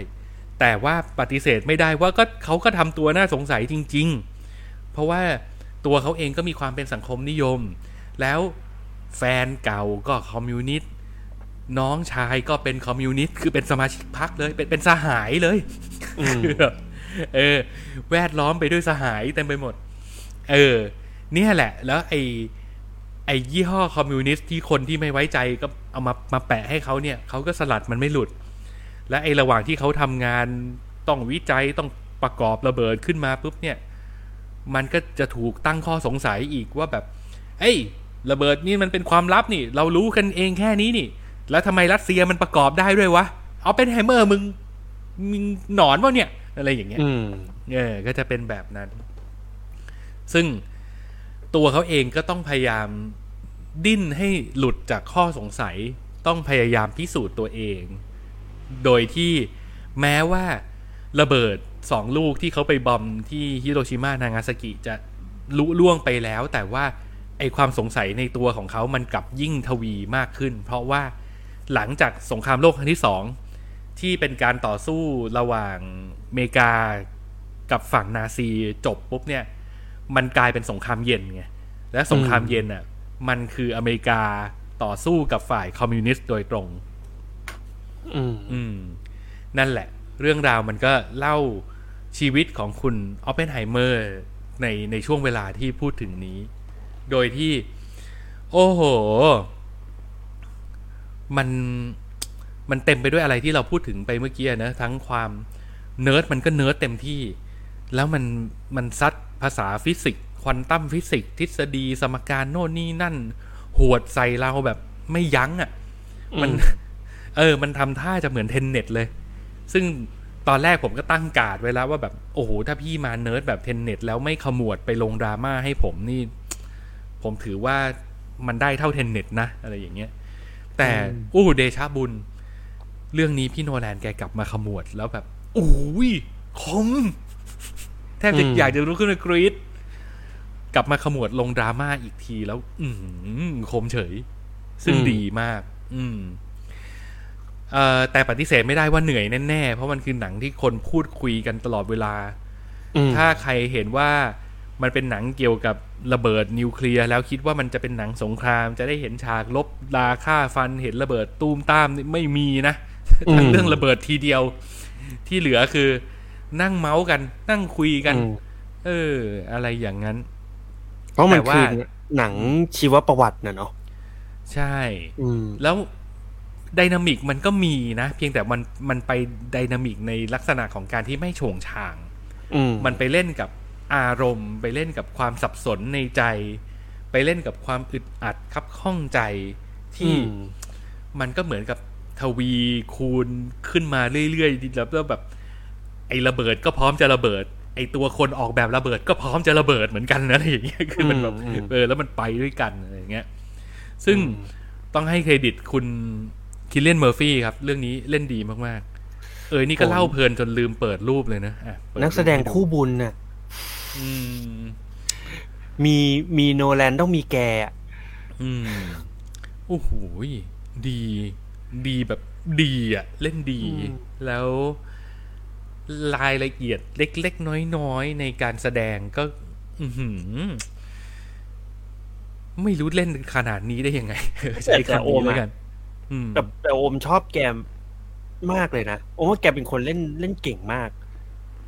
B: แต่ว่าปฏิเสธไม่ได้ว่าก็เขาก็ทำตัวน่าสงสัยจริง ๆ เพราะว่าตัวเขาเองก็มีความเป็นสังคมนิยม แล้วแฟนเก่าก็คอมมิวนิสต์น้องชายก็เป็นคอมมิวนิสต์คือเป็นสมาชิกพรรคเลย เป็นเป็นสหายเลย
C: อืม
B: คือแบบ เออ แวดล้อมไปด้วยสหายเต็มไปหมด เออ เนี่ยแหละ แล้วไอไอยี่ห้อคอมมิวนิสต์ที่คนที่ไม่ไว้ใจก็เอามามาแปะให้เขาเนี่ยเขาก็สลัดมันไม่หลุด และไอระหว่างที่เขาทำงานต้องวิจัยต้องประกอบระเบิดขึ้นมาปุ๊บเนี่ย มันก็จะถูกตั้งข้อสงสัยอีกว่าแบบ เอ้ยระเบิดนี่มันเป็นความลับนี่ เรารู้กันเองแค่นี้นี่ แล้วทำไมรัสเซียมันประกอบได้ด้วยวะเอาเป็นไฮเมอร์มึงมึงหนอนวะเนี่ย อะไรอย่างเงี้ย
C: อืม
B: เออก็จะเป็นแบบนั้น ซึ่งตัวเขาเองก็ต้องพยายามดิ้นให้หลุดจากข้อสงสัย ต้องพยายามพิสูจน์ตัวเอง โดยที่แม้ว่าระเบิดสองลูกที่เขาไปบอมที่ฮิโรชิมานางาซากิจะลุล่วงไปแล้ว แต่ว่าไอความสงสัยในตัวของเขามันกลับยิ่งทวีมากขึ้น เพราะว่าหลังจากสงครามโลกครั้งที่สอง ที่เป็นการต่อสู้ระหว่างอเมริกากับฝั่งนาซีจบปุ๊บเนี่ย มันกลายเป็นสงครามเย็นไงและสงครามเย็นอะ มันคืออเมริกาต่อสู้กับฝ่ายคอมมิวนิสต์โดยตรง
C: อืม
B: อืม นั่นแหละ เรื่องราวมันก็เล่าชีวิตของคุณออปเพนไฮเมอร์ในในช่วงเวลาที่พูดถึงนี้ โดยที่ โอ้โห มัน มันเต็มไปด้วยอะไรที่เราพูดถึงไปเมื่อกี้อะนะทั้งความเนิร์ดมันก็เนิร์ดเต็มที่ แล้วมันมันซัดภาษาฟิสิกส์ควอนตัมฟิสิกส์ทฤษฎีสมการโน่นนี่นั่นหวดใส่เราแบบไม่ยั้งอะ่ะ มันเออ มันทำท่าจะเหมือน Tenet เลย ซึ่งตอนแรกผมก็ตั้งการ์ดไว้แล้วว่าแบบ โอ้โห ถ้าพี่มาเนิร์ดแบบ Tenet แล้วไม่ขมวดไปลงดราม่าให้ผมนี่ ผมถือว่ามันได้เท่า Tenet นะ อะไรอย่างเงี้ย แต่อู้เดชะบุญ เรื่องนี้พี่โนแลนแกกลับมาขมวดแล้วแบบโอ้ยคมแทบจะ
C: อืม
B: อยากจะลุกขึ้นมากรี๊ดกลับมาขมวดลงดราม่าอีกทีแล้ว อืมคมเฉย ซึ่งดีมาก อืมเอ่อแต่ปฏิเสธไม่ได้ว่าเหนื่อยแน่ๆ เพราะมันคือหนังที่คนพูดคุยกันตลอดเวลา
C: อืม
B: ถ้าใครเห็นว่ามันเป็นหนังเกี่ยวกับระเบิดนิวเคลียร์แล้วคิดว่ามันจะเป็นหนังสงคราม จะได้เห็นฉากลบลาฆ่าฟันเห็นระเบิดตูมตามนี่ไม่มีนะ ทั้งเรื่องระเบิดทีเดียว ที่เหลือคือ นั่งเมาส์กัน นั่งคุยกัน
C: อืม
B: เออ อะไรอย่างนั้น
C: เพราะมัน
B: แต่ว่า
C: คือหนังชีวประวัติน่ะเนาะ
B: ใช่
C: อืม
B: แล้วไดนามิกมันก็มีนะ เพียงแต่มันมันไปไดนามิกในลักษณะของการที่ไม่โฉงฉาง
C: อืม
B: มันไปเล่นกับอารมณ์ ไปเล่นกับความสับสนในใจ ไปเล่นกับความอึดอัดคับข้องใจที่
C: อืม
B: มันก็เหมือนกับ ทวีคูณขึ้นมาเรื่อยๆแล้วแล้วแบบ ไอ้ระเบิดก็พร้อมจะระเบิด ไอ้ตัวคนออกแบบระเบิดก็พร้อมจะระเบิดเหมือนกันนะอะไรอย่างเงี้ยคือมันแบบ
C: อืมอืม
B: เออแล้วมันไปด้วยกันอะไรอย่างเงี้ย ซึ่งต้องให้เครดิตคุณคิลเลียนเมอร์ฟี่ครับ เรื่องนี้เล่นดีมากๆ เออนี่ก็เล่าเพลินจนลืมเปิดรูปเลยนะอะเปิดรูป
C: นักแสดง
B: ให้
C: คู่บุญน่ะ
B: อืม
C: มีมีโนแลนต้องมีแกอะ
B: อืมโอ้โหยดี ดีแบบดีอะ เล่นดี แล้วรายละเอียดเล็กๆ น้อยๆ ในการแสดงก็ อือหือไม่รู้เล่นขนาดนี้ได้ยังไงใช้คำนี้แล้วกันอืม
C: แต่แต่โอมชอบแกมากเลยนะโอมว่าแกเป็นคนเล่นเล่นเก่งมาก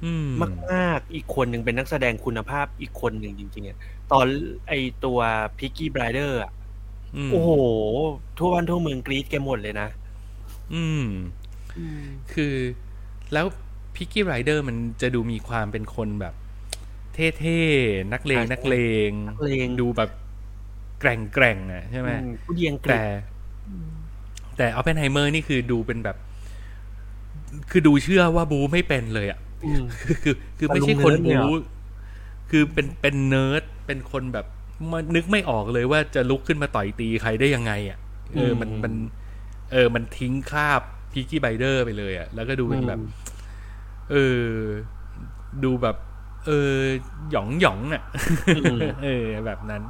B: อืม
C: มากมากๆอีกคนหนึ่งเป็นนักแสดงคุณภาพอีกคนหนึ่งจริงๆอะตอนไอตัวพิกกี้ไบรเดอร์อะ
B: ม
C: โอ้โห ทั่วบ้านทั่วเมืองกรี๊ดแกหมดเลยนะ
B: อืม คือแล้วพิกกี้ไรเดอร์มันจะดูมีความเป็นคนแบบ เท่ๆ นักเลง
C: อ่า
B: นักเลง
C: นักเลง
B: ดูแบบแกร่งแกร่งๆอะใช่ไหม
C: อืมผู้เดียงกรี๊
B: แต่
C: ด
B: แต่ออปเพนไฮเมอร์นี่คือดูเป็นแบบ คือดูเชื่อว่าบูไม่เป็นเลยอะ
C: อืม
B: คือคือคือ
C: แต่
B: ไม่ใช่
C: ลุง
B: คน
C: เนิร์ดเนี่ย
B: บู
C: เหรอ
B: คือเป็นเป็นเนิร์ดเป็นคนแบบ มันนึกไม่ออกเลยว่าจะลุกขึ้นมาต่อยตีใครได้ยังไงอะเออมันมัน เออ มันทิ้งคราบ Peaky Blinders ไปเลยอะ แล้วก็ดูเป็นแบบ เออ ดูแบบ เออหยองหยองอะ
C: อืม
B: เออ แบบนั้น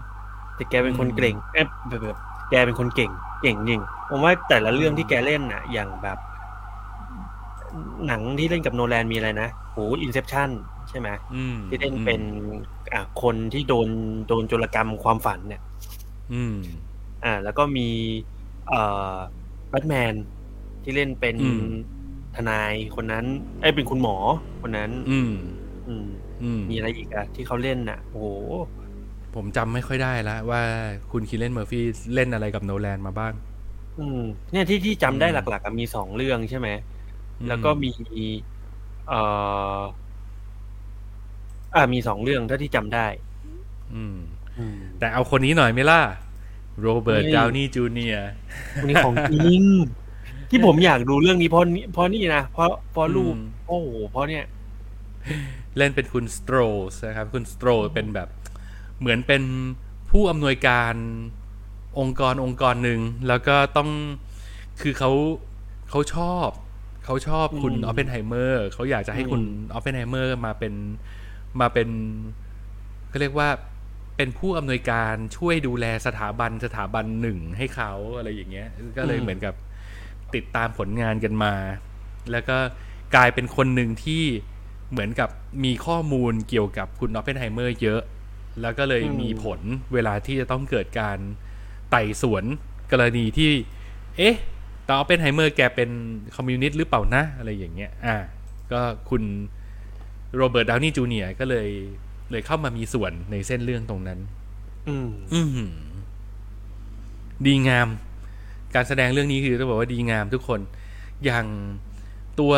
C: แต่แกเป็นคนเก่งเอ๊ะแบบแบบแกเป็นคนเก่ง เก่งจริงผมว่าแต่ละเรื่องที่แกเล่นน่ะ อย่างแบบ หนังที่เล่นกับโนแลนมีอะไรนะโหอินเซ t ชัน ใช่ไหม
B: อืม
C: ที่เล่นเป็นอ่าคนที่โดนโดนโจรกรรมความฝันเนี่ย
B: อืม
C: อ่า แล้วก็มีเอ่อแบทแมนที่เล่นเป็น
B: อืม
C: ทนายคนนั้น เอ้ยเป็นคุณหมอคนนั้น
B: อืม
C: อืม
B: อืม
C: มีอะไรอีกอะที่เขาเล่นน่ะ โอ้โห
B: ผมจำไม่ค่อยได้แล้วว่าคุณคิลเลียนเมอร์ฟี่เล่นอะไรกับโนแลนมาบ้าง
C: อืม เนี่ยที่ที่จำได้
B: อืม
C: หลักๆอะมีสองเรื่องใช่ไหม
B: อืม
C: แล้วก็มี เอ่อ อ่ามีสองเรื่องเท่าที่จำได้
B: อืม
C: อืม
B: แต่เอาคนนี้หน่อยไหมล่ะ โรเบิร์ต
C: เฮ้ย
B: ดาวนี่จูเนียร์
C: วันนี้ของจริงที่ผมอยากดูเรื่องนี้เพราะนี่เพราะนี่นะเพราะเพราะรูปโอ้โหเพราะเนี่ย
B: เล่นเป็นคุณสโตรสนะครับ คุณสโตรเป็นแบบ เหมือนเป็นผู้อำนวยการองค์กรองค์กรหนึ่งแล้วก็ต้องคือเขาเขาชอบ เขาชอบคุณ
C: อืม
B: ออปเพนไฮเมอร์เขาอยากจะให้คุณ
C: อืม
B: ออปเพนไฮเมอร์มาเป็น มาเป็นก็เรียกว่าเป็นผู้อำนวยการช่วยดูแลสถาบันสถาบันหนึ่งให้เขาอะไรอย่างเงี้ย ก็เลยเหมือนกับติดตามผลงานกันมา แล้วก็กลายเป็นคนหนึ่งที่เหมือนกับมีข้อมูลเกี่ยวกับคุณออปเพนไฮเมอร์เยอะ แล้วก็เลย
C: มี
B: ผลเวลาที่จะต้องเกิดการไต่สวนกรณีที่ เอ๊ะต่ออปเพนไฮเมอร์แกเป็นคอมมิวนิสต์หรือเปล่านะ อะไรอย่างเงี้ย อ่า ก็คุณ โรเบิร์ตดาวนี่จูเนียร์ก็เลย เลยเข้ามามีส่วนในเส้นเรื่องตรงนั้น
C: อืม
B: อือหือดีงาม การแสดงเรื่องนี้คือต้องบอกว่าดีงามทุกคน อย่างตัว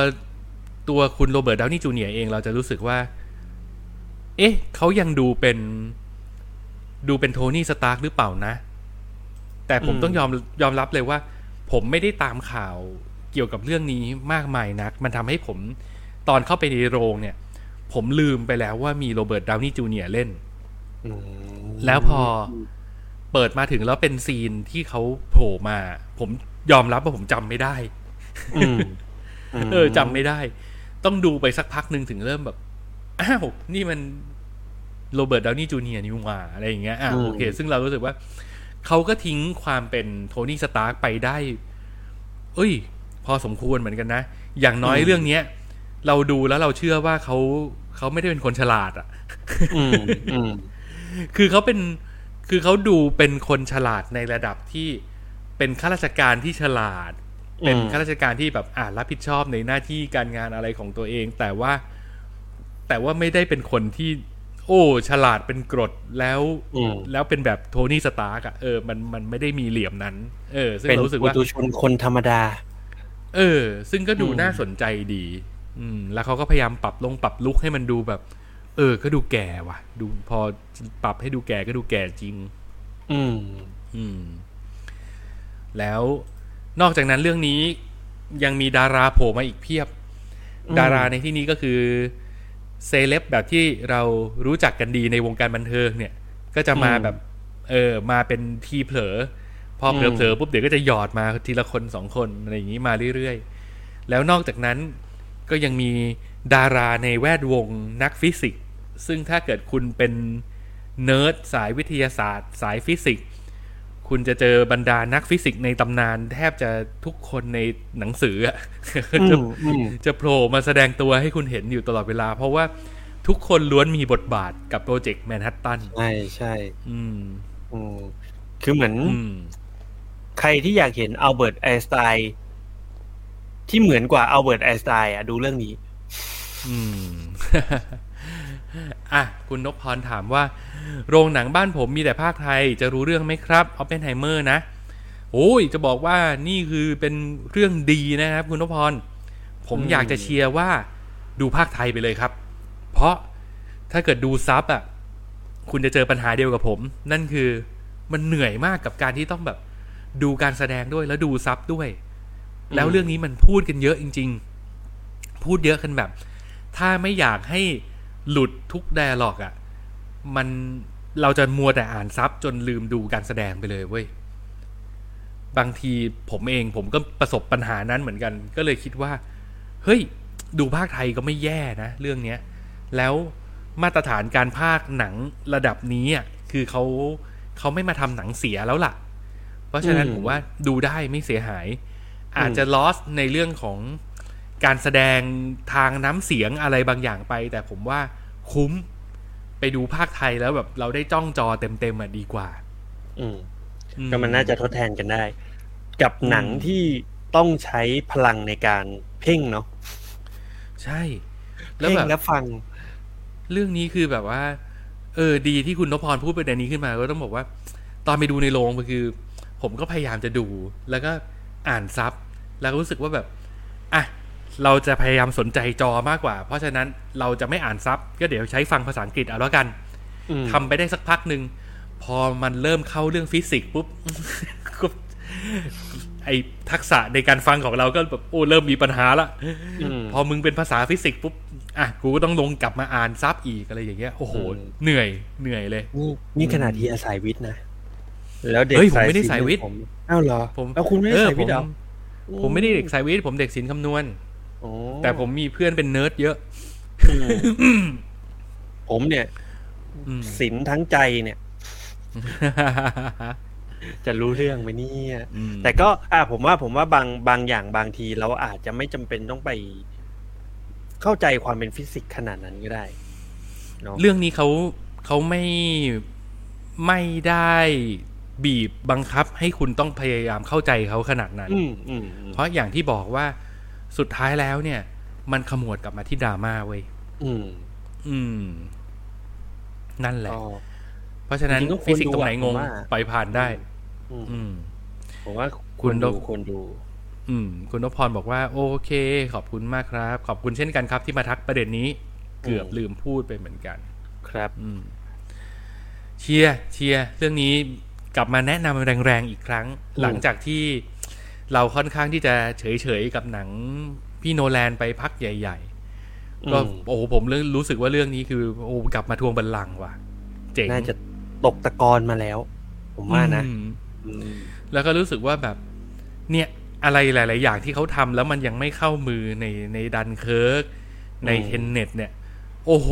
B: ตัวคุณโรเบิร์ตดาวนี่จูเนียร์เองเราจะรู้สึกว่า เอ๊ะ เขายังดูเป็น ดูเป็นโทนี่สตาร์กหรือเปล่านะ แต่ผม
C: อืม
B: ต้องยอมยอมรับเลยว่า ผมไม่ได้ตามข่าวเกี่ยวกับเรื่องนี้มากมายนัก มันทำให้ผมตอนเข้าไปในโรงเนี่ย ผมลืมไปแล้วว่ามีโรเบิร์ตดาวนี่จูเนียร์เล่น
C: อืม
B: แล้วพอเปิดมาถึงแล้วเป็นซีนที่เขาโผล่มา ผมยอมรับว่าผมจำไม่ได้
C: อืม
B: เออจำไม่ได้ ต้องดูไปสักพักหนึ่งถึงเริ่มแบบ อ้าว นี่มันโรเบิร์ตดาวนี่จูเนียร์นี่หว่าอะไรอย่างเงี้ยอะ
C: อืม
B: โอเค ซึ่งเรารู้สึกว่าเขาก็ทิ้งความเป็นโทนี่สตาร์กไปได้ เอ้ย พอสมควรเหมือนกันนะ อย่างน้อยเรื่องเนี้ย เราดูแล้วเราเชื่อว่าเขา เขาไม่ได้เป็นคนฉลาด อะ
C: อืมอืม
B: คือเขาเป็นคือเขาดูเป็นคนฉลาดในระดับที่เป็นข้าราชการที่ฉลาด เป็น
C: อืม
B: ข้าราชการที่แบบอ่ารับผิดชอบในหน้าที่การงานอะไรของตัวเอง แต่ว่าแต่ว่าไม่ได้เป็นคนที่ โอ้ ฉลาดเป็นกรดแล้ว
C: อืม
B: แล้วเป็นแบบโทนี่สตาร์กอะเออมันมันไม่ได้มีเหลี่ยมนั้น เออ ซึ่ง
C: เป็น
B: เรารู้สึก
C: ปุ
B: ว่า
C: ตุชนคนธรรมดา
B: เออ ซึ่งก็ดู
C: อืม
B: น่าสนใจดี อืมแล้วเขาก็พยายามปรับลงปรับลุกให้มันดูแบบ เออ ก็ดูแก่ว่ะ ดูพอปรับให้ดูแก่ก็ดูแก่จริง
C: อืม
B: อืม แล้วนอกจากนั้นเรื่องนี้ยังมีดาราโผล่มาอีกเพียบ
C: อืม
B: ดาราในที่นี้ก็คือเซเลบแบบที่เรารู้จักกันดีในวงการบันเทิงเนี่ย ก็จะมาแบบ เออ มาเป็นทีเผลอ พอเผลอๆปุ๊บเดี๋ยวก็จะหยอดมาทีละคนสองคนอะไรอย่างนี้มาเรื่อยๆ แล้วนอกจากนั้น ก็ยังมีดาราในแวดวงนักฟิสิกส์ซึ่งถ้าเกิดคุณเป็นเนิร์ดสายวิทยาศาสตร์ สายฟิสิกส์คุณจะเจอบรรดานักฟิสิกส์ในตำนาน แทบจะทุกคนในหนังสืออะ
C: อืม
B: จะ
C: อืม
B: จะโผล่มาแสดงตัวให้คุณเห็นอยู่ตลอดเวลา เพราะว่าทุกคนล้วนมีบทบาทกับโปรเจกต์แมนฮัตตัน
C: ใช่ใช่
B: อืม
C: อืมคือเหมือน
B: อืม
C: ใครที่อยากเห็นอัลเบิร์ตไอน์สไตน์ ที่เหมือนกว่าอัลเบิร์ตไอน์สไตน์อะดูเรื่องนี้
B: อืมอะคุณนพพรถามว่า โรงหนังบ้านผมมีแต่พากย์ไทยจะรู้เรื่องไหมครับออปเพนไฮเมอร์นะโอ้ยจะบอกว่านี่คือเป็นเรื่องดีนะครับคุณนพพร ผม
C: อม
B: อยากจะเชียร์ว่าดูพากย์ไทยไปเลยครับ เพราะถ้าเกิดดูซับอะ คุณจะเจอปัญหาเดียวกับผม นั่นคือมันเหนื่อยมากกับการที่ต้องแบบ ดูการแสดงด้วยแล้วดูซับด้วย แล้วเรื่องนี้มันพูดกันเยอะจริง ๆ พูดเยอะกันแบบ ถ้าไม่อยากให้หลุดทุกไดอะล็อกอะ มันเราจะมัวแต่อ่านซับจนลืมดูการแสดงไปเลยเว้ย บางทีผมเองผมก็ประสบปัญหานั้นเหมือนกัน ก็เลยคิดว่า เฮ้ย ดูภาคไทยก็ไม่แย่นะ เรื่องเนี้ย แล้วมาตรฐานการภาคหนังระดับนี้อะคือเขาเขาไม่มาทำหนังเสียแล้วล่ะ เพราะฉะนั้น
C: อืม
B: ผมว่าดูได้ไม่เสียหาย อาจจะลอสในเรื่องของการแสดงทางน้ำเสียงอะไรบางอย่างไป แต่ผมว่าคุ้มไปดูภาคไทยแล้วแบบเราได้จ้องจอเต็มๆอะดีกว่า
C: อืม
B: อื
C: ก็มันน่าจะทดแทนกันได้ กับหนังที่ต้องใช้พลังในการเพ่งเนาะ
B: ใช่ แล้ว
C: เพ่ง
B: แบบ
C: และฟัง
B: เรื่องนี้คือแบบว่า เออ ดีที่คุณนพพรพูดประเด็นนี้ขึ้นมา ก็ต้องบอกว่า ตอนไปดูในโรงมันคือ ผมก็พยายามจะดู แล้วก็ อ่านซับแล้วก็รู้สึกว่าแบบอะเราจะพยายามสนใจจอมากกว่า เพราะฉะนั้นเราจะไม่อ่านซับก็เดี๋ยวใช้ฟังภาษาอังกฤษเอาแล้วกัน
C: อืม
B: ทำไปได้สักพักหนึ่งพอมันเริ่มเข้าเรื่องฟิสิกส์ปุ๊บก็ไอ้ทักษะในการฟังของเราก็แบบโอ้เริ่มมีปัญหาละ
C: อืม
B: พอมึงเป็นภาษาฟิสิกส์ปุ๊บอะกูก็ต้องลงกลับมาอ่านซับอีกอะไรอย่างเงี้ยโอ้โห
C: อืม
B: เหนื่อยเหนื่อยเลย
C: นี่นี่ขนาดเด็กสายวิทย์นะ แล้วเด็ก
B: เฮ้ยผมไม่ได้สายวิทย์
C: ผมอ้าวเหรอ
B: ผม
C: แล้วคุณไม่ได้
B: เออ
C: สาย
B: ผ
C: วิท
B: ม
C: ย์เหรอ
B: ผมไม่ได้เด็กสายวิทย์ผมเด็กศิลป์คำนวณ
C: โอ้
B: แต่ผมมีเพื่อนเป็นเนิร์ดเยอะ
C: อืมผมเนี่ย
B: อืม
C: ศิลทั้งใจเนี่ย จะรู้เรื่องไหมเนี่ย
B: อืม
C: แต่ก็ อ่าผมว่าผมว่าบางบางอย่างบางทีเราอาจจะไม่จำเป็นต้องไป เข้าใจความเป็นฟิสิกส์ขนาดนั้นก็ได้เนาะ
B: เรื่องนี้เขาเขาไม่ไม่ได้ บีบบังคับให้คุณต้องพยายามเข้าใจเขาขนาดนั้น
C: อืมอืมอืม
B: เพราะอย่างที่บอกว่าสุดท้ายแล้วเนี่ย มันขมวดกลับมาที่ดราม่าเว้ย
C: อืม
B: อืม นั่นแหละ
C: ก็
B: เพราะฉะนั้น
C: จริงๆก็ควร
B: ฟิสิกส์ตรงไหน
C: ดู
B: ง
C: อะ
B: ง
C: ผมว่า
B: ปล่อยผ่านได้
C: อืม
B: อืม
C: ผมว่า
B: คุณ
C: ณดู
B: นพ
C: ควรดู
B: อืม คุณนพพรบอกว่า โอเค ขอบคุณมากครับ ขอบคุณเช่นกันครับ ที่มาทักประเด็นนี้ เกือบลืมพูดไปเหมือนกัน
C: ครับ
B: อืม เชียร์เชียร์เรื่องนี้ กลับมาแนะนำแรงๆอีกครั้ง
C: อืม
B: หลังจากที่เราค่อนข้างที่จะเฉยๆกับหนังพี่โนแลนไปพักใหญ่ ๆ ก็
C: อืม
B: โอ้โหผมเรื่องรู้สึกว่าเรื่องนี้คือโอ้กลับมาทวงบัลลังก์ว่ะ เจ๋ง
C: น่าจะตกตะกอนมาแล้ว ผมว่านะ
B: อืม
C: อืม
B: แล้วก็รู้สึกว่าแบบ เนี่ยอะไรหลาย ๆ อย่างที่เขาทำแล้วมันยังไม่เข้ามือในในดันเคิร์กใน
C: อืม
B: Tenet เนี่ย โอ้โห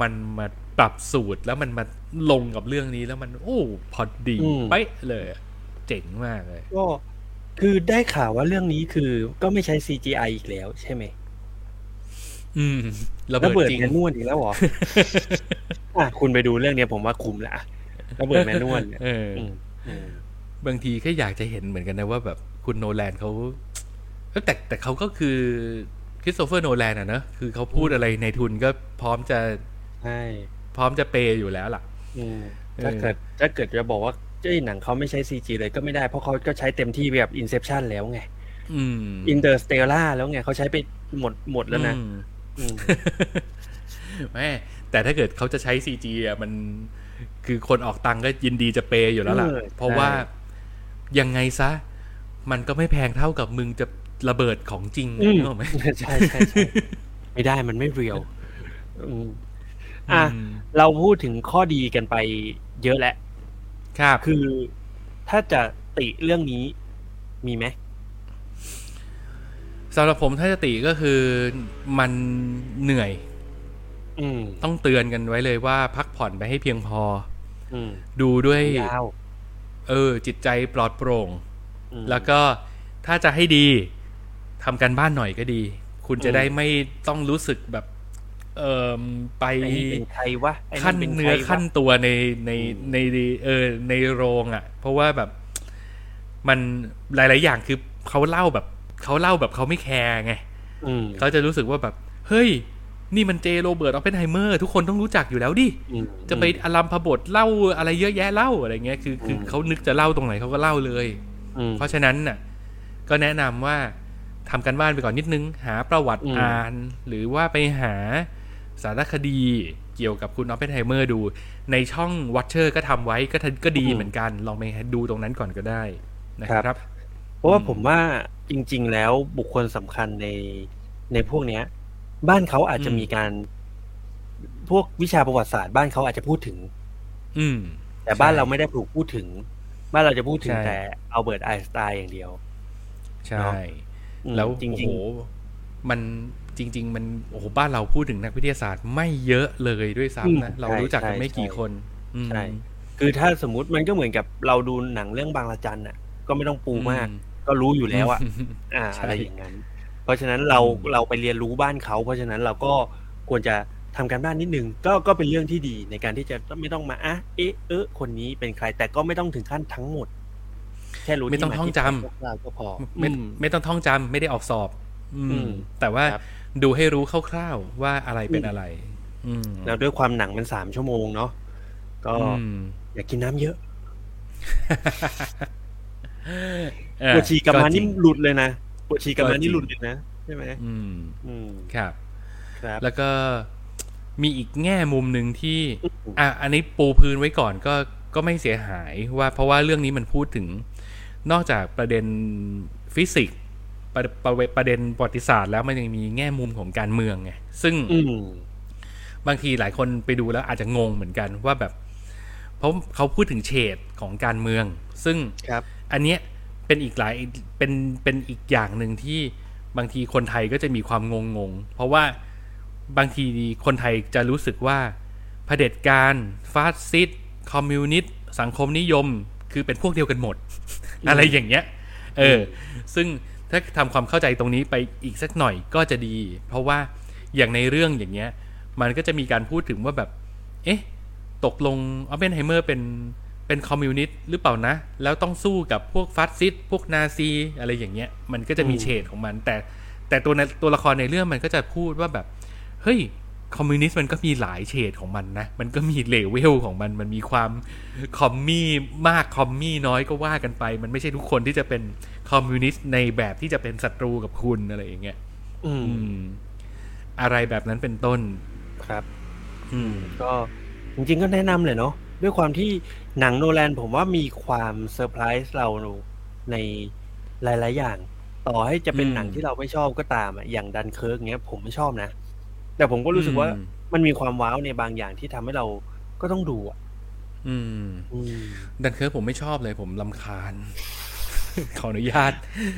B: มันมาปรับสูตรแล้วมันมา ลงกับเรื่องนี้แล้วมัน โอ้พอดีไปะเลยอะเจ๋งมากเลย
C: ก็คือได้ข่าวว่าเรื่องนี้คือก็ไม่ใช้ CGI อีกแล้วใช่ไหม
B: อืมระ
C: ระ
B: เบิ
C: เบิ
B: ด
C: ด
B: จริง
C: แมนนวลอีกแล้วเหรออะคุณไปดูเรื่องเนี้ยผมว่าคุ้มละระเบิดแมนนวลเนี่ย
B: เออ
C: อืมอืม
B: บางทีก็อยากจะเห็นเหมือนกันนะว่าแบบคุณโนแลนเขาแต่แต่เขาก็คือคริสโตเฟอร์โนแลนอะเนอะคือเขาพูดอะไรในทุนก็พร้อมจะ
C: ใช่
B: พร้อมจะเปย์อยู่แล้วล่ะ
C: อืม
B: เออ
C: ถ้าเกิดถ้าเกิดจะบอกว่าเจ้าหนังเขาไม่ใช้ CG เลยก็ไม่ได้เพราะเขาก็ใช้เต็มที่แบบ Inception แล้วไง
B: อืม
C: Interstellar แล้วไงเขาใช้ไปหมดหมดแล้วนะ
B: อืม
C: อืม
B: แม่แต่ถ้าเกิดเขาจะใช้ซีจีอะมันคือคนออกตังค์ก็ยินดีจะเปย์อยู่แล้วล่ะ
C: เออ
B: เพราะว่ายังไงซะ มันก็ไม่แพงเท่ากับมึงจะระเบิดของจริง
C: อืม
B: นึกออกไหม
C: ใช่ใช่ใช่ไม่ได้มันไม่เรียว อืมอะ
B: อืม
C: เราพูดถึงข้อดีกันไปเยอะแล้ว
B: ครับ
C: คือถ้าจะติเรื่องนี้มีไหม
B: สำหรับผมถ้าจะติก็คือมันเหนื่อย
C: อืม
B: ต้องเตือนกันไว้เลยว่า พักผ่อนไปให้เพียงพอ
C: อืม
B: ดูด้วย
C: ยาว
B: เออ จิตใจปลอดโปร่ง
C: อืม
B: แล้วก็ถ้าจะให้ดีทำการบ้านหน่อยก็ดี คุณจะ
C: อืม
B: ได้ไม่ต้องรู้สึกแบบ เอ่อไป
C: ไอ้นี่เป็นใครวะไอ้
B: ขั้น
C: ป็ใคร
B: เนื้อ
C: วะ
B: ขั้นตัวในใน
C: อืม
B: ในเออในโรงอะ่ะ เพราะว่าแบบมันหลาย ๆ อย่างคือเขาเล่าแบบเขาเล่าแบบเขาไม่แคร์ไง
C: อืม
B: เขาจะรู้สึกว่าแบบ เฮ้ย นี่มันเจโรเบิร์ตออปเพนไฮเมอร์ ทุกคนต้องรู้จักอยู่แล้วดิ
C: อืม
B: จะไปอารัมภบทเล่าอะไรเยอะแยะเล่าอะไรเงี้ยคือคือ
C: อืม
B: เขานึกจะเล่าตรงไหนเขาก็เล่าเลย
C: อืม
B: เพราะฉะนั้นน่ะ ก็แนะนำว่าทำการบ้านไปก่อนนิดนึง หาประวัติ
C: อืม
B: อ่าน หรือว่าไปหา สารคดีเกี่ยวกับคุณออปเพนไฮเมอร์ดู ในช่อง Watcher ก็ทำไว้ก็ทันก็ดีเหมือนกัน ลองไปดูตรงนั้นก่อนก็ได้นะครับ
C: เพราะว่า
B: อืม
C: ผมว่าจริง ๆ แล้วบุคคลสำคัญในในพวกเนี้ย บ้านเขาอาจจะมีการ พวกวิชาประวัติศาสตร์บ้านเขาอาจจะพูดถึง
B: อืม
C: แต่บ้าน
B: ใช่
C: เราไม่ได้ถูกพูดถึง บ้านเราจะพูดถึง
B: ใช่
C: แต่อัลเบิร์ตไอน์สไตน์อย่างเดียว
B: ใช่
C: อืม
B: แล้ว
C: จริง
B: โอ้โหมัน จริง ๆ มันโอ้โหบ้านเราพูดถึงนักวิทยาศาสตร์ไม่เยอะเลยด้วยซ้ำนะ
C: อืม
B: เรารู้จักกัน
C: ใช่
B: ไม่กี่
C: ใช่
B: คนอืม
C: ใช่ๆคือถ้าสมมติมันก็เหมือนกับเราดูหนังเรื่องบางละจันน่ะ ก็ไม่ต้องปูมาก
B: อื
C: ก็รู้อยู่แล้วอะ
B: ม
C: อ่า
B: ใช่
C: อะไรอย่างนั้น เพราะฉะนั้นเรา
B: อืม
C: เราไปเรียนรู้บ้านเขา เพราะฉะนั้นเราก็ควรจะทำการบ้านนิดนึงก็ก็เป็นเรื่องที่ดีในการที่จะไม่ต้องมาอะเอ๊ะเออคนนี้เป็นใครแต่ก็ไม่ต้องถึงขั้นทั้งหมด แค่รู้
B: ไม่ต้อง
C: ที่า
B: ท่องจำ
C: ที่ไปคร่าวๆก็พอ
B: ไม่
C: อืม
B: ไม่ต้องท่องจำไม่ได้ออกสอบ อืม
C: อืม
B: แต่ว่า
C: ครับ
B: ดูให้รู้คร่าวๆว่าอะไรเป็น
C: อืม
B: อะไรอืม
C: แล้วด้วยความหนังมันสามชั่วโมงเนาะก็
B: อืม
C: อย่ากินน้ำเยอะ
B: เออ
C: ปวดฉี่กลับมา
B: จริ
C: นี่
B: ง
C: หลุดเลยนะปวดฉี่กลับมา
B: ก็จริ
C: นี่
B: ง
C: หลุดเลยนะใช่ไหม
B: อืม
C: อืม
B: ครับ
C: ครับ
B: แล้วก็มีอีกแง่มุมหนึ่งที่
C: อืม
B: อะอันนี้ปูพื้นไว้ก่อนก็ก็ไม่เสียหายว่าเพราะว่าเรื่องนี้มันพูดถึง นอกจากประเด็นฟิสิกส์ ประประประเด็นประวัติศาสตร์แล้วมันยังมีแง่มุมของการเมืองไงซึ่ง
C: อืม
B: บางทีหลายคนไปดูแล้วอาจจะงงเหมือนกันว่าแบบ เพราะเขาพูดถึงเฉดของการเมือง ซึ่ง
C: ครับ
B: อันเนี้ยเป็นอีกหลายเป็นเป็นอีกอย่างหนึ่งที่บางทีคนไทยก็จะมีความงงงๆเพราะว่าบางทีคนไทยจะรู้สึกว่าเผด็จการฟาสซิสต์คอมมิวนิสต์สังคมนิยม คือเป็นพวกเดียวกันหมด อะไรอย่างเงี้ย เออ ซึ่ง ถ้าทำความเข้าใจตรงนี้ไปอีกสักหน่อยก็จะดี เพราะว่าอย่างในเรื่องอย่างเงี้ย มันก็จะมีการพูดถึงว่าแบบ เอ๊ะ ตกลงออเพนไฮเมอร์เป็นเป็นคอมมิวนิสต์หรือเปล่านะ แล้วต้องสู้กับพวกฟาสซิสต์พวกนาซีอะไรอย่างเงี้ย มันก็จะมีเฉดของมัน แต่แต่ตัวในตัวละครในเรื่องมันก็จะพูดว่าแบบ เฮ้ยคอมมิวนิสต์มันก็มีหลายเฉดของมันนะ มันก็มีเลเวลของมัน มันมีความคอมมี่มากคอมมี่น้อยก็ว่ากันไป มันไม่ใช่ทุกคนที่จะเป็น คอมมิวนิสต์ในแบบที่จะเป็นศัตรูกับคุณอะไรอย่างเงี้ย
C: อืม
B: อืม อะไรแบบนั้นเป็นต้น
C: ครับ
B: อืม
C: ก็จริงๆก็แนะนำเลยเนาะด้วยความที่หนังโนแลนผมว่ามีความเซอร์ไพรส์เราในหลาย ๆ อย่าง ต่อให้จะเป็น
B: อืม
C: หนังที่เราไม่ชอบก็ตามอะอย่างดันเคิร์กเงี้ยผมไม่ชอบนะ แต่ผมก็รู้สึกว่า
B: อืม
C: มันมีความว้าวในบางอย่างที่ทำให้เราก็ต้องดูอะ
B: อืม
C: อืม
B: ดันเคิร์กผมไม่ชอบเลยผมรำคาญ ขออนุญาต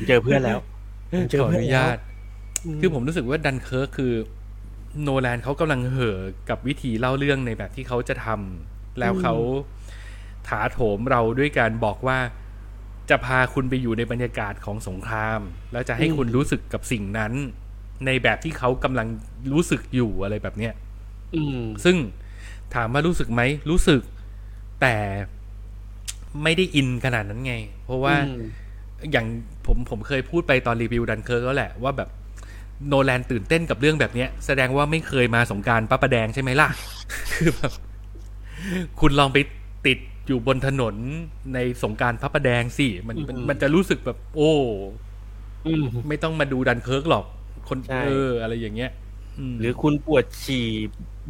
C: เจอเพื่อนแล้วเจอ
B: ขอ
C: เพื่
B: อ
C: อน
B: นุ
C: แล้ว
B: ญาต คือผมรู้สึกว่าดันเคิร์กคือ โนแลนเขากำลังเห่อกับวิธีเล่าเรื่องในแบบที่เขาจะทำแล้วเขาถาโถมเราด้วยการบอกว่าจะพาคุณไปอยู่ในบรรยากาศของสงคราม แล้วจะให้คุณรู้สึกกับสิ่งนั้น ในแบบที่เขากำลังรู้สึกอยู่อะไรแบบเนี้ย
C: อืม
B: ซึ่งถามว่ารู้สึกไหมรู้สึก แต่ไม่ได้อินขนาดนั้นไง เพราะว่า
C: อืม
B: อย่างผมผมเคยพูดไปตอนรีวิวดันเคิร์กแล้วแหละว่าแบบโนแลนตื่นเต้นกับเรื่องแบบเนี้ยแสดงว่าไม่เคยมาสงกรารป้าประแดงใช่ไหมล่ะ คือแบบคุณลองไปติดอยู่บนถนนในสงกรารพระประแดงสิมันมัน
C: อืม
B: มันจะรู้สึกแบบ โอ้
C: อืม
B: ไม่ต้องมาดูดันเคิร์กหรอก คน
C: ใช่
B: เออ อะไรอย่างเงี้ยม
C: หรือคุณปวดฉี่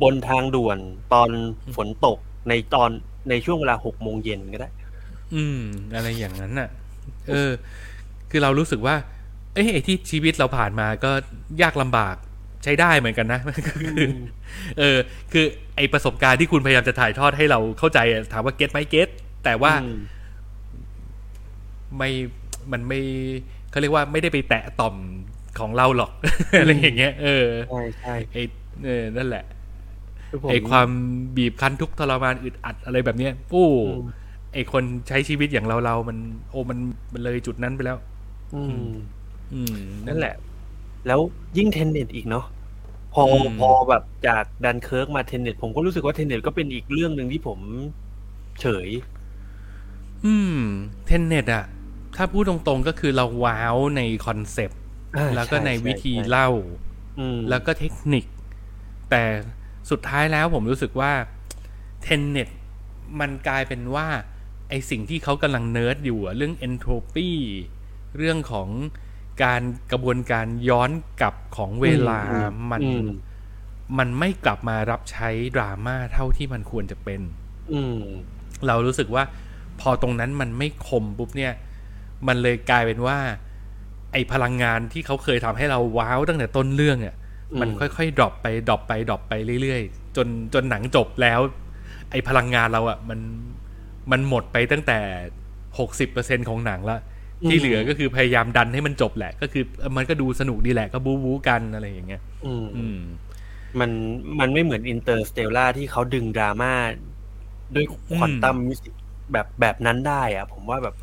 C: บนทางด่วนตอนฝนตกในตอนในช่วงเวลาหกโมงเย็นก็ได้
B: อืม อะไรอย่างนั้นน่ะ เออ คือเรารู้สึกว่า เอ้ยไอ้ที่ชีวิตเราผ่านมาก็ยากลำบากใช้ได้เหมือนกันนะคือเออ คือไอประสบการณ์ที่คุณพยายามจะถ่ายทอดให้เราเข้าใจอะถามว่า get ไหม getแต่ว่า
C: อืม
B: ไม่มันไม่เขาเรียกว่าไม่ได้ไปแตะต่อมของเราหรอกอะไรอย่างเงี้ยเออ
C: ใช่ใช่
B: ไอเออนั่นแหละ
C: คือผม
B: ไอความบีบคั้นทุกข์ทรมานอึดอัดอะไรแบบเนี้ยโอ้
C: อืม
B: ไอคนใช้ชีวิตอย่างเราเรามัน โอ้มันมันเลยจุดนั้นไปแล้ว
C: อืม
B: อืม
C: นั่นแหละ แล้วยิ่ง Tenet อีกเนาะพอ
B: อืม
C: พอแบบจากดันเคิร์กมา Tenet ผมก็รู้สึกว่า Tenet ก็เป็นอีกเรื่องหนึ่งที่ผมเฉย
B: อืม Tenet อะถ้าพูดตรงๆก็คือเราว้าวใน concept อ่าแล้วก็
C: ช่
B: ในวิธี
C: ช่ช่
B: เล่า
C: อืม
B: แล้วก็เทคนิค แต่สุดท้ายแล้วผมรู้สึกว่า Tenet มันกลายเป็นว่า ไอสิ่งที่เขากำลังเนิร์ดอยู่อะเรื่อง entropy เรื่องของการกระบวนการย้อนกลับของเวลา
C: อืม
B: มัน
C: อืม
B: มันไม่กลับมารับใช้ดราม่าเท่าที่มันควรจะเป็น
C: อืม
B: เรารู้สึกว่าพอตรงนั้นมันไม่คมปุ๊บเนี่ย มันเลยกลายเป็นว่า ไอพลังงานที่เขาเคยทำให้เราว้าวตั้งแต่ต้นเรื่องเนี่ย
C: อืม
B: มันค่อยๆ drop ไป drop ไป drop ไปเรื่อยๆ จนจนหนังจบแล้ว ไอพลังงานเราอะ่ะ มัน มันหมดไปตั้งแต่หกสิบเปอร์เซ็นต์ของหนังละที่เหลือก็คือพยายามดันให้มันจบแหละ ก็คือเออมันก็ดูสนุกดีแหละก็บู๊บู๊กันอะไรอย่างเงี้ย
C: อืม
B: อืม
C: มันมันไม่เหมือน Interstellar ที่เขาดึงดราม่าด้วย quantum physics แบบแบบนั้นได้อะผมว่าแบบ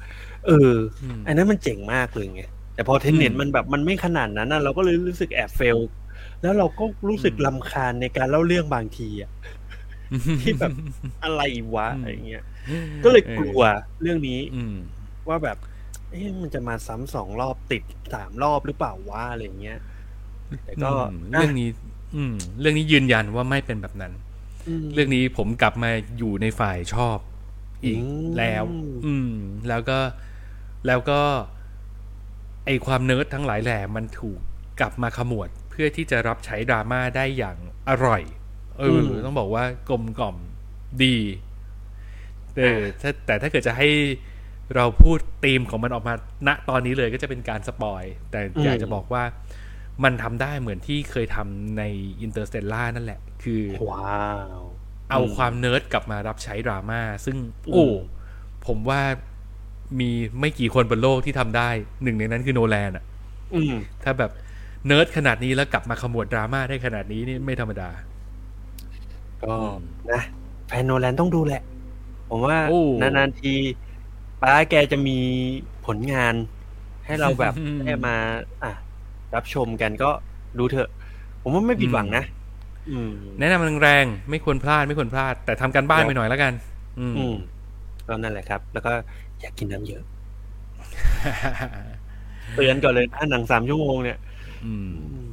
C: เอออ
B: ม
C: อันนั้นมันเจ๋งมากเลยไงแต่พอ Tenet
B: อืม
C: มันแบบมันไม่ขนาดนั้นนะเราก็เลยรู้สึกแอบ fail แล้วเราก็รู้สึก
B: อืม
C: รำคาญในการเล่าเรื่องบางทีอะ ที่แบบอะไรวะ
B: อืม
C: อะไรเงี้ย ก็เลยกลัวเรื่องนี้
B: อืม
C: ว่าแบบเอ๊ะมันจะมาซ้ำสองรอบติดสามรอบหรือเปล่าวะอะไรเงี้ยแต่ก็
B: อืมเรื่องนี้ อืม เรื่องนี้ยืนยันว่าไม่เป็นแบบนั้น
C: ม
B: เรื่องนี้ผมกลับมาอยู่ในฝ่ายชอบอีก
C: อืม
B: แล้ว อืม แล้วก็แล้วก็ ไอความเนิร์ดทั้งหลายแหล่มันถูกกลับมาขมวด เพื่อที่จะรับใช้ดราม่าได้อย่างอร่อย เอออต้องบอกว่ากลมกล่อมดีเออถ้าแต่ถ้าเกิดจะให้เราพูดธีมของมันออกมาณตอนนี้เลยก็จะเป็นการ spoil แต่อยากจะบอกว่ามันทำได้เหมือนที่เคยทำใน Interstellar นั่นแหละ คือ
C: ว้าว
B: เอาความเนิร์ดกลับมารับใช้ดราม่าซึ่ง
C: อืม
B: โอ้ ผมว่ามีไม่กี่คนบนโลกที่ทำได้ หนึ่งในนั้นคือโนแลนอะ
C: อืม
B: ถ้าแบบเนิร์ดขนาดนี้แล้วกลับมาขมวดดราม่าได้ขนาดนี้นี่ไม่ธรรมดา
C: ก็นะแฟนโนแลนต้องดูแหละ ผมว่า
B: โอ้
C: นานๆทีป้าแกจะมีผลงาน ให้เราแบบได้มา อะ รับชมกันก็ดูเถอะ ผมว่าไม่ผิดหวังนะอืม
B: แนะนำแรงๆไม่ควรพลาดไม่ควรพลาด แต่ทำกันบ้าน
C: ครับ
B: ไปหน่อยแล้วกันอืม
C: อืมก็นั่นแหละครับ แล้วก็อยากกินน้ำเยอะเตือนก่อนเลยนะหนังสามชั่วโมงเนี่ย
B: อืม
C: อืม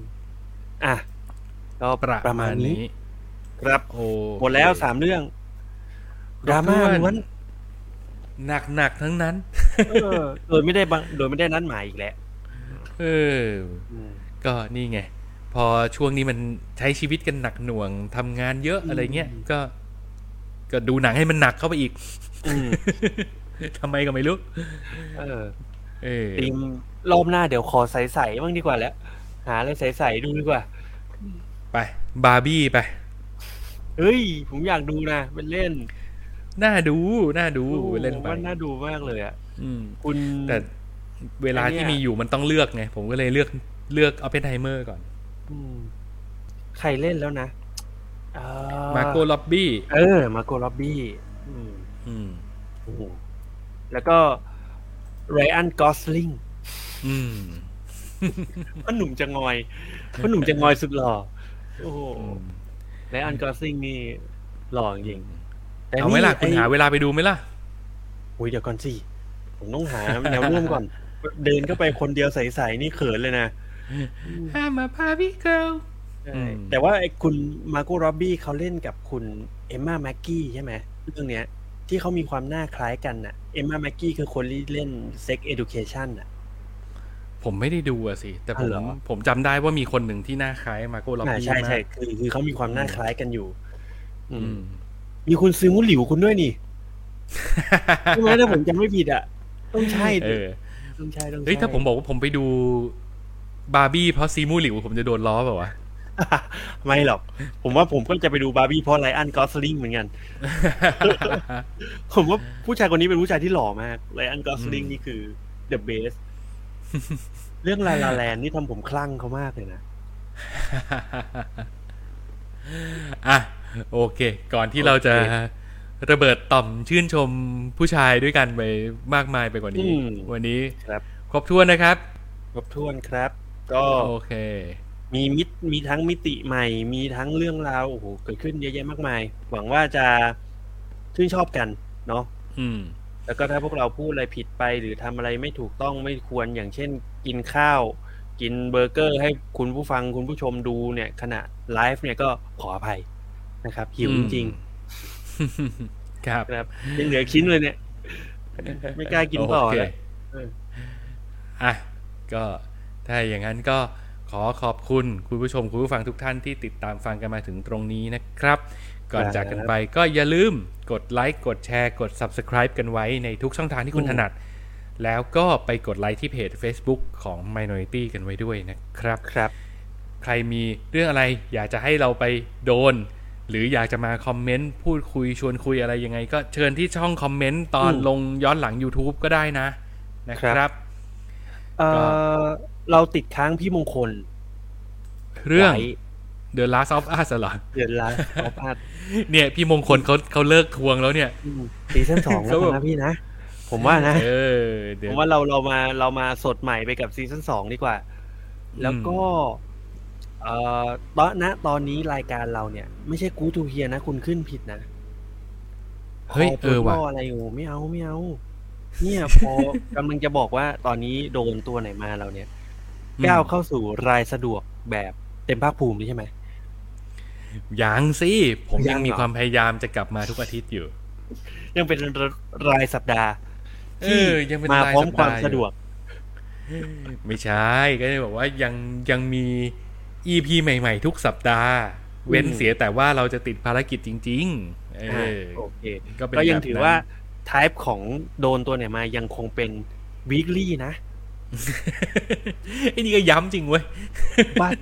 C: อะก็
B: ประ
C: ประ
B: มา
C: มา
B: ณ
C: ณนี้
B: นี้
C: ครับ
B: โอ้
C: หมดแล้วสามเรื่องดราม่าล้วน
B: หนักหนักๆทั้งนั้น
C: เออโดยไม่ได้บังโดยไม่ได้นัดหมายอีกแล้ว
B: เออ
C: อืม
B: ก็นี่ไง พอช่วงนี้มันใช้ชีวิตกันหนักหน่วงทำงานเยอะอะไรเงี้ยก็ ก็ดูหนังให้มันหนักเข้าไปอีก
C: อืม
B: ทำไมก็ไม่รู้
C: เออ
B: เออ
C: ทีมรอบหน้าเดี๋ยวขอใสๆบ้างดีกว่าแล้ว หาอะไรใสๆดูดีกว่า
B: ไป บาร์บี้ไป
C: เฮ้ย ผมอยากดูนะเป็นเล่น
B: น่าดูน่าดู
C: โอ้
B: เล่นไป
C: ว่าน่าดูมากเลยอะ
B: อืม
C: คุณ
B: แต่เวลา
C: ไอ้เนี่ย
B: ที่มีอยู่มันต้องเลือกไง ผมก็เลยเลือกเลือกเอาเพนไฮเมอร์ก่อน
C: อืมใครเล่นแล้วนะเอ่อ
B: Margot Robbie
C: เออ Margot Robbieอืม
B: อืม
C: โอ้โหแล้วก็ไรอันกอสลิง
B: อืม
C: พ่อหนุ่มจะงอยพ่อหนุ่มจะงอยสุดหล่อ โอ้โห ไรอันกอสลิงนี่หล่อจริงแต่
B: เอาไหมล่ะคุณ
C: นี่
B: หาเวลาไปดูไหมล่ะ
C: อุ้ยเดี๋ยวก่อนสิ ผมต้องหาแนวร่วมก่อน เดินเข้าไปคนเดียวใสๆนี่เขินเลยนะ
B: I'm a Barbie girl
C: ใช่
B: อืม
C: แต่ว่าไอ้คุณมาโกร็อบบี้เขาเล่นกับคุณเอมมาแม็กกี้ใช่ไหมเรื่องเนี้ย ที่เขามีความหน้าคล้ายกันน่ะ เอมมาแม็กกี้คือคนที่เล่น Sex Education น่ะ
B: ผมไม่ได้ดูอะสิ แต่ผ
C: อ๋อ
B: ม
C: เหรอ
B: ผมจำได้ว่ามีคนหนึ่งที่หน้าคล้ายมาโกล็อบ
C: อ่า
B: บี้
C: ใช่
B: มา
C: ใช่
B: ก
C: คือคือเขามีความหน้าคล้ายกันอยู่ อื
B: อื
C: ม
B: ม
C: มีคุณซื้อมุหลิวคุณด้วยนี่ใช่ไหมถ้าผมจำไม่ผิดอะ ต้องใช่
B: เออ
C: ต้องใช่ต้องใช่
B: เฮ้ยถ้าผมบอกว่าผมไปดูบาร์บี้เพราะ Simu Liu ผมจะโดนล้อเปล่าวะ
C: ไม่หรอก ผมว่าผมก็จะไปดูบาร์บี้เพราะ Ryan Gosling เหมือนกัน ผมว่าผู้ชายคนนี้เป็นผู้ชายที่หล่อมากไลอันกอสลิง
B: อืม
C: นี่คือ the best เรื่อง La La Land นี่ทำผมคลั่งเขามากเลยนะ
B: อะ โอเค ก่อนที่เราจะ
C: โอเค
B: ระเบิดต่อมชื่นชมผู้ชายด้วยกันไปมากมายไปกว่านี้
C: อืม
B: วันนี้
C: ครับ
B: ครบถ้วนนะครับ
C: ครบถ้วนครับ ก็
B: โอเค
C: มีมิตมีทั้งมิติใหม่ มีทั้งเรื่องราวโอ้โหเกิดขึ้นเยอะแยะมากมาย หวังว่าจะชื่นชอบกัน เนาะ
B: อืม
C: แล้วก็ถ้าพวกเราพูดอะไรผิดไปหรือทำอะไรไม่ถูกต้องไม่ควรอย่างเช่น กินข้าว กินเบอร์เกอร์ ให้คุณผู้ฟังคุณผู้ชมดูเนี่ย ขณะไลฟ์เนี่ยก็ขออภัยนะครับหิว
B: อื
C: จ
B: ม
C: ริง
B: ครับ
C: ๆครับยังเหลือชิ้นเลยเนี่ย ไม่กล้ากินต่อ
B: โเค
C: แล้วเออ
B: อะก็ถ้าอย่างนั้นก็ ขอขอบคุณคุณผู้ชมคุณผู้ฟังทุกท่านที่ติดตามฟังกันมาถึงตรงนี้นะครับ ก่อน
C: ครับ
B: จากกันไปก็อย่าลืมกดไลค์กดแชร์กด Subscribe กันไว้ในทุกช่องทางที่คุณ
C: อืม
B: ถนัด แล้วก็ไปกดไลค์ที่เพจ Facebook ของ Minority กันไว้ด้วยนะครับ
C: ครับ
B: ใครมีเรื่องอะไรอยากจะให้เราไปโดน หรืออยากจะมาคอมเมนต์พูดคุยชวนคุยอะไรยังไง ก็เชิญที่ช่องคอมเมนต์ตอน
C: อืม
B: ลงย้อนหลัง YouTube ก็ได้นะ นะค
C: ครั
B: รับ
C: บ เอ่อเราติดค้างพี่มงคล
B: เรื่อง
C: ไว้
B: The Last of Us เหรอ
C: เดือน Last of Us
B: เนี่ย พี่มงคลเขาเขาเลิกทวงแล้วเนี่ย
C: ซีซั่นสองแล้ว
B: เขาแบบ
C: นะพี่นะ ผมว่านะ
B: เออเดี๋ยวผ
C: มว่าเราเรามาเรามาสดใหม่ไปกับซีซั่นสองดีกว่า แล้วก็เอ่อตอนณตอนนี้รายการเราเนี่ย ไม่ใช่กูทูเฮียนะ คุณขึ้นผิดนะ
B: เฮ้ย
C: พ
B: เออว่ะ
C: พอะไรโอ้ไม่เอาไม่เอา เนี่ยพอกำลังจะบอกว่าตอนนี้โดนตัวไหนมาเราเนี่ย ก้าวเข้าสู่รายสะดวกแบบเต็มภาคภูมินี่ใช่ไหม
B: ยังสิผม
C: ยั
B: ยัง
C: ง
B: มี
C: เหรอ
B: ความพยายามจะกลับมาทุกอาทิตย์อยู่
C: ยังเป็นรายสัปดาห์
B: เอ
C: ที่
B: อยังเป็น
C: มารา
B: ย
C: พร้อม
B: สัป
C: ควา
B: ดามห์อยู่
C: สะดวก
B: ไม่ใช่ก็จะบอกว่ายังยังมี EP ใหม่ ๆ ทุกสัปดาห์ เว้น
C: อืม
B: เสียแต่ว่าเราจะติดภารกิจจริง ๆ เออ
C: โอเค
B: ก็เป็น
C: ก็ยัง
B: แบบนั้น
C: ถือว่า type ของโดนตัวไหนมายังคงเป็น weekly นะ
B: ไอ้นี่ก็ย้ำจริงเว้ย
C: บัต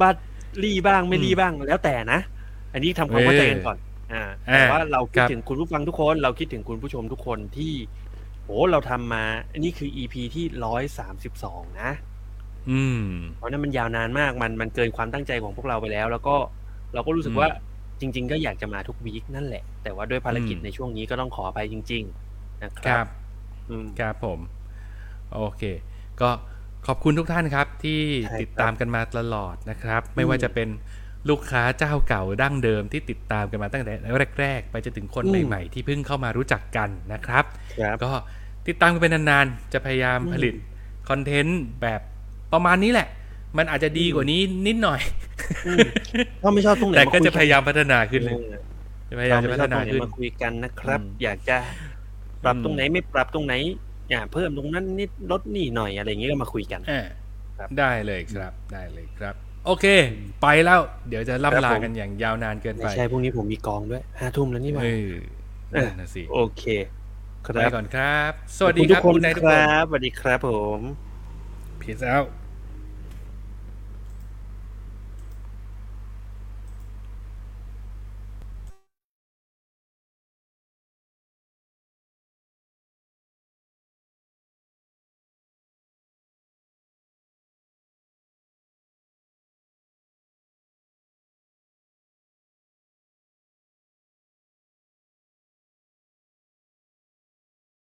C: บัตรีบ้างไม่รี
B: อืม
C: บ้างแล้วแต่นะ อันนี้ทำความเข้าใจกันก่อน อ่า
B: อ่า
C: แต่ว่าเราคิด
B: ครับ
C: ถึงคุณผู้ฟังทุกคน เราคิดถึงคุณผู้ชมทุกคนที่โอ้เราทำมา อันนี้คือ EP ที่ร้อยสามสิบสองนะ
B: อืม
C: เพราะนั้นมันยาวนานมากมันมันเกินความตั้งใจของพวกเราไปแล้ว แล้วก็เราก็รู้สึก
B: อืม
C: ว่าจริง ๆ ก็อยากจะมาทุกวีคนั่นแหละ แต่ว่าด้วยภารกิจ
B: อืม
C: ในช่วงนี้ก็ต้องขออภัยจริง ๆ นะค
B: ค
C: รั
B: รับบ
C: อืม
B: ครับผม โอเค ก็ขอบคุณทุกท่านครับ ที่
C: ใช่ครับ
B: ติดตามกันมาตลอดนะครับ ไม่
C: อืม
B: ว่าจะเป็นลูกค้าเจ้าเก่าดั้งเดิมที่ติดตามกันมาตั้งแต่แรก ๆ ไปจนถึงคน
C: อืม
B: ใหม่ ๆ ที่เพิ่งเข้ามารู้จักกันนะครับ
C: ครับ
B: ก็ติดตามกันเป็นนานๆ จะพยายาม
C: อืม
B: ผลิตคอนเทนต์แบบประมาณนี้แหละ มันอาจจะดีกว่านี้นิดหน่อย
C: อืมถ้าไม่ชอบตรงไหน
B: แต่ก็
C: คุ
B: จะพยายามพัฒนาขึ้น
C: เอ
B: เลย
C: อ
B: จะพยายามจะพัฒนาขึ้น
C: มาคุยกันนะครับ
B: อืม
C: อยากจะปรับ
B: อืม
C: ตรงไหนไม่ปรับตรงไหน อย่าเพิ่มตรงนั้นนิดลดนี่หน่อยอะไรอย่างเงี้ยก็มาคุยกัน
B: อ่า
C: ครับ
B: ได้เลยครับได้เลยครับ โอเค ไปแล้ว เดี๋ยวจะล่ำลากันอย่างยาวนานเกิน
C: ไม่
B: ไป
C: ใช่พรุ่งนี้ผมมีกองด้วยห้าทุ่มแล้วนี่หว่า
B: เออนั่นนะสิ
C: โอเคค
B: ไป
C: รับ
B: ก่อนครับ สวัสดี
C: ขอณ
B: ครับ
C: ทุกคน
B: คุณนายทุก
C: ค
B: คน
C: รับสวัสดีครับผม
B: Peace out